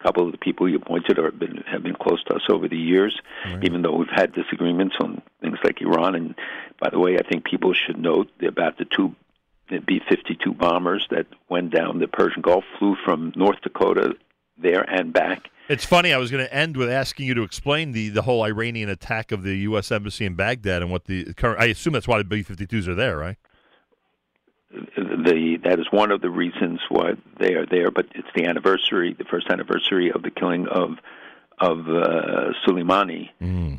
a couple of the people you appointed are been, have been close to us over the years, even though we've had disagreements on things like Iran. And by the way, I think people should note about the two the B 52 bombers that went down the Persian Gulf, flew from North Dakota there and back. It's funny. I was going to end with asking you to explain the, the whole Iranian attack of the U.S. embassy in Baghdad and what the current. I assume that's why the B-52s are there, right? The that is one of the reasons why they are there, but it's the anniversary, the first anniversary of the killing of of uh, Soleimani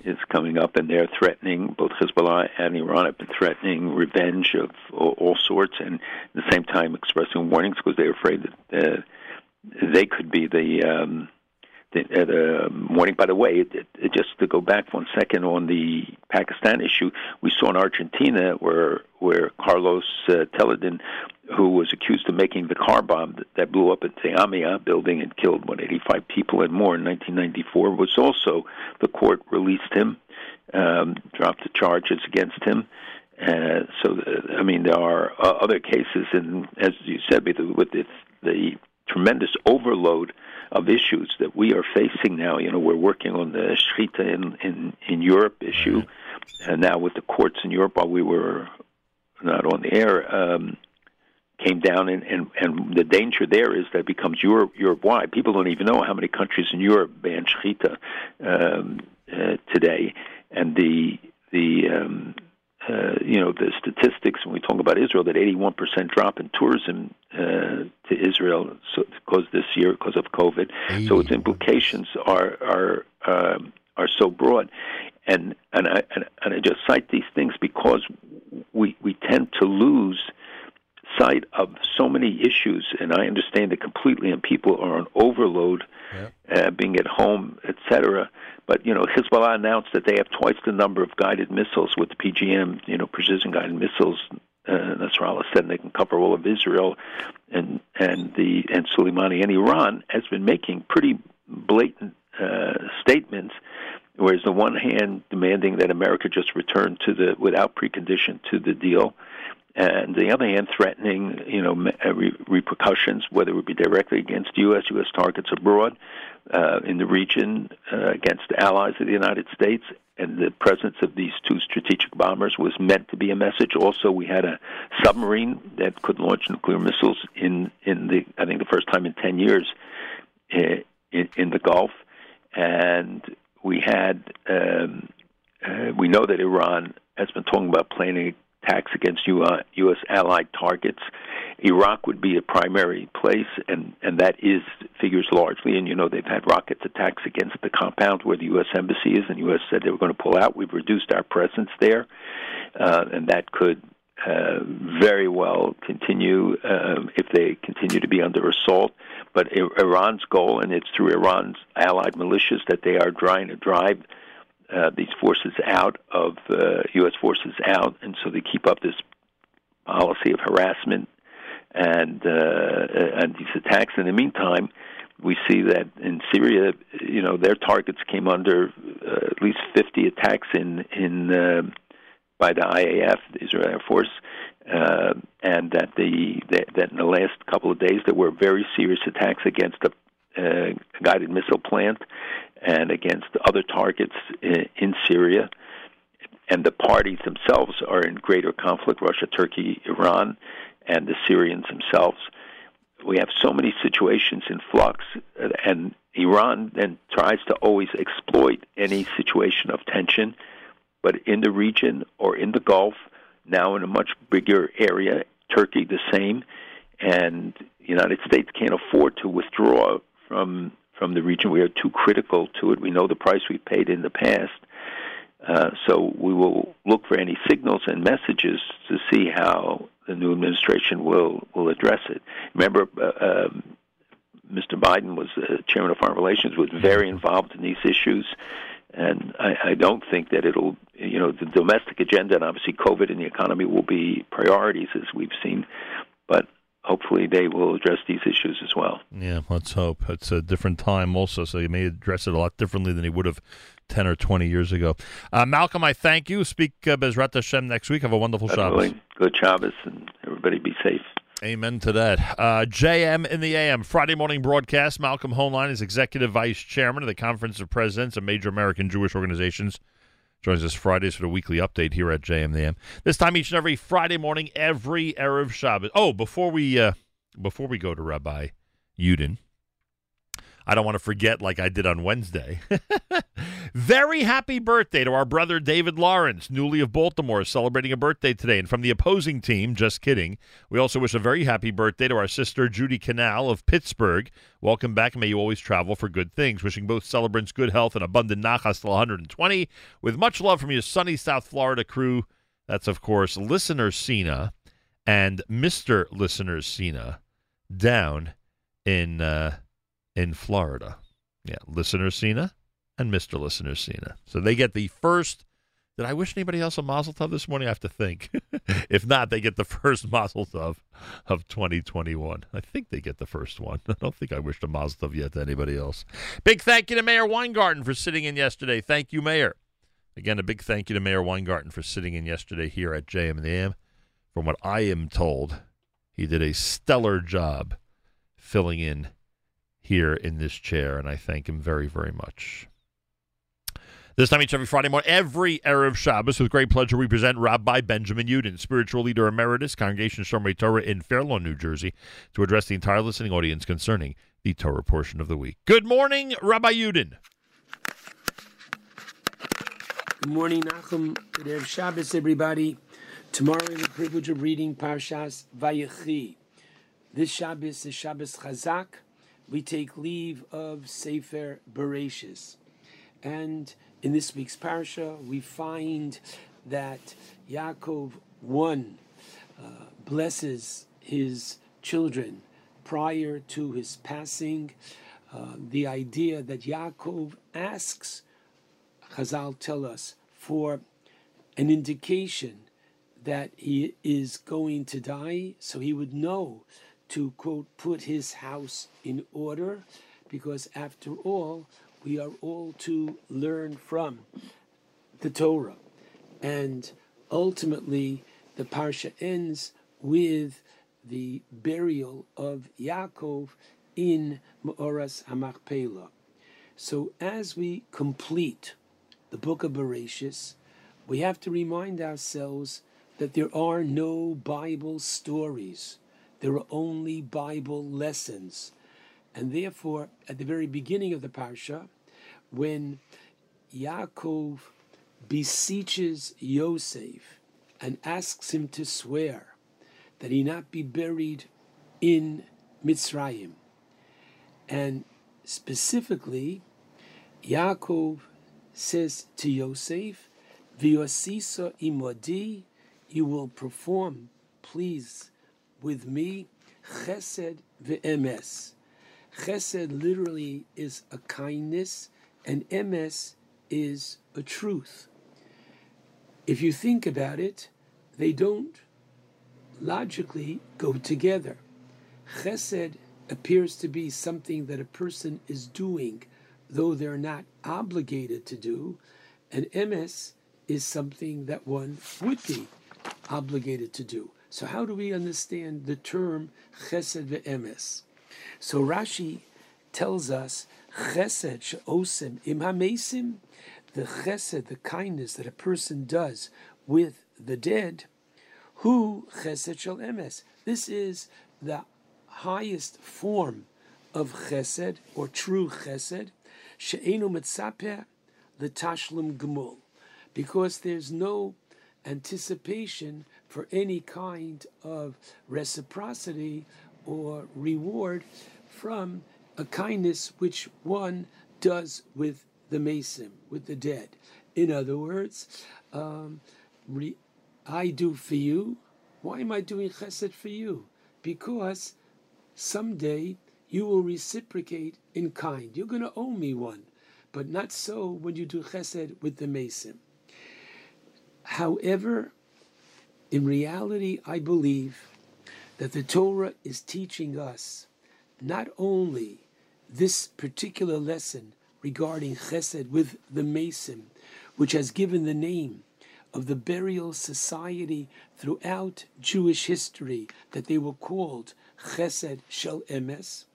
is coming up, and they're threatening both Hezbollah and Iran have been threatening revenge of all, all sorts, and at the same time expressing warnings because they're afraid that uh, they could be the um, the, uh, the warning. By the way, it, it, just to go back one second on the Pakistan issue, we saw in Argentina where where Carlos uh, Telleldín, who was accused of making the car bomb that, that blew up at the AMIA building and killed what 85 people and more in 1994, was also the court released him, um, dropped the charges against him. Uh, so, uh, I mean, there are uh, other cases, and as you said, with the, with the, the tremendous overload of issues that we are facing now. You know, we're working on the Shechita in, in, in Europe issue, and now with the courts in Europe while we were not on the air, um, came down, and, and, and the danger there is that it becomes Europe, Europe wide. People don't even know how many countries in Europe ban Shechita um, uh, today, and the the um, uh, you know the statistics when we talk about Israel that 81% drop in tourism uh, to Israel so, because this year because of COVID. So its implications are are um, are so broad, and and I and, and I just cite these things because we we tend to lose sight of so many issues, and I understand it completely. And people are on overload, uh, being at home, etc. But you know, Hezbollah announced that they have twice the number of guided missiles with the PGM, you know, precision guided missiles. Uh, Nasrallah said they can cover all of Israel, and and the and Soleimani and Iran has been making pretty blatant uh, statements. Whereas the one hand demanding that America just return to the without precondition to the deal, and the other hand, threatening you know uh, re- repercussions, whether it be directly against U.S. U.S. targets abroad, uh, in the region, uh, against allies of the United States. And the presence of these two strategic bombers was meant to be a message. Also, we had a submarine that could launch nuclear missiles in in the I think the first time in ten years in, in, in the Gulf, and we had um, uh, we know that Iran has been talking about planning attacks against U.S. allied targets. Iraq would be a primary place, and and that is figures largely. And you know they've had rocket attacks against the compound where the U.S. embassy is, and U.S. said they were going to pull out. We've reduced our presence there, uh, and that could uh, very well continue um, if they continue to be under assault. But Iran's goal, and it's through Iran's allied militias that they are trying to drive uh, these forces out of uh, U.S. forces out, and so they keep up this policy of harassment and uh, and these attacks. In the meantime, we see that in Syria, you know, their targets came under uh, at least 50 attacks in in uh, by the IAF, the Israel Air Force, uh, and that the that, in the last couple of days there were very serious attacks against a uh, guided missile plant and against other targets in, in Syria. And the parties themselves are in greater conflict Russia, Turkey, Iran, and the Syrians themselves. We have so many situations in flux, uh, and Iran then tries to always exploit any situation of tension. But in the region or in the Gulf, now in a much bigger area, Turkey the same, and the United States can't afford to withdraw from from the region. We are too critical to it. We know the price we paid in the past. Uh, so we will look for any signals and messages to see how the new administration will will address it. Remember, uh, um, Mr. Biden was chairman of foreign relations, was very involved in these issues, and I, I don't think that it'll, you know, the domestic agenda and obviously COVID and the economy will be priorities as we've seen, but hopefully they will address these issues as well. Yeah, let's hope. It's a different time also, so you may address it a lot differently than he would have 10 or 20 years ago. Uh, Malcolm, I thank you. Speak uh, Bezrat Hashem next week. Have a wonderful Shabbos. Definitely. Good Shabbos, and everybody be safe. Amen to that. Uh, JM in the AM, Friday morning broadcast. Malcolm Hoenlein is Executive Vice Chairman of the Conference of Presidents of Major American Jewish Organizations. Joins us Fridays for the weekly update here at JM in the AM. This time each and every Friday morning, every Erev Shabbat. Oh, before we uh, before we go to Rabbi Yudin, I don't want to forget like I did on Wednesday. *laughs* Very happy birthday to our brother David Lawrence, newly of Baltimore, celebrating a birthday today. And from the opposing team, just kidding, we also wish a very happy birthday to our sister Judy Canal of Pittsburgh. Welcome back. May you always travel for good things. Wishing both celebrants good health and abundant nachas till 120. With much love from your sunny South Florida crew. That's, of course, Listener Cena and Mr. Listener Cena down in uh, in Florida. Yeah, Listener Cena and Mr. Listener Cena. So they get the first. Did I wish anybody else a Mazel Tov this morning? I have to think. *laughs* if not, they get the first *laughs* Mazel Tov of 2021. I think they get the first one. *laughs* I don't think I wished a Mazel Tov yet to anybody else. Big thank you to Meir Weingarten for sitting in yesterday. Thank you, Meir. Again, a big thank you to Meir Weingarten for sitting in yesterday here at JM in the AM. From what I am told, he did a stellar job filling in here in this chair, and I thank him very, very much. This time each every Friday morning, every Erev Shabbos, with great pleasure, we present Rabbi Benjamin Yudin, spiritual leader emeritus, Congregation Shomrei Torah in Fair Lawn, New Jersey, to address the entire listening audience concerning the Torah portion of the week. Good morning, Rabbi Yudin. Good morning, Nachum. Good Erev Shabbos, everybody. Tomorrow, the privilege of reading Parshas Vayechi. This Shabbos is Shabbos Chazak. We take leave of Sefer Bereishis. And in this week's Parsha, we find that Yaakov, one, uh, blesses his children prior to his passing. Uh, the idea that Yaakov asks Chazal tell us for an indication that he is going to die, so he would know to quote put his house in order, because after all, we are all to learn from the Torah, and ultimately the parsha ends with the burial of Yaakov in Meoras Hamachpelah. So as we complete the book of Bereishis, we have to remind ourselves that there are no Bible stories. There are only Bible lessons. And therefore, at the very beginning of the parsha, when Yaakov beseeches Yosef and asks him to swear that he not be buried in Mitzrayim, and specifically, Yaakov says to Yosef, Viosisa imodi, you will perform, please, with me, chesed ve'emes. Chesed literally is a kindness, and emes is a truth. If you think about it, they don't logically go together. Chesed appears to be something that a person is doing, though they're not obligated to do, and emes is something that one would be obligated to do. So, how do we understand the term chesed ve'emes? So, Rashi tells us chesed she'osem im hamesim, the chesed, the kindness that a person does with the dead, who chesed shel emes. This is the highest form of chesed or true chesed, she'enu mitzaper l'tashlum gemul, because there's no anticipation for any kind of reciprocity or reward from a kindness which one does with the meisim, with the dead. In other words, um, re- I do for you. Why am I doing chesed for you? Because someday you will reciprocate in kind. You're going to owe me one, but not so when you do chesed with the meisim. However, in reality, I believe that the Torah is teaching us not only this particular lesson regarding chesed with the meisim, which has given the name of the burial society throughout Jewish history, that they were called chesed shel emes,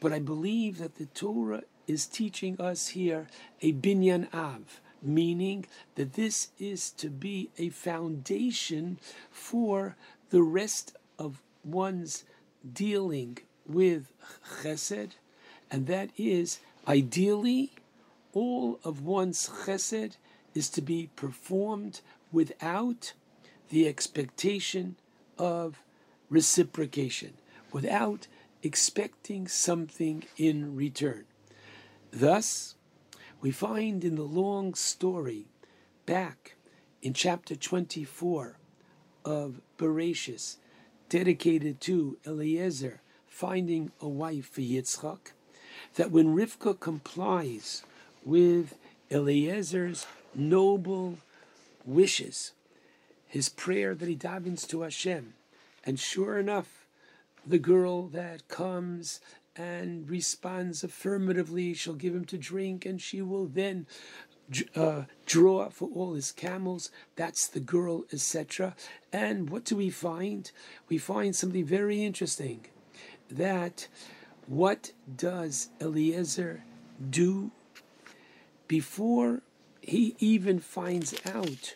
but I believe that the Torah is teaching us here a binyan av, meaning that this is to be a foundation for the rest of one's dealing with chesed, and that is ideally all of one's chesed is to be performed without the expectation of reciprocation, without expecting something in return. Thus, we find in the long story back in chapter 24 of Bereishis, dedicated to Eliezer finding a wife for Yitzchak, that when Rivka complies with Eliezer's noble wishes, his prayer that he davens to Hashem, and sure enough, the girl that comes and responds affirmatively, she'll give him to drink, and she will then uh, draw for all his camels. That's the girl, etc. And what do we find? We find something very interesting. That what does Eliezer do before he even finds out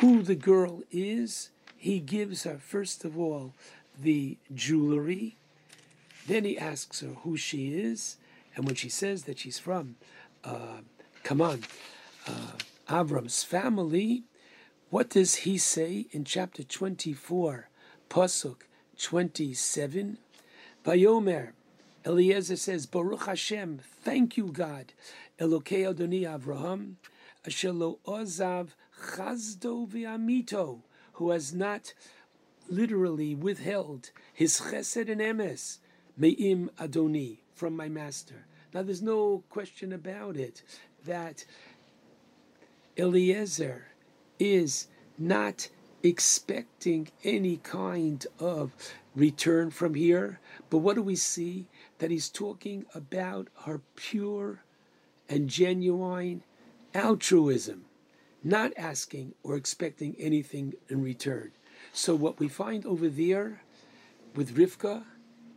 who the girl is? He gives her, first of all, the jewelry. Then he asks her who she is. And when she says that she's from, uh, come on, uh, Avram's family, what does he say in chapter 24, Pasuk 27? Vayomer, Eliezer says, Baruch Hashem, thank you, God, Elokei Adoni Avraham, asher lo ozav chasdo v'amito, who has not literally withheld his chesed and emes, me'im Adoni, from my master. Now there's no question about it that Eliezer is not expecting any kind of return from here. But what do we see? That he's talking about her pure and genuine altruism, not asking or expecting anything in return. So what we find over there with Rivka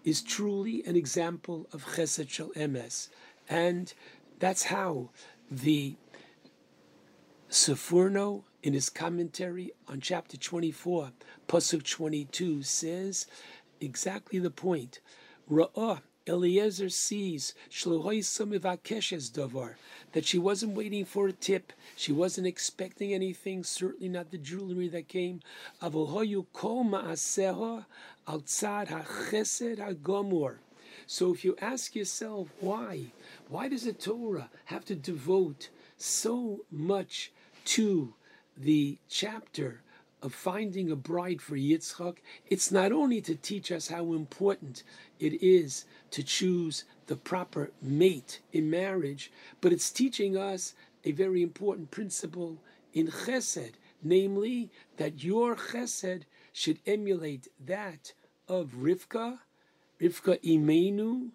is truly an example of Chesed Shel Emes. And that's how the Seforno, in his commentary on chapter 24, Pasuk 22, says exactly the point. Ra'ah, Eliezer sees davar that she wasn't waiting for a tip, she wasn't expecting anything, certainly not the jewelry that came. So if you ask yourself why, why does the Torah have to devote so much to the chapter of finding a bride for Yitzchak? It's not only to teach us how important it is to choose the proper mate in marriage, but it's teaching us a very important principle in chesed, namely that your chesed should emulate that of Rivka, Rivka Imenu,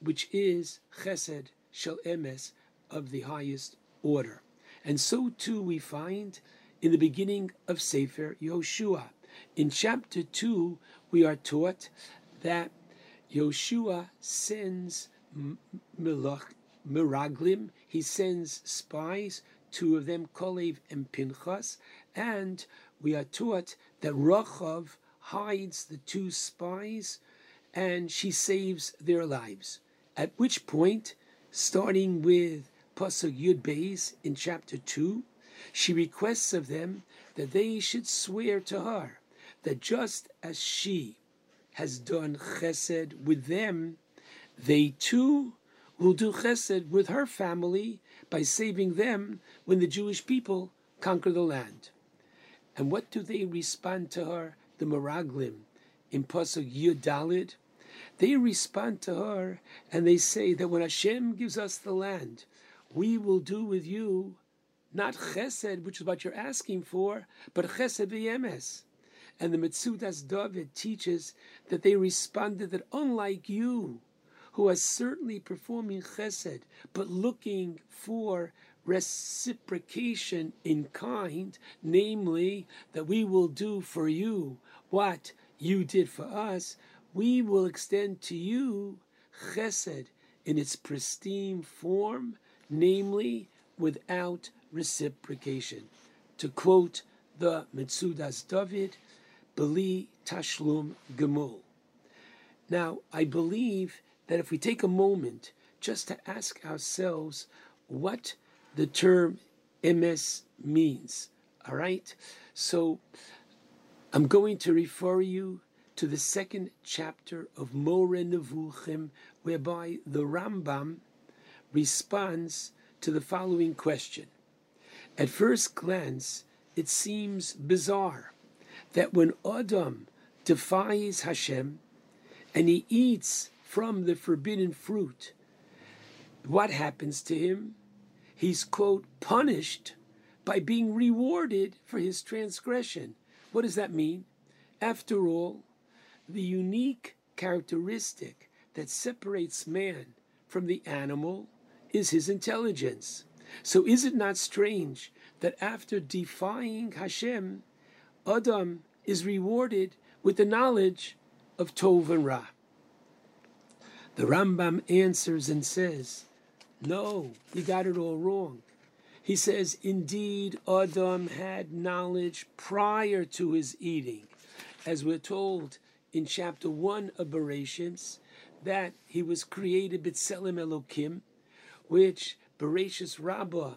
which is chesed shel emes of the highest order. And so too we find in the beginning of Sefer Yoshua. In chapter 2, we are taught that Yoshua sends Meraglim, he sends spies, two of them, Kolev and Pinchas, and we are taught that Rachav hides the two spies and she saves their lives. At which point, starting with Pasuk Yud Beis in chapter 2, she requests of them that they should swear to her that just as she has done chesed with them, they too will do chesed with her family by saving them when the Jewish people conquer the land. And what do they respond to her, the Meraglim, in Pasuk Yud Dalid? They respond to her and they say that when Hashem gives us the land, we will do with you not chesed, which is what you're asking for, but chesed v'yemes. And the Metzudas David teaches that they responded that unlike you, who are certainly performing chesed, but looking for reciprocation in kind, namely that we will do for you what you did for us, we will extend to you chesed in its pristine form, namely without reciprocation. To quote the Metzudas David, Beli Tashlum Gemul. Now, I believe that if we take a moment just to ask ourselves what the term emes means, all right? So I'm going to refer you to the second chapter of Moreh Nevuchim, whereby the Rambam responds to the following question. At first glance, it seems bizarre that when Adam defies Hashem and he eats from the forbidden fruit, what happens to him? He's, quote, punished by being rewarded for his transgression. What does that mean? After all, the unique characteristic that separates man from the animal is his intelligence. So is it not strange that after defying Hashem, Adam is rewarded with the knowledge of Tov and Ra? The Rambam answers and says, No, you got it all wrong. He says, Indeed, Adam had knowledge prior to his eating, as we're told in chapter 1 of Bereshit, that he was created B'Tselem Elokim, which Bereshis Rabbah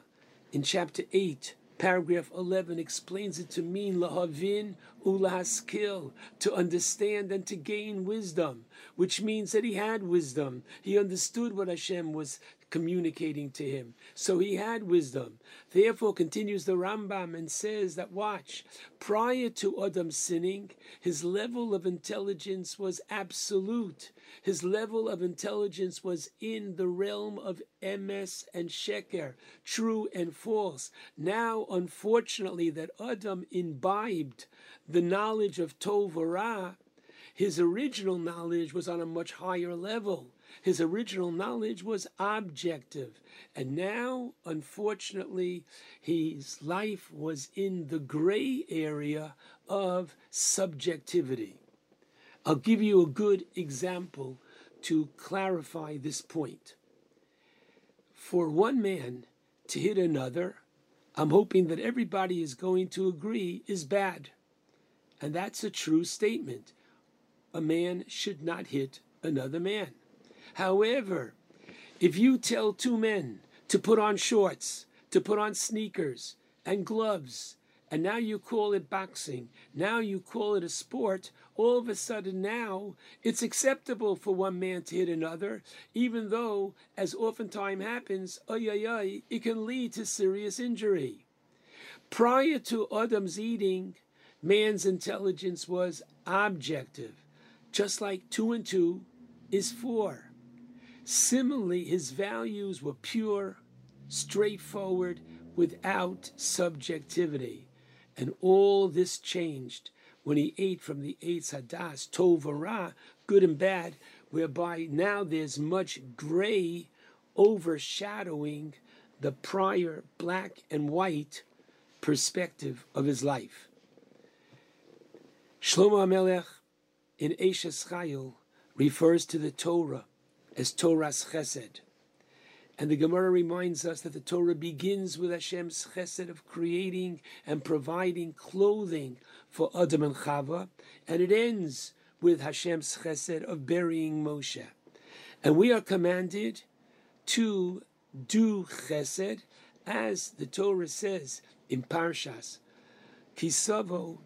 in chapter 8, paragraph 11 explains it to mean lahavin ulahaskil, to understand and to gain wisdom, which means that he had wisdom. He understood what Hashem was communicating to him. So he had wisdom. Therefore, continues the Rambam and says that, watch, prior to Adam sinning, his level of intelligence was absolute. His level of intelligence was in the realm of emes and sheker, true and false. Now, unfortunately, that Adam imbibed the knowledge of Tov Ra, His original knowledge was on a much higher level. His original knowledge was objective. And now, unfortunately, his life was in the gray area of subjectivity. I'll give you a good example to clarify this point. For one man to hit another, I'm hoping that everybody is going to agree is bad. And that's a true statement. A man should not hit another man. However, if you tell two men to put on shorts, to put on sneakers and gloves, and now you call it boxing, now you call it a sport, all of a sudden now it's acceptable for one man to hit another, even though, as oftentimes happens, ay ay ay, it can lead to serious injury. Prior to Adam's eating, man's intelligence was objective, just like two and two is four. Similarly, his values were pure, straightforward, without subjectivity. And all this changed when he ate from the Eitz Hadas, Tov good and bad, whereby now there's much gray overshadowing the prior black and white perspective of his life. Shlomo HaMelech in Eshes Chayil refers to the Torah as Torah's Chesed. And the Gemara reminds us that the Torah begins with Hashem's chesed of creating and providing clothing for Adam and Chava, and it ends with Hashem's chesed of burying Moshe. And we are commanded to do chesed, as the Torah says in Parshas, Ki Savo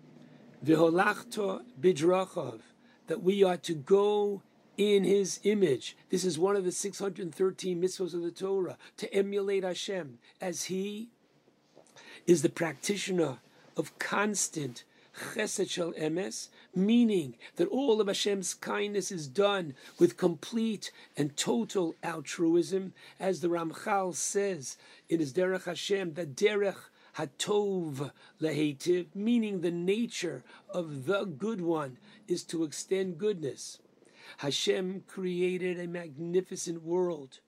v'holachto bidrachav, that we are to go in his image. This is one of the 613 mitzvahs of the Torah, to emulate Hashem, as he is the practitioner of constant chesed shel emes, meaning that all of Hashem's kindness is done with complete and total altruism, as the Ramchal says in his Derech Hashem, that Derech Hatov lehetiv, meaning the nature of the good one is to extend goodness. Hashem created a magnificent world,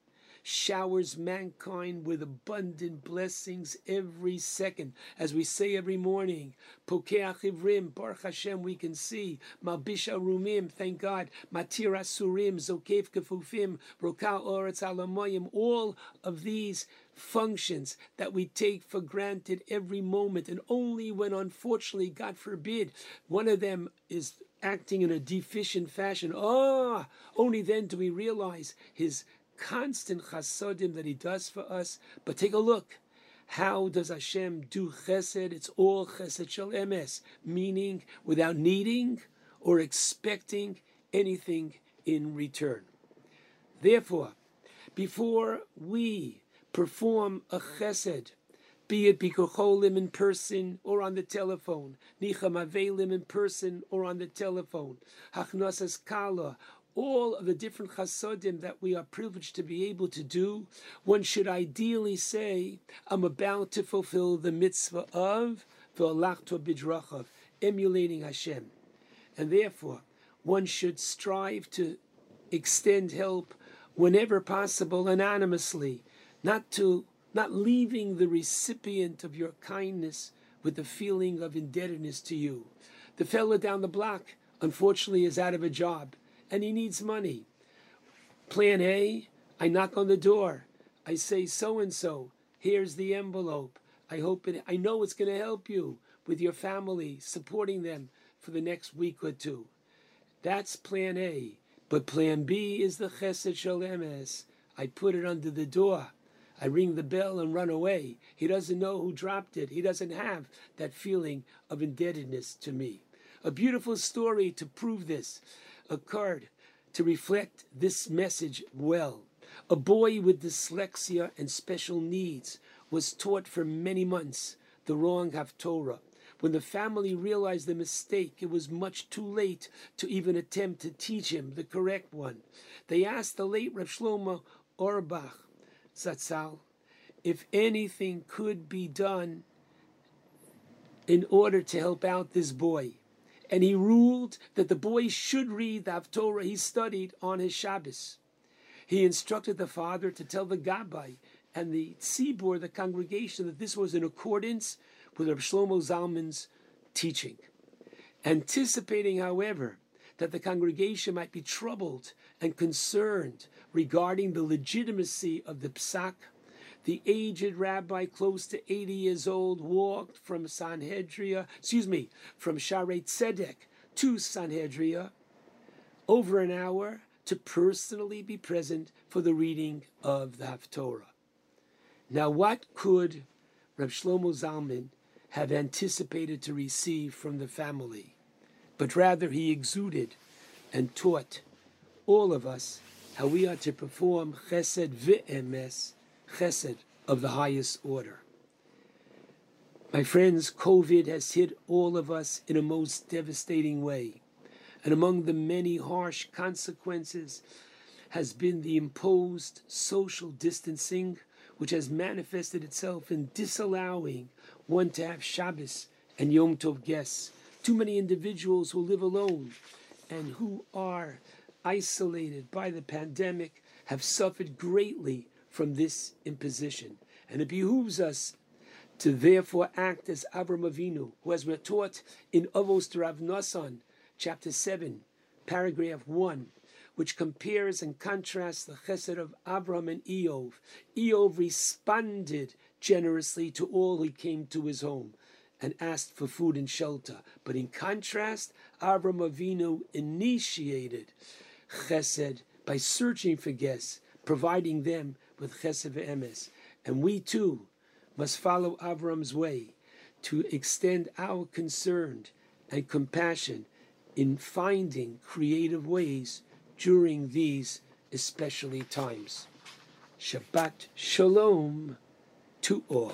showers mankind with abundant blessings every second. As we say every morning, Pokeach Ivrim, Baruch Hashem, we can see, Arumim, thank God, Matir Asurim, Zokev Kefufim, Rokal Oretz Alamoyim, all of these functions that we take for granted every moment, and only when, unfortunately, God forbid, one of them is acting in a deficient fashion. Ah, only then do we realize his constant chasodim that he does for us. But take a look. How does Hashem do chesed? It's all chesed shel emes, meaning without needing or expecting anything in return. Therefore, before we perform a chesed, be it bikocholim in person or on the telephone, nicham avelim in person or on the telephone, hachnasas kala, all of the different chasodim that we are privileged to be able to do, one should ideally say, I'm about to fulfill the mitzvah of v'olachto bidrachav, emulating Hashem. And therefore, one should strive to extend help whenever possible anonymously, not to not leaving the recipient of your kindness with a feeling of indebtedness to you. The fellow down the block, unfortunately, is out of a job and he needs money. Plan A, I knock on the door. I say, so and so, here's the envelope. I hope it, I know it's going to help you with your family, supporting them for the next week or two. That's plan A. But plan B is the chesed shel emes. I put it under the door. I ring the bell and run away. He doesn't know who dropped it. He doesn't have that feeling of indebtedness to me. A beautiful story to prove this occurred to reflect this message well. A boy with dyslexia and special needs was taught for many months the wrong Haftorah. When the family realized the mistake, it was much too late to even attempt to teach him the correct one. They asked the late Rav Shlomo Auerbach, Zatzal, if anything could be done in order to help out this boy. and he ruled that the boy should read the Haftorah he studied on his Shabbos. He instructed the father to tell the Gabbai and the Tzibur, the congregation, that this was in accordance with Reb Shlomo Zalman's teaching. Anticipating, however, that the congregation might be troubled and concerned regarding the legitimacy of the psak, the aged rabbi, close to 80 years old, walked from Sanhedria, excuse me, from Sharei Tzedek to Sanhedria over an hour to personally be present for the reading of the Haftorah. Now, what could Reb Shlomo Zalman have anticipated to receive from the family? But rather, he exuded and taught all of us how we are to perform chesed v'emes, chesed of the highest order. My friends, COVID has hit all of us in a most devastating way. And among the many harsh consequences has been the imposed social distancing, which has manifested itself in disallowing one to have Shabbos and Yom Tov guests. Too many individuals who live alone and who are isolated by the pandemic have suffered greatly from this imposition. And it behooves us to therefore act as Avram Avinu, who as we're taught in Avos to Rav Nasan, chapter 7, paragraph 1, which compares and contrasts the chesed of Abraham and Iyov. Iyov responded generously to all who came to his home and asked for food and shelter. But in contrast, Avram Avinu initiated chesed by searching for guests, providing them with chesed ve'emes. And we too must follow Avram's way to extend our concern and compassion in finding creative ways during these especially times. Shabbat Shalom to all.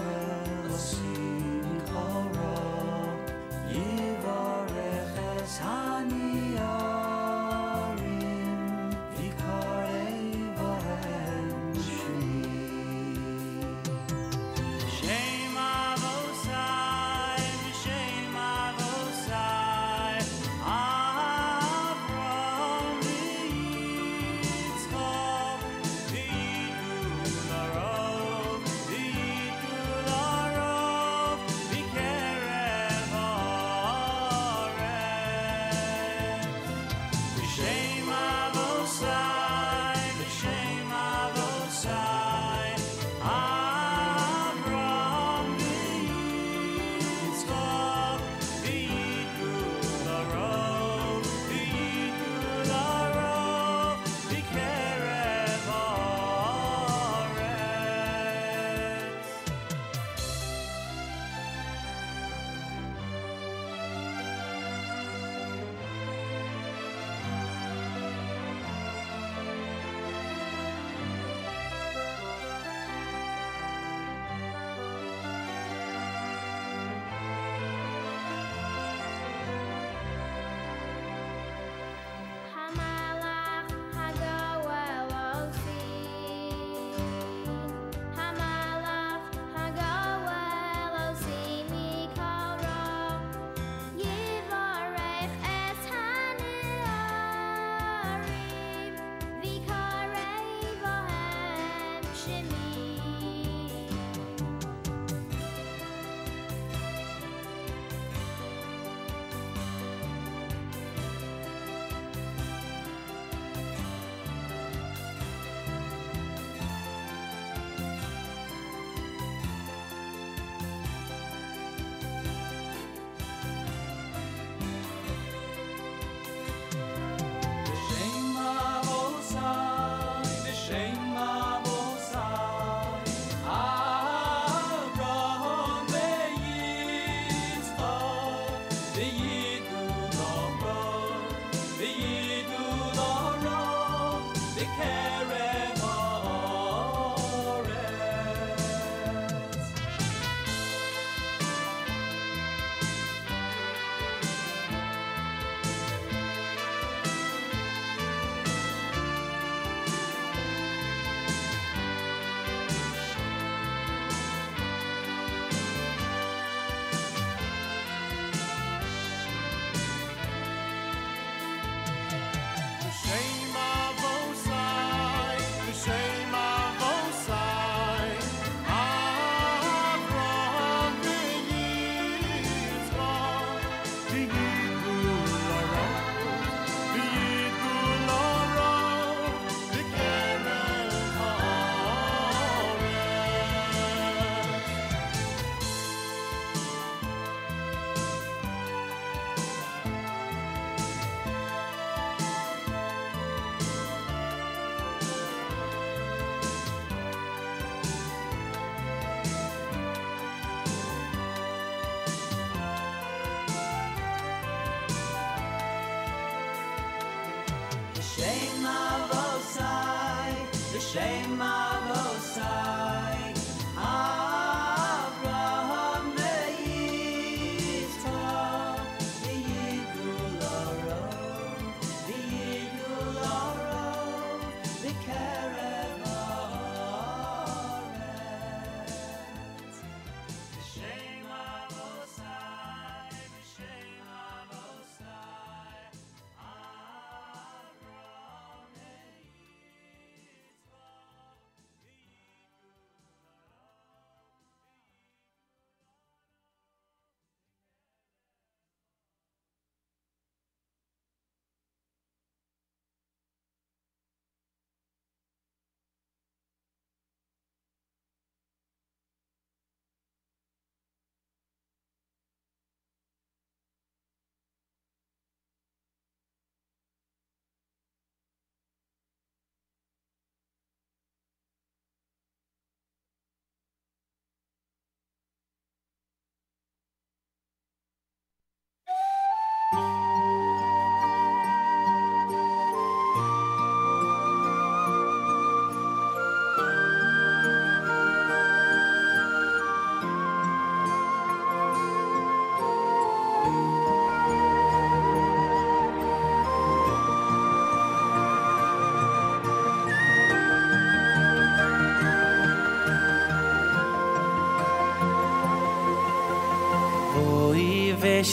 shame of Osai, the Shema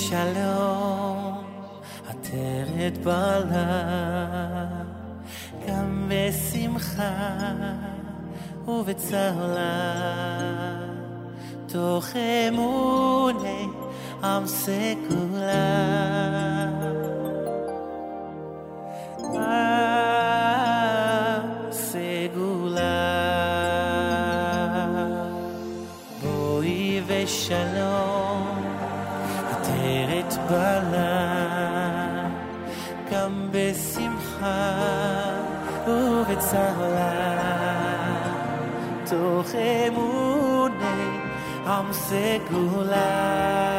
שלום, עטרת בעלה, גם בשמחה ובצהלה, תוך אמוני עם סגולה. קבלה, גם בשמחה ובצהלה, תוך אמוני עם סגולה.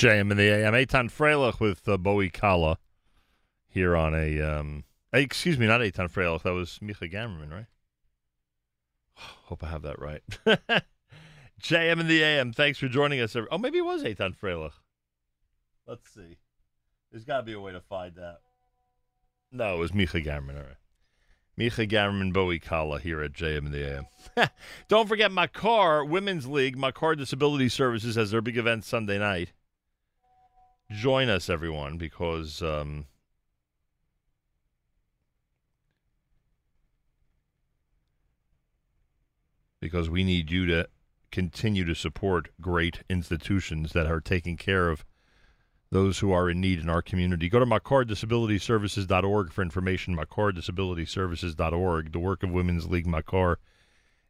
JM in the AM. Eitan Freilich with uh, Bowie Kala here on a. Um, excuse me, not Eitan Freilich. That was Micha Gamerman, right? *sighs* Hope I have that right. *laughs* JM in the AM. Thanks for joining us. Oh, maybe it was Eitan Freilich. Let's see. There's got to be a way to find that. No, it was Micha Gamerman. All right. Micha Gamerman, Bowie Kala here at JM in the AM. *laughs* Don't forget Makor Women's League, Makor Disability Services has their big event Sunday night. Join us, everyone, because um, because we need you to continue to support great institutions that are taking care of those who are in need in our community. Go to MakorDisabilityServices.org for information. MakorDisabilityServices.org. The work of Women's League Makor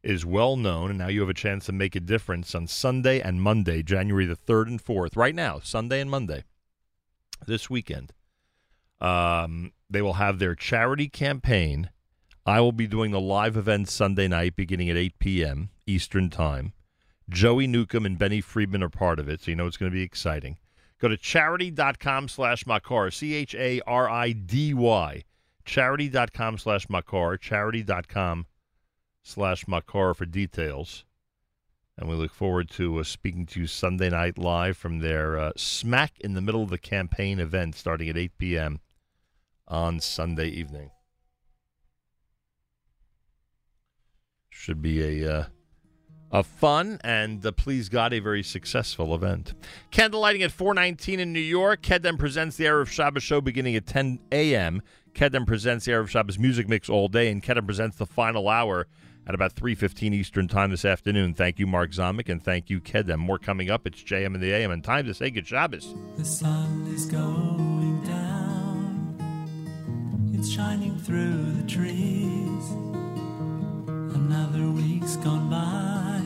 is well known, and now you have a chance to make a difference on Sunday and Monday, January the 3rd and 4th. Right now, Sunday and Monday, this weekend. Um, they will have their charity campaign. I will be doing the live event Sunday night beginning at 8 p.m. Eastern Time. Joey Newcomb and Benny Friedman are part of it, so you know it's going to be exciting. Go to charidy.com slash Makor, C H A R I D Y. Charidy.com slash Makor, charidy.com slash Makor for details. And we look forward to uh, speaking to you Sunday night live from their uh, smack in the middle of the campaign event starting at 8 p.m. on Sunday evening. Should be a. Uh, a fun and, uh, please God, a very successful event. Candlelighting at 419 in New York. Kedem presents the Erev Shabbos show beginning at 10 a.m. Kedem presents the Erev Shabbos music mix all day, and Kedem presents the final hour at about 3.15 Eastern time this afternoon. Thank you, Mark Zomick, and thank you, Kedem. More coming up. It's JM in the AM, and time to say good Shabbos. The sun is going down. It's shining through the trees. Another week's gone by.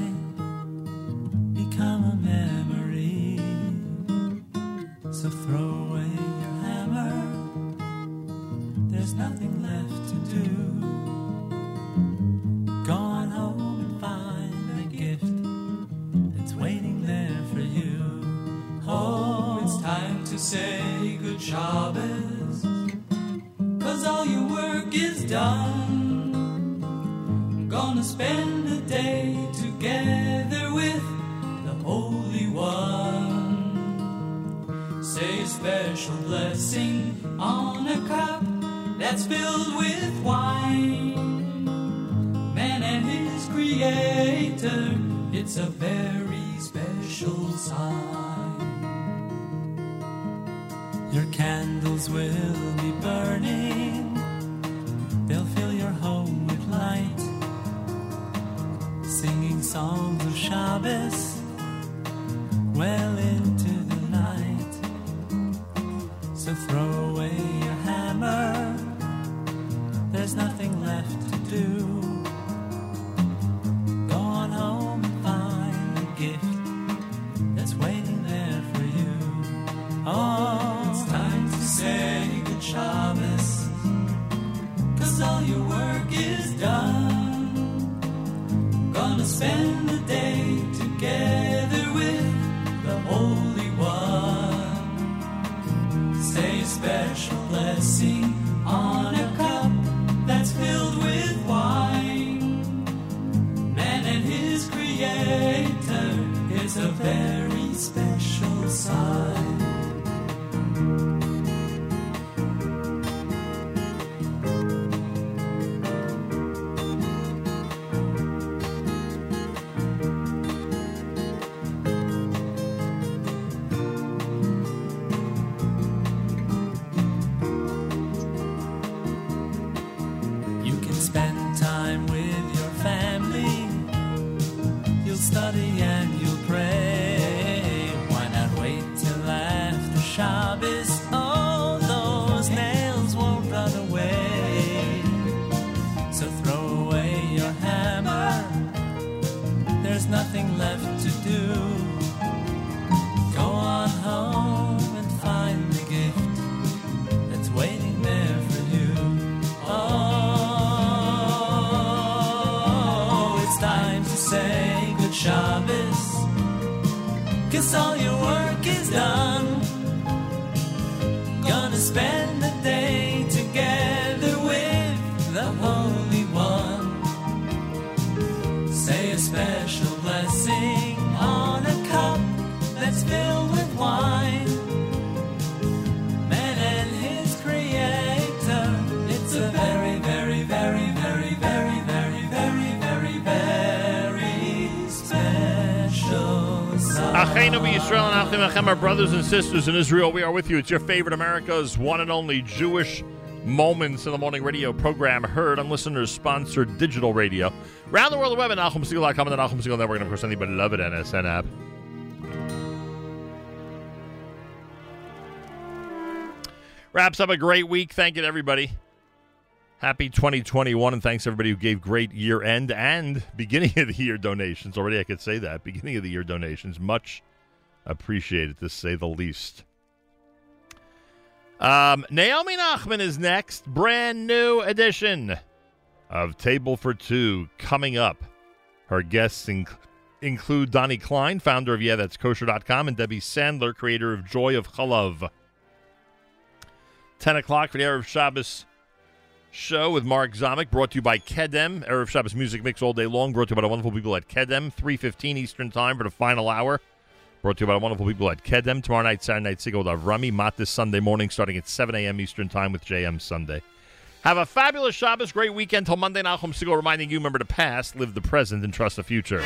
Become a memory. So throw away your hammer. There's nothing left to do. To say good Shabbos. Cause all your work is done. I'm Gonna spend a day together with the Holy One. Say a special blessing on a cup that's filled with wine. Man and his creator, it's a very special sign. Your candles will be burning, they'll fill your home with light. Singing songs of Shabbos well into brothers and sisters in Israel, we are with you. It's your favorite America's one and only Jewish Moments in the Morning radio program, heard on listeners sponsored digital radio. Around the world, the web at NachumSegal.com and the Nachum Segal Network, and of course, any beloved NSN app. Wraps up a great week. Thank you to everybody. Happy 2021, and thanks everybody who gave great year end and beginning of the year donations. Already, I could say that. Beginning of the year donations. Much appreciated, to say the least. Um, Naomi Nachman is next. Brand new edition of Table for Two coming up. Her guests inc- include Donnie Klein, founder of Yeah That's Kosher.com, and Debbie Sandler, creator of Joy of Chalav. 10 o'clock for the Erev Shabbos show with Mark Zamek, brought to you by Kedem. Erev Shabbos music mix all day long, brought to you by the wonderful people at Kedem. 3.15 Eastern Time for the final hour. Brought to you by the wonderful people at Kedem. Tomorrow night, Saturday night, Siegel with Avrami. Mat this Sunday morning, starting at 7 a.m. Eastern Time with JM Sunday. Have a fabulous Shabbos, great weekend till Monday. Nachum Segal reminding you, remember the past, live the present, and trust the future.